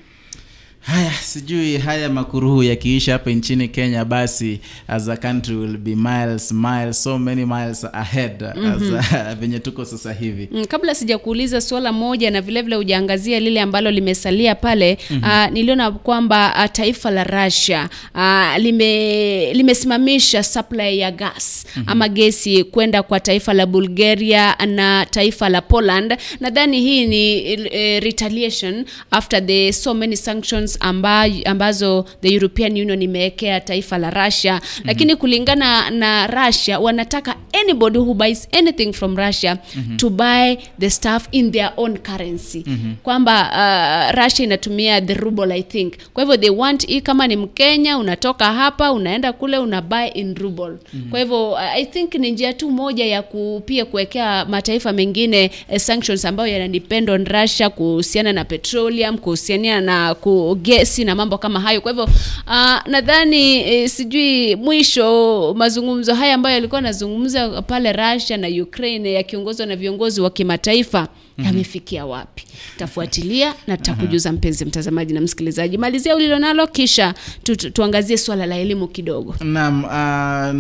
haya sijui haya makuruhu yakiisha hapa nchini kenya basi as a country will be miles miles so many miles ahead Mhm. as a, venye tuko sasa hivi Mm, kabla sijakuuliza swala moja na vilevile hujaangazia lile ambalo limesalia pale Mhm. uh, niliona kwamba uh, taifa la Russia uh, lime limesimamisha supply ya gas Mhm. ama gesi kwenda kwa taifa la Bulgaria na taifa la Poland. Nadhani hii ni uh, retaliation after the so many sanctions amba, ambazo the European Union imewekea taifa la Russia lakini kulingana na Russia wanataka anybody who buys anything from Russia Mhm. to buy the stuff in their own currency Mhm. kwamba uh, Russia inatumia the ruble I think kwa hivyo they want hii kama ni Mkenya unatoka hapa unaenda kule una buy in ruble Mhm. kwa hivyo uh, I think ni njia tu moja ya ku, pia kuwekea mataifa mengine eh, sanctions ambayo yana depend on Russia kuhusiana na petroleum kuhusiana na ku gesi na mambo kama hayo. Kwa hivyo uh, nadhani e, sijui mwisho mazungumzo haya ambayo yalikuwa yanazungumza pale Russia na Ukraine yakiongozwa na viongozi wa kimataifa Mhm. yamefikia wapi? Tafuatilia na tutakujuza mpenzi mtazamaji na msikilizaji. Malizia ulilo nalo kisha tu, tu, tuangazie swala la elimu kidogo. Naam, uh,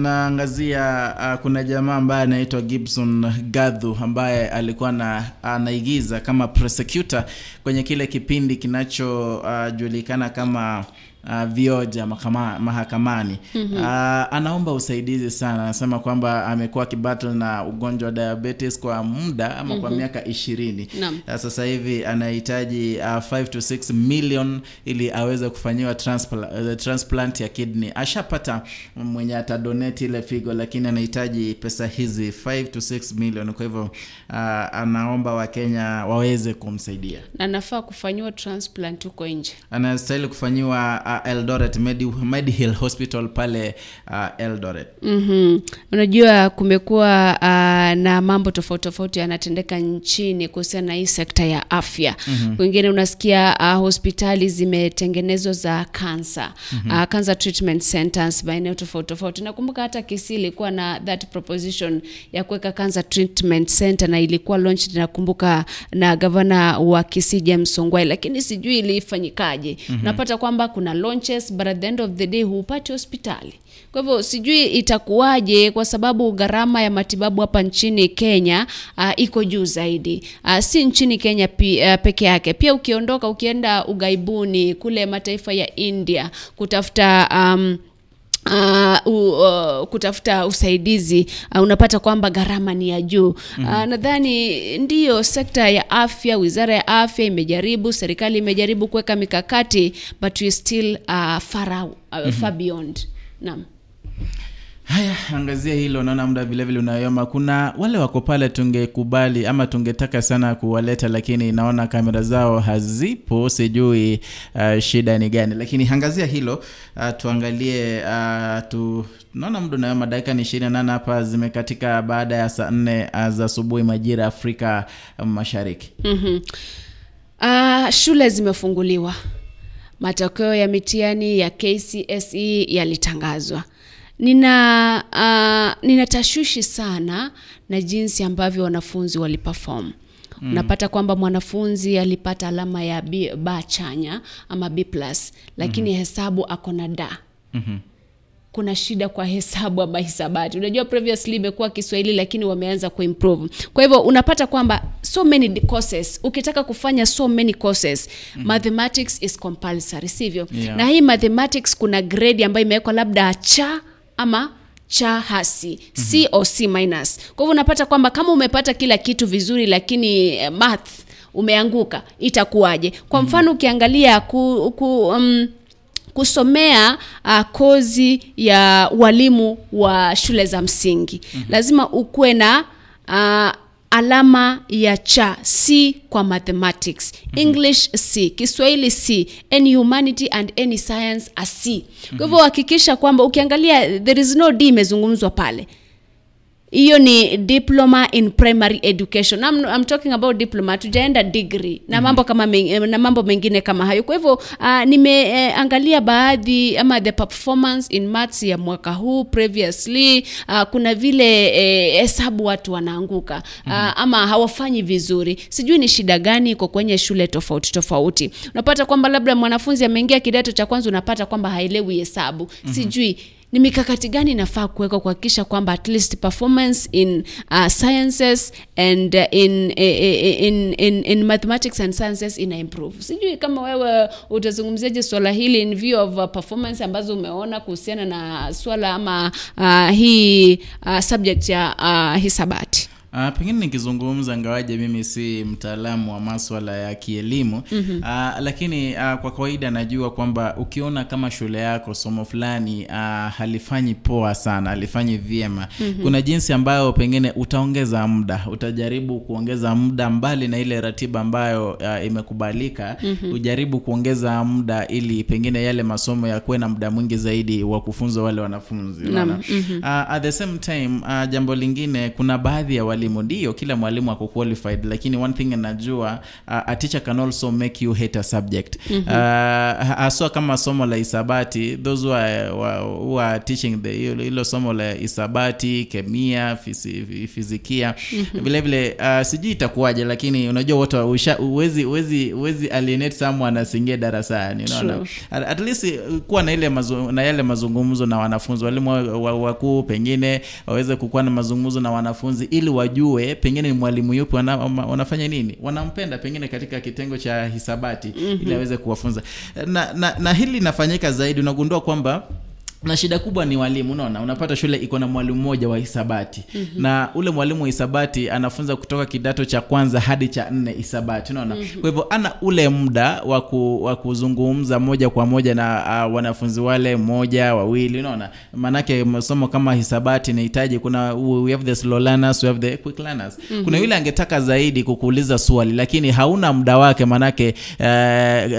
naangazia uh, kuna jamaa ambaye anaitwa Gibson Gadhu ambaye alikuwa na anaigiza kama prosecutor kwenye kile kipindi kinachojulikana kama uh, vioja mahakama, mahakamani. Mhm. uh, anaomba usaidizi sana. Anasema kwamba amekuwa akibattle na ugonjwa wa diabetes kwa muda ama kwa Mhm. miaka ishirini. No. Uh, sasa hivi anahitaji uh, 5 to 6 million ili aweze kufanyiwa transpla- uh, transplant ya kidney. Ashapata mwenye atadonate ile figo lakini anahitaji pesa hizi 5 to 6 million. Kwa hivyo uh, anaomba wakenya waweze kumsaidia. Na nafaa kufanyiwa transplant huko nje? Anastahili kufanyiwa uh, eldoret Medi, medihill hospital pale uh, eldoret mm-hmm. unajua kumekuwa uh, na mambo tofauti tofauti yanatendeka nchini kuhusiana na hii sekta ya afya mm-hmm. wengine unasikia uh, hospitali zimetengenezwa za kansa mm-hmm. uh, cancer treatment centers maeneo tofauti tofauti nakumbuka hata kisii ilikuwa na that proposition ya kuweka cancer treatment center na ilikuwa launched nakumbuka na gavana wa kisii james songwai lakini sijui ilifanyikaje mm-hmm. unapata kwamba kuna launches but at the end of the day huupati hospitali. Kwa hivyo sijui itakuwaje kwa sababu gharama ya matibabu hapa nchini kenya uh, iko juu zaidi. Uh, si nchini kenya uh, peke yake. Pia ukiondoka ukienda ugaibuni kule mataifa ya india kutafuta um, Uh, uh, kutafuta usaidizi uh, unapata kwamba gharama ni ya juu mm-hmm. uh, nadhani ndiyo sekta ya afya wizara ya afya imejaribu serikali imejaribu kuweka mikakati but we still uh, far, uh, mm-hmm. far beyond naam haya angazia hilo naona muda vilevile unayoma. Kuna wale wako pale tungekubali ama tungetaka sana kuwaleta lakini naona kamera zao hazipo sijui uh, shida ni gani. Lakini angazia hilo uh, tuangalie uh, tu naona muda unayoma. Dakika ni ishirini na nane hapa zimekatika baada ya saa nne uh, za asubuhi majira afrika mashariki. Mm-hmm. uh, shule zimefunguliwa. Matokeo ya mitihani ya kcse yalitangazwa nina uh, nina tashwishi sana na jinsi ambavyo wanafunzi waliperform mm. unapata kwamba mwanafunzi alipata alama ya B, ba chanya ama b plus lakini mm-hmm. hesabu ako na da mm-hmm kuna shida kwa hesabu ama hisabati unajua previously imekuwa kiswahili lakini wameanza kuimprove kwa hivyo unapata kwamba so many courses ukitaka kufanya so many courses mm-hmm. mathematics is compulsory sivyo Yeah. na hii mathematics kuna grade ambayo imewekwa labda cha ama cha hasi c minus kwa hivyo unapata kwamba kama umepata kila kitu vizuri lakini uh, math umeanguka itakuwaje kwa mfano ukiangalia ku, ku, um, kusomea uh, kozi ya walimu wa shule za msingi mm-hmm. lazima ukuwe na uh, alama ya cha c kwa mathematics. Mm-hmm. english c. Kiswahili c. Any humanity and any science a c. Kwa hivyo hakikisha kwamba ukiangalia there is no d imezungumzwa pale hiyo ni diploma in primary education. I'm, I'm talking about diploma. Tujaenda degree na mambo kama meng, na mambo mengine kama hayo. Kwa hivyo uh, nimeangalia eh, baadhi ama the performance in maths ya mwaka huu previously. Uh, kuna vile hesabu eh, watu wanaanguka. Uh, ama hawafanyi vizuri. Sijui ni shida gani iko kwenye shule tofauti tofauti. Unapata kwamba labda mwanafunzi ameingia kidato cha kwanza unapata kwamba haelewi hesabu. Sijui ni mikakati gani inafaa kuwekwa kuhakikisha kwamba at least performance in uh, sciences and uh, in, in, in, in mathematics and sciences ina improve. Sijui kama wewe utazungumziaje swala hili in view of uh, performance ambazo umeona kuhusiana na swala ama uh, hii uh, subject ya uh, hisabati Uh, pengine nikizungumza ngawaje mimi si mtaalamu wa maswala ya kielimu mm-hmm. uh, lakini uh, kwa kawaida najua kwamba ukiona kama shule yako somo fulani uh, halifanyi poa sana halifanyi vyema mm-hmm. kuna jinsi ambayo pengine utaongeza muda utajaribu kuongeza muda mbali na ile ratiba ambayo uh, imekubalika mm-hmm. ujaribu kuongeza muda ili pengine yale masomo yakuwe na muda mwingi zaidi wa kufunza wale wanafunzi mm-hmm. uh, at the same time uh, jambo lingine kuna baadhi ya walimu ndio kila mwalimu ako qualified lakini one thing najua uh, a teacher can also make you hate a subject. Mm-hmm. uh, haswa kama somo la isabati those who are, who are teaching the hilo somo la isabati kemia fisi, fizikia. Mm-hmm. vile vile uh, sijui itakuwaje lakini unajua wote uwezi uwezi uwezi alienate someone asingie darasani unaona? At, at least uh, kuwa na ile mazu, na yale mazungumzo na wanafunzi walimu wakuu wa, wa pengine waweze kukuwa na mazungumzo na wanafunzi ili wajue pengine ni mwalimu yupi wana, wanafanya nini. Wanampenda pengine katika kitengo cha hisabati mm-hmm. ili aweze kuwafunza. Na, na, na hili linafanyika zaidi. Unagundua kwamba na shida kubwa ni walimu unaona unapata shule iko na mwalimu mmoja wa hisabati mm-hmm. na ule mwalimu wa hisabati anafunza kutoka kidato cha kwanza hadi cha nne hisabati unaona mm-hmm. kwa hivyo ana ule muda wa kuzungumza moja kwa moja na uh, wanafunzi wale moja wawili unaona maanake masomo kama hisabati inahitaji kuna we have the slow learners, we have the quick learners mm-hmm. kuna yule angetaka zaidi kukuuliza swali lakini hauna muda wake maanake uh,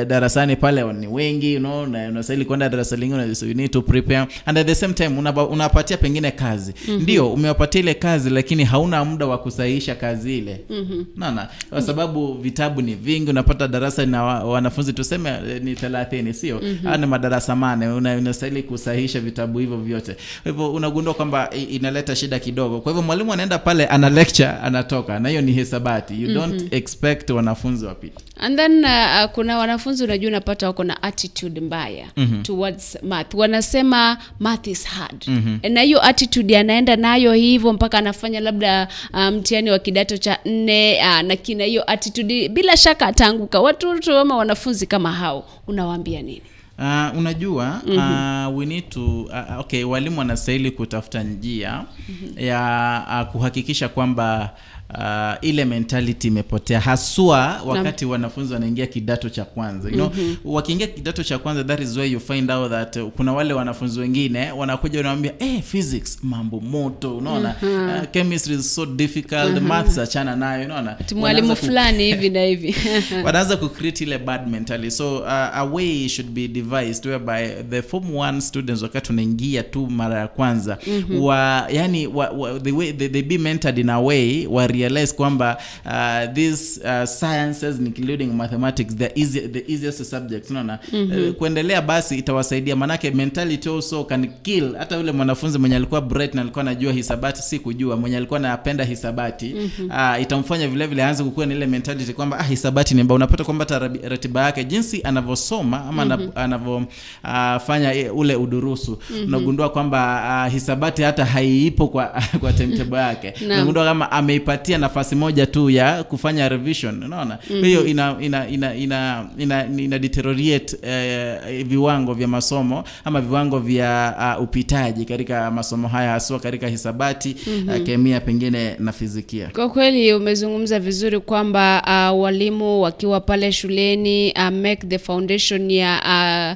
darasani pale ni wengi you know, unastahili kwenda darasa lingine you need to prepare and at the same time unapa- unapatia pengine kazi. Mm-hmm. ndio umewapatia ile kazi lakini hauna muda wa kusahihisha kazi ile. Mm-hmm. naona kwa sababu vitabu ni vingi unapata darasa na wanafunzi tuseme eh, ni thelathini sio? Mm-hmm. ni madarasa mane una- unastahili kusahihisha vitabu hivyo vyote. Kwa hivyo unagundua kwamba inaleta shida kidogo. Kwa hivyo mwalimu anaenda pale ana lecture anatoka na hiyo ni hisabati. You don't expect wanafunzi wapite and then uh, uh, kuna wanafunzi unajua unapata wako na attitude mbaya mm-hmm. towards math. Wanasema math is hard mm-hmm. na hiyo attitude anaenda nayo hivyo mpaka anafanya labda mtihani um, wa kidato cha nne uh, na kina hiyo attitude bila shaka ataanguka watoto ama wanafunzi kama hao unawaambia nini Uh, unajua mm-hmm. uh, we need to uh, okay walimu wanastahili kutafuta njia mm-hmm. ya uh, kuhakikisha kwamba uh, ile mentality imepotea haswa wakati wanafunzi wanaingia kidato cha kwanza you know, mm-hmm. wakiingia kidato cha kwanza that is where you find out that uh, kuna wale wanafunzi wengine wanakuja wanawambia eh, physics mambo moto unaona mm-hmm. uh, chemistry is so difficult mm-hmm. maths achana nayo unaona mwalimu fulani hivi na hivi wanaanza kucreate ile bad mentality so uh, a way should be devised whereby the form one students wakati unaingia tu mara ya kwanza mm-hmm. wa yani wa, wa, the way they, they be mentored in a way wa realize kwamba uh, these uh, sciences including mathematics the, easy, the easiest subjects unaona mm-hmm. uh, kuendelea basi itawasaidia manake mentality also can kill hata yule mwanafunzi mwenye alikuwa bright na alikuwa anajua hisabati si kujua mwenye alikuwa anapenda hisabati mm-hmm. uh, itamfanya vile vile aanze kukua na ile mentality kwamba ah, hisabati ni mbaya unapata kwamba ratiba yake jinsi anavyosoma ama mm-hmm. anavyofanya uh, ule udurusu mm-hmm. unagundua kwamba uh, hisabati hata haiipo kwa kwa timetable yake unagundua kama ameipatia nafasi moja tu ya kufanya revision unaona mm-hmm. hiyo ina ina ina ina, ina, ina deteriorate eh, viwango vya masomo ama viwango vya uh, upitaji katika masomo haya haswa katika hisabati mm-hmm. uh, kemia pengine na fizikia Kwa kweli umezungumza vizuri kwamba uh, walimu wakiwa pale shuleni uh, make the foundation ya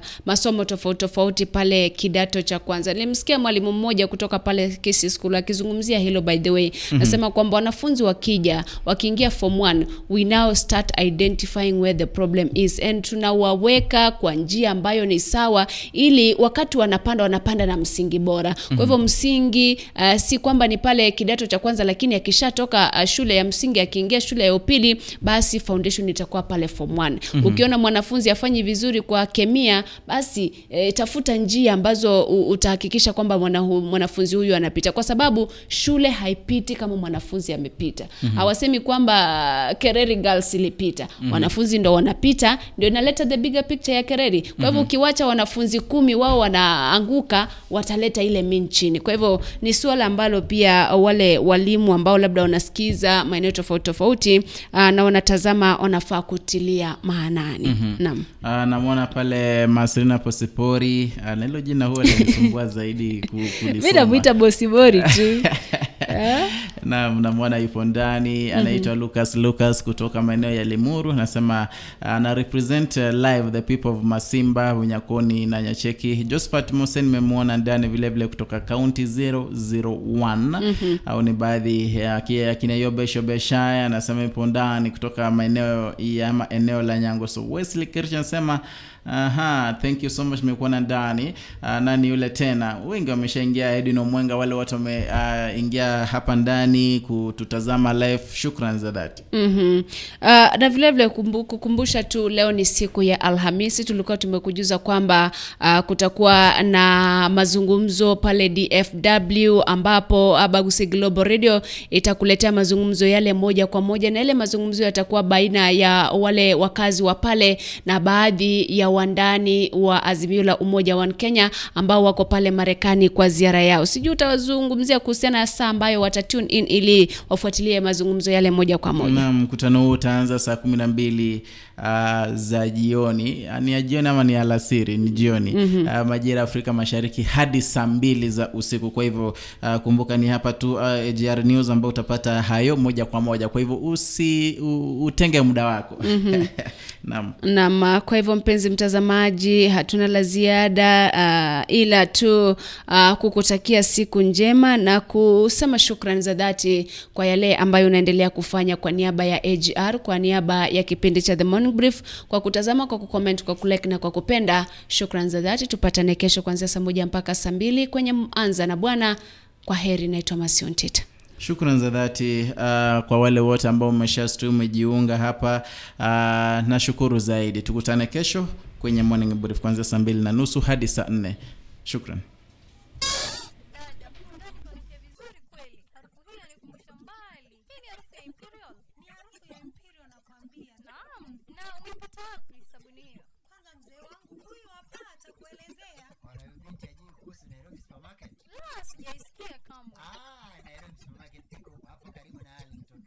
uh, masomo tofauti tofauti pale kidato cha kwanza. Nilimsikia mwalimu mmoja kutoka pale Kisii School akizungumzia hilo by the way. Mm-hmm. Nasema kwamba wanafunzi wakija wakiingia form 1 we now start identifying where the problem is. And tunawaweka kwa njia ambayo ni sawa ili wakati wanapanda wanapanda na msingi bora. Kwa hivyo msingi uh, si kwamba ni pale kidato cha kwanza lakini akishatoka uh, shule ya msingi akiingia shule ya upili basi foundation itakuwa pale form 1 mm-hmm. ukiona mwanafunzi afanyi vizuri kwa kemia basi e, tafuta njia ambazo utahakikisha kwamba mwanafunzi huyu anapita. Kwa sababu shule haipiti kama mwanafunzi amepita mm-hmm. hawasemi kwamba uh, kereri girls ilipita. Mm-hmm. wanafunzi ndo wanapita ndio inaleta the bigger picture ya kereri. Kwa hivyo mm-hmm. ukiwacha wanafunzi kumi wao wanaanguka wataleta ile min chini kwa hivyo ni suala ambalo pia wale walimu ambao labda wanasikiza maeneo tofauti tofauti uh, na wanatazama wanafaa kutilia maanani. Mm-hmm. naam. Uh, namwona pale Masrina Posipori. Uh, na hilo jina huwa linisumbua zaidi kulisoma mi namwita bosibori tu Eh? Yupo ndani anaitwa Lucas Lucas kutoka maeneo ya Limuru. Anasema ana represent uh, live the people of Masimba, Unyakoni na Nyacheki. josphat Musa nimemwona ndani vile vile kutoka kaunti 001 au ni baadhi ya akina Yobe anasema yupo ndani kutoka maeneo ya ama eneo la nyangoso. Wesley Kirch anasema Aha, thank you so much nimekuona ndani. Uh, nani yule tena? Wengi wameshaingia Edwin Omwenga, wale watu wameingia uh, hapa ndani kututazama live. Shukran za dhati. Mm-hmm. Uh, na vile vile kumbu, kukumbusha tu leo ni siku ya Alhamisi. Tulikuwa tumekujuza kwamba uh, kutakuwa na mazungumzo pale DFW ambapo uh, Bagusi Global Radio itakuletea mazungumzo yale moja kwa moja, na yale mazungumzo yatakuwa baina ya wale wakazi wa pale na baadhi ya wandani wa Azimio la Umoja wa Kenya ambao wako pale Marekani kwa ziara yao. Sijui utawazungumzia kuhusiana na saa ambayo wata tune in ili wafuatilie mazungumzo yale moja kwa moja na mkutano huu utaanza saa kumi na mbili uh, za jioni. Ah, ni ya jioni ama ni alasiri? Ni jioni. Mm-hmm. uh, majira ya afrika mashariki hadi saa mbili za usiku. Kwa hivyo uh, kumbuka ni hapa tu uh, AGR news ambao utapata hayo moja kwa moja. Kwa hivyo usi u, utenge muda wako. Mm-hmm. naam. Naam, kwa hivyo mpenzi mtazamaji, hatuna la ziada uh, ila tu uh, kukutakia siku njema na kusema shukrani za dhati kwa yale ambayo unaendelea kufanya kwa niaba ya AGR, kwa niaba ya kipindi cha The Morning Brief, kwa kutazama, kwa kucomment, kwa kulike na kwa kupenda. Shukrani za dhati, tupatane kesho kuanzia saa moja mpaka saa mbili kwenye Anza na Bwana. Kwa heri, naitwa Masion Tita. Shukran za dhati uh, kwa wale wote ambao umeshastri umejiunga hapa uh, nashukuru zaidi. Tukutane kesho kwenye morning brief kuanzia saa mbili na nusu hadi saa nne. Shukran. Dada, humu ndani kunanukia vizuri kweli. Harufu hii inanikumbusha mbali. Hii ni harufu ya Imperial. Ni harufu ya Imperial nakwambia. Naam. Na umeipata wapi sabuni hiyo? Kwanza mzee wangu huyu hapa atakuelezea. Wanayobinti ajui kuhusu Nairobi supermarket. La, sijaisikia kamwe. Ah, Nairobi supermarket iko hapo karibu na Arlington.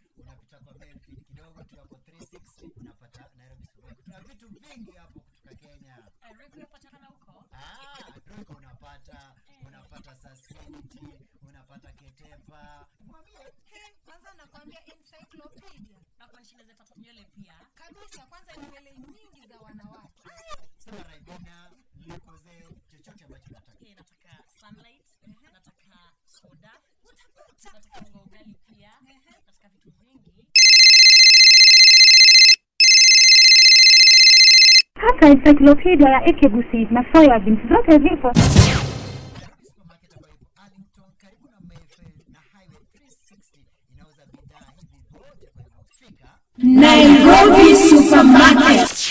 Mayfield kidogo tu hapo 360 unapata Nairobi supermarket. Tuna vitu vingi hapo kutoka Kenya. Eh, huko Ah, unapata, unapata Sasinti, unapata Ketepa. Mwambie kwanza nakwambia encyclopedia. na kwa shida za nywele pia Kabisa kwanza nywele nyingi za wanawake. sema Raibina, Lipoze, chochote ambacho nataka. Okay, nataka sunlight nataka soda nataka unga ugali pia nataka vitu vingi Hata encyclopedia ya Ekegusi na beans zote zipo. Nairobi supermarket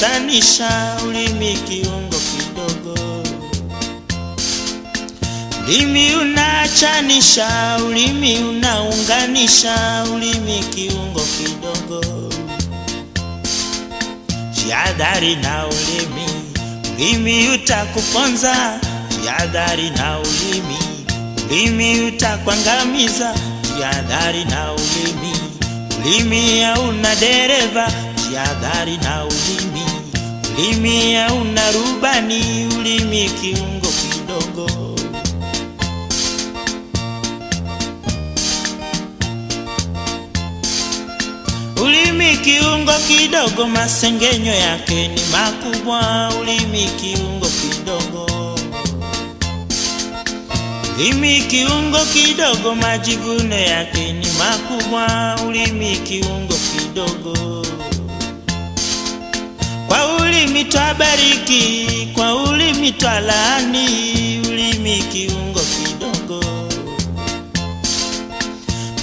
unapatanisha, ulimi kiungo kidogo. Ulimi unachanisha, ulimi unaunganisha, ulimi kiungo kidogo. Jihadhari na ulimi, ulimi utakuponza. Jihadhari na ulimi, ulimi utakwangamiza. Jihadhari na ulimi ulimi hauna dereva, jihadhari na ulimi. Ulimi hauna rubani, ulimi kiungo kidogo. Ulimi kiungo kidogo, masengenyo yake ni makubwa. Ulimi kiungo kidogo. Ulimi kiungo kidogo, majivuno yake ni makubwa. Ulimi kiungo kidogo, Ulimi twabariki kwa ulimi twalaani, ulimi kiungo kidogo.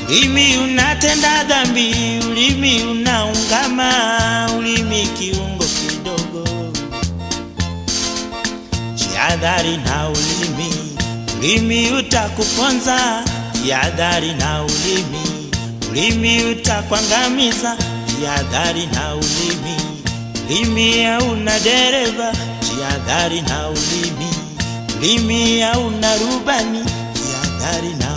Ulimi unatenda dhambi, ulimi unaungama, ulimi kiungo kidogo. Jihadhari na ulimi, ulimi utakuponza. Jihadhari na ulimi, ulimi utakuangamiza. Jihadhari na ulimi Ulimi hauna dereva, jihadhari na ulimi. Ulimi hauna rubani, jihadhari na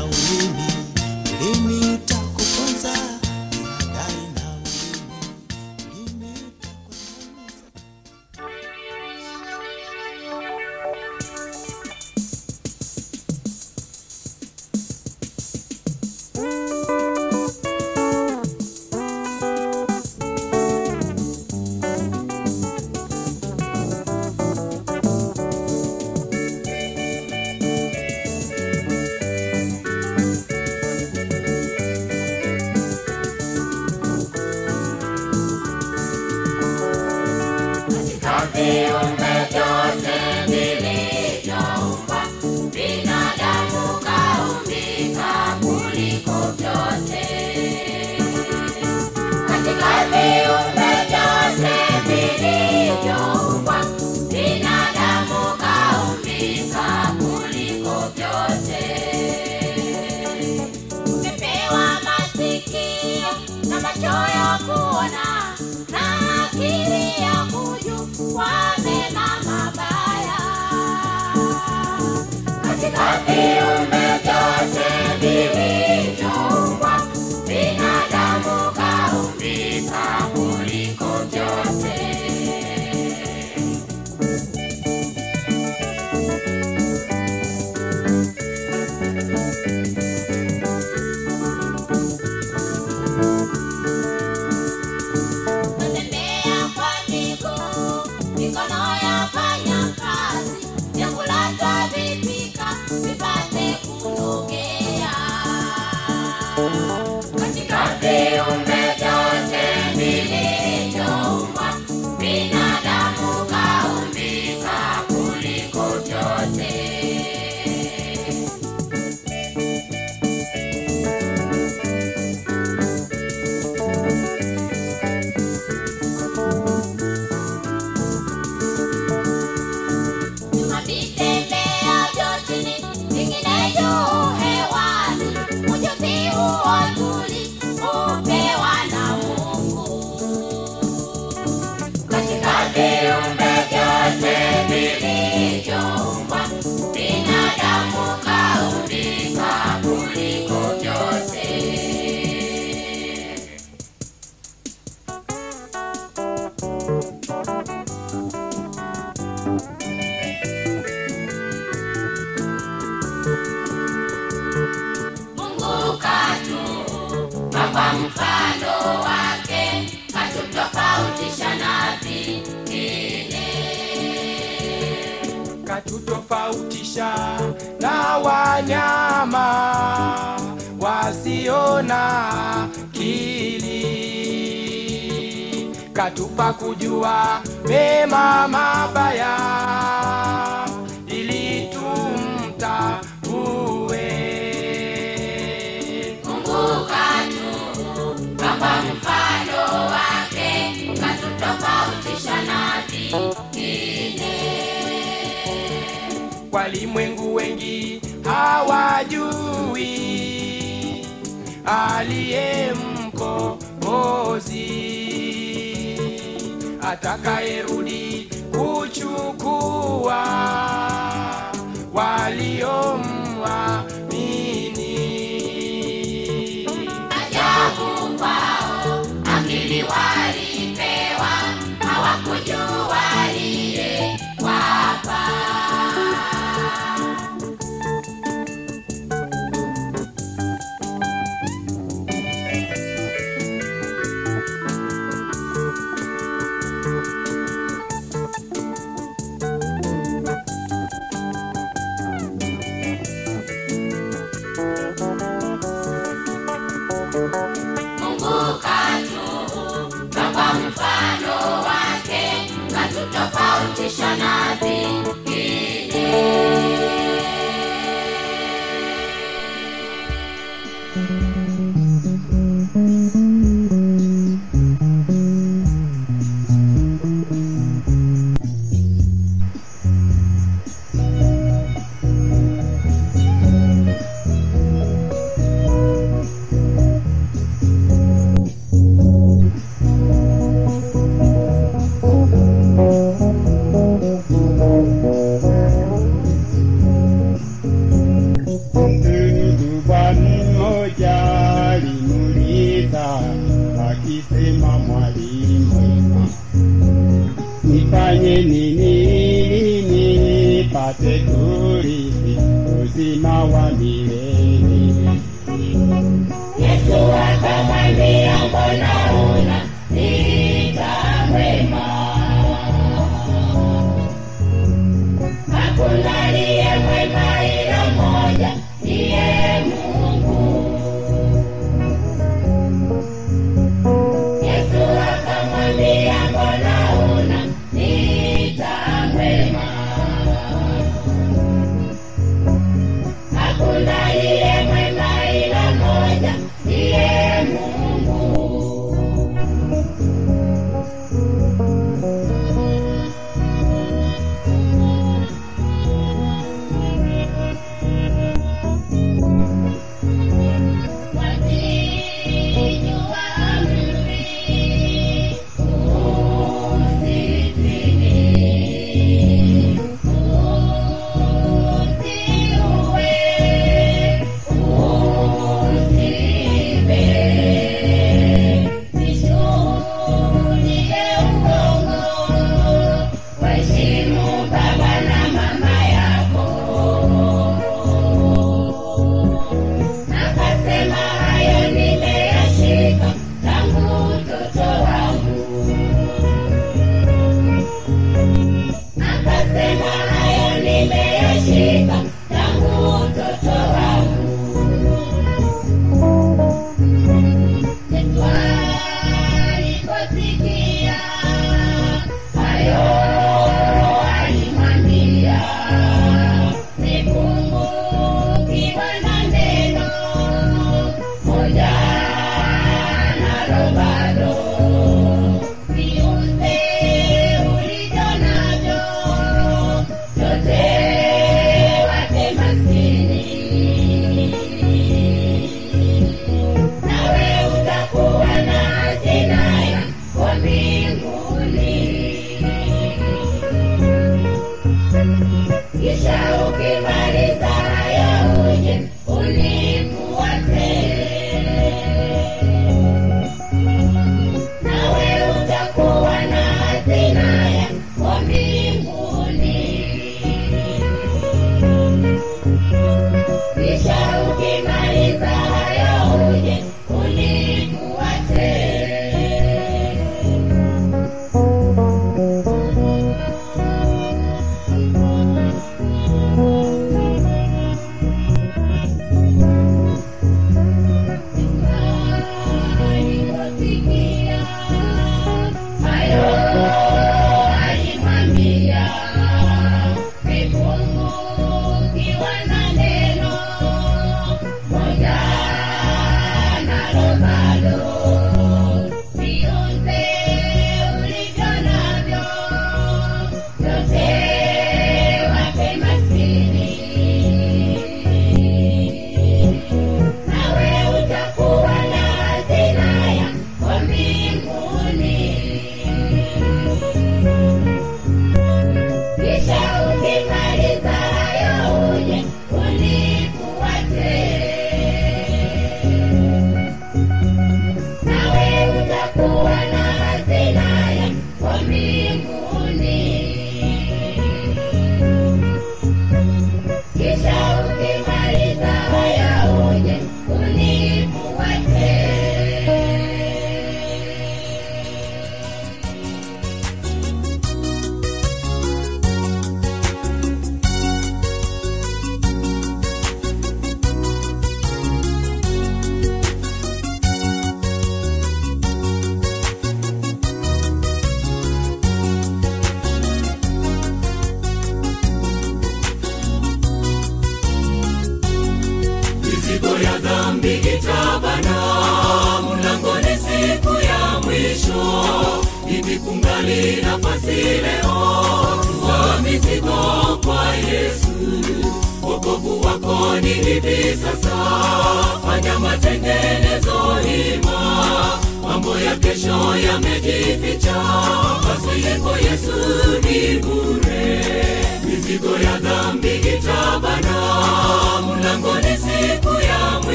hayo nimeyashika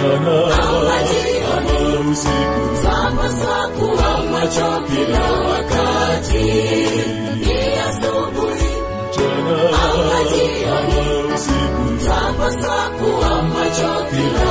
sana. Ama usiku sama saku ama kila wakati ama usiku sama saku ama kila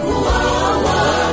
kuwawa.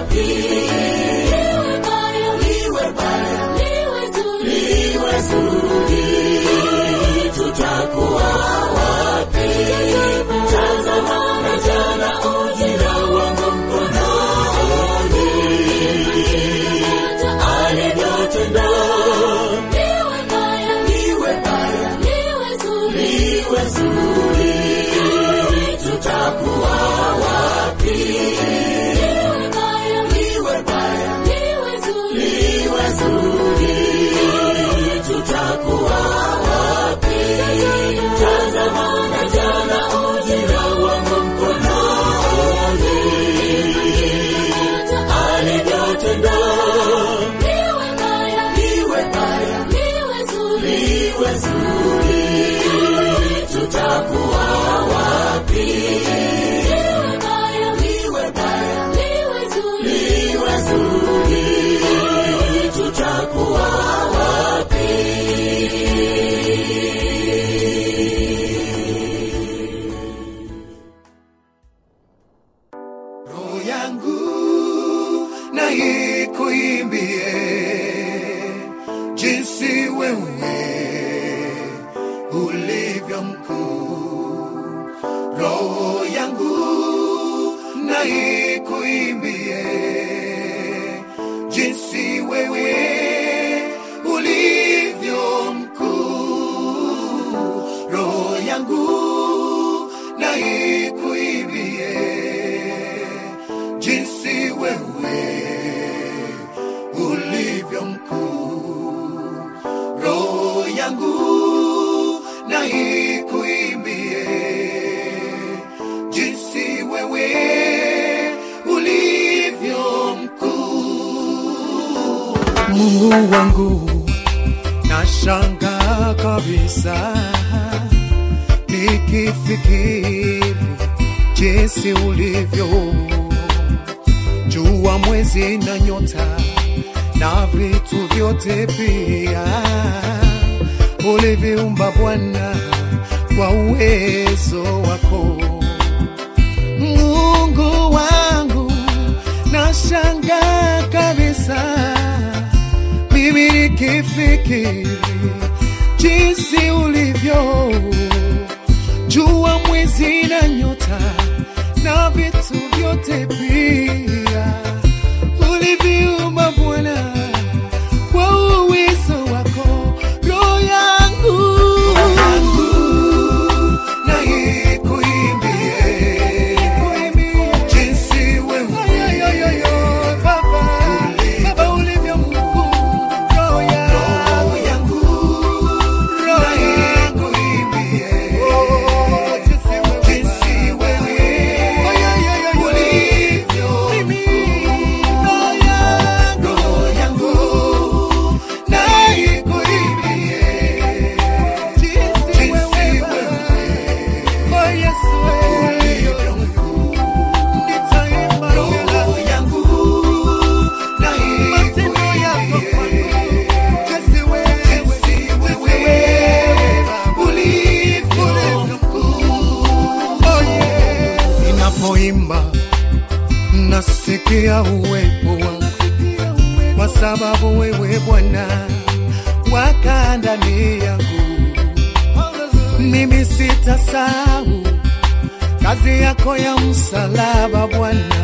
yako ya msalaba Bwana,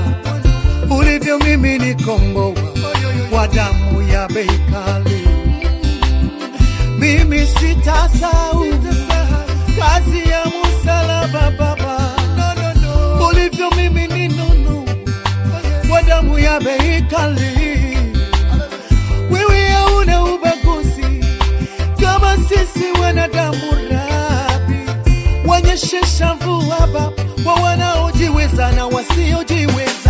ulivyo mimi nikomboa kwa damu ya bei kali. Mimi sitasahau kazi ya msalaba Baba, ulivyo mimi ninunua kwa damu ya bei kali. Wewe hauna ubaguzi kama sisi wanadamu, Rabi, wanyeshe shavu Baba kwa wanaojiweza na wasiojiweza.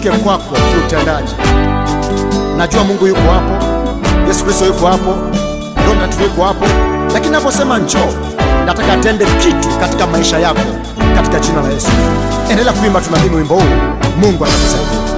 Nitoke kwako kiutendaji. Najua Mungu yuko hapo, Yesu Kristo yuko hapo, Roho Mtakatifu yuko hapo, lakini naposema njoo, nataka atende kitu katika maisha yako katika jina la Yesu. Endelea kuimba, tunaamini wimbo huu, Mungu atakusaidia.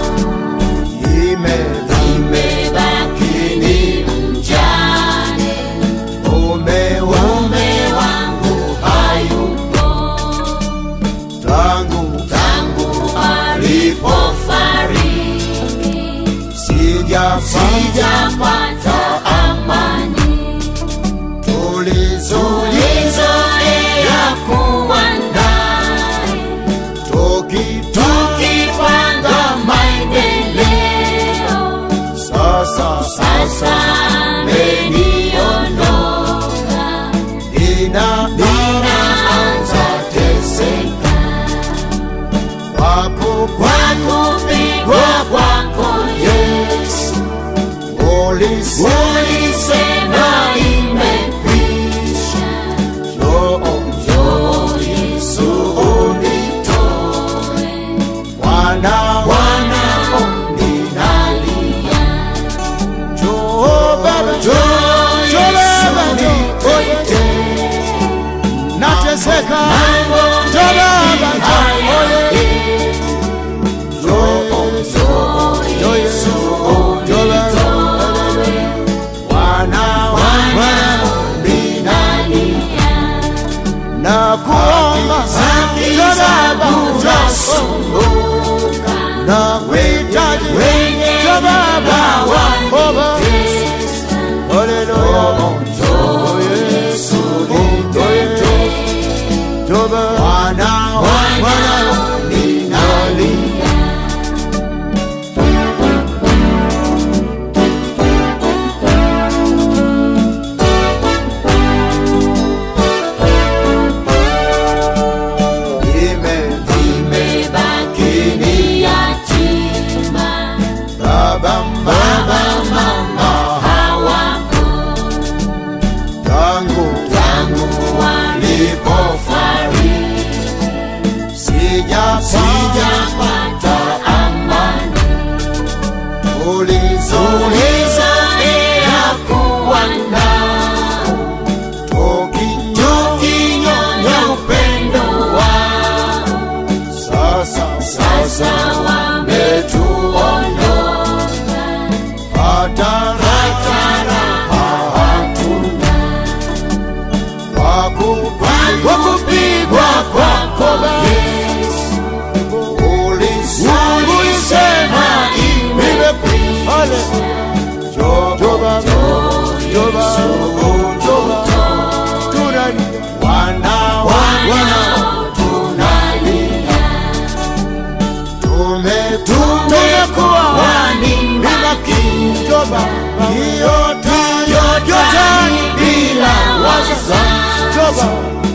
Doba,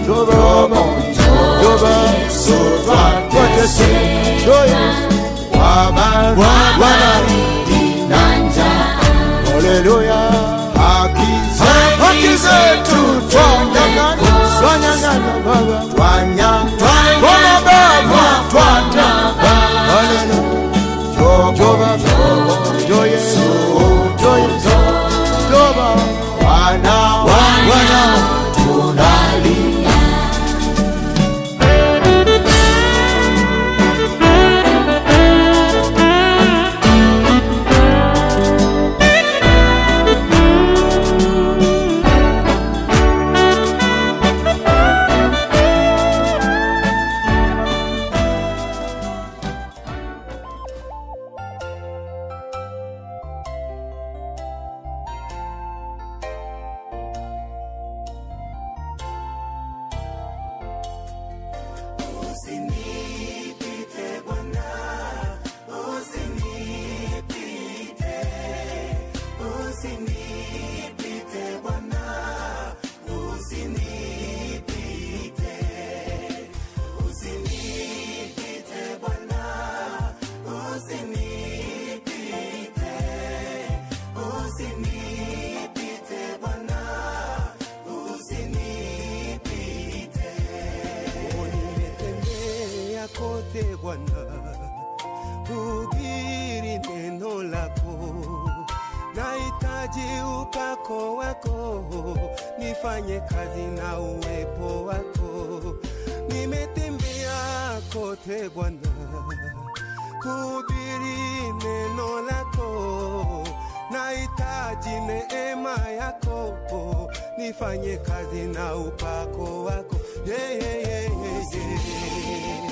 Doba, Doba, Sotra, Kotese, Doyes, Waba, Waba, Dinanja, Hallelujah, Hakize, Hakize, Tutonga, Swanyanga, nifanye kazi na upako wako yeah, yeah, yeah, yeah, yeah.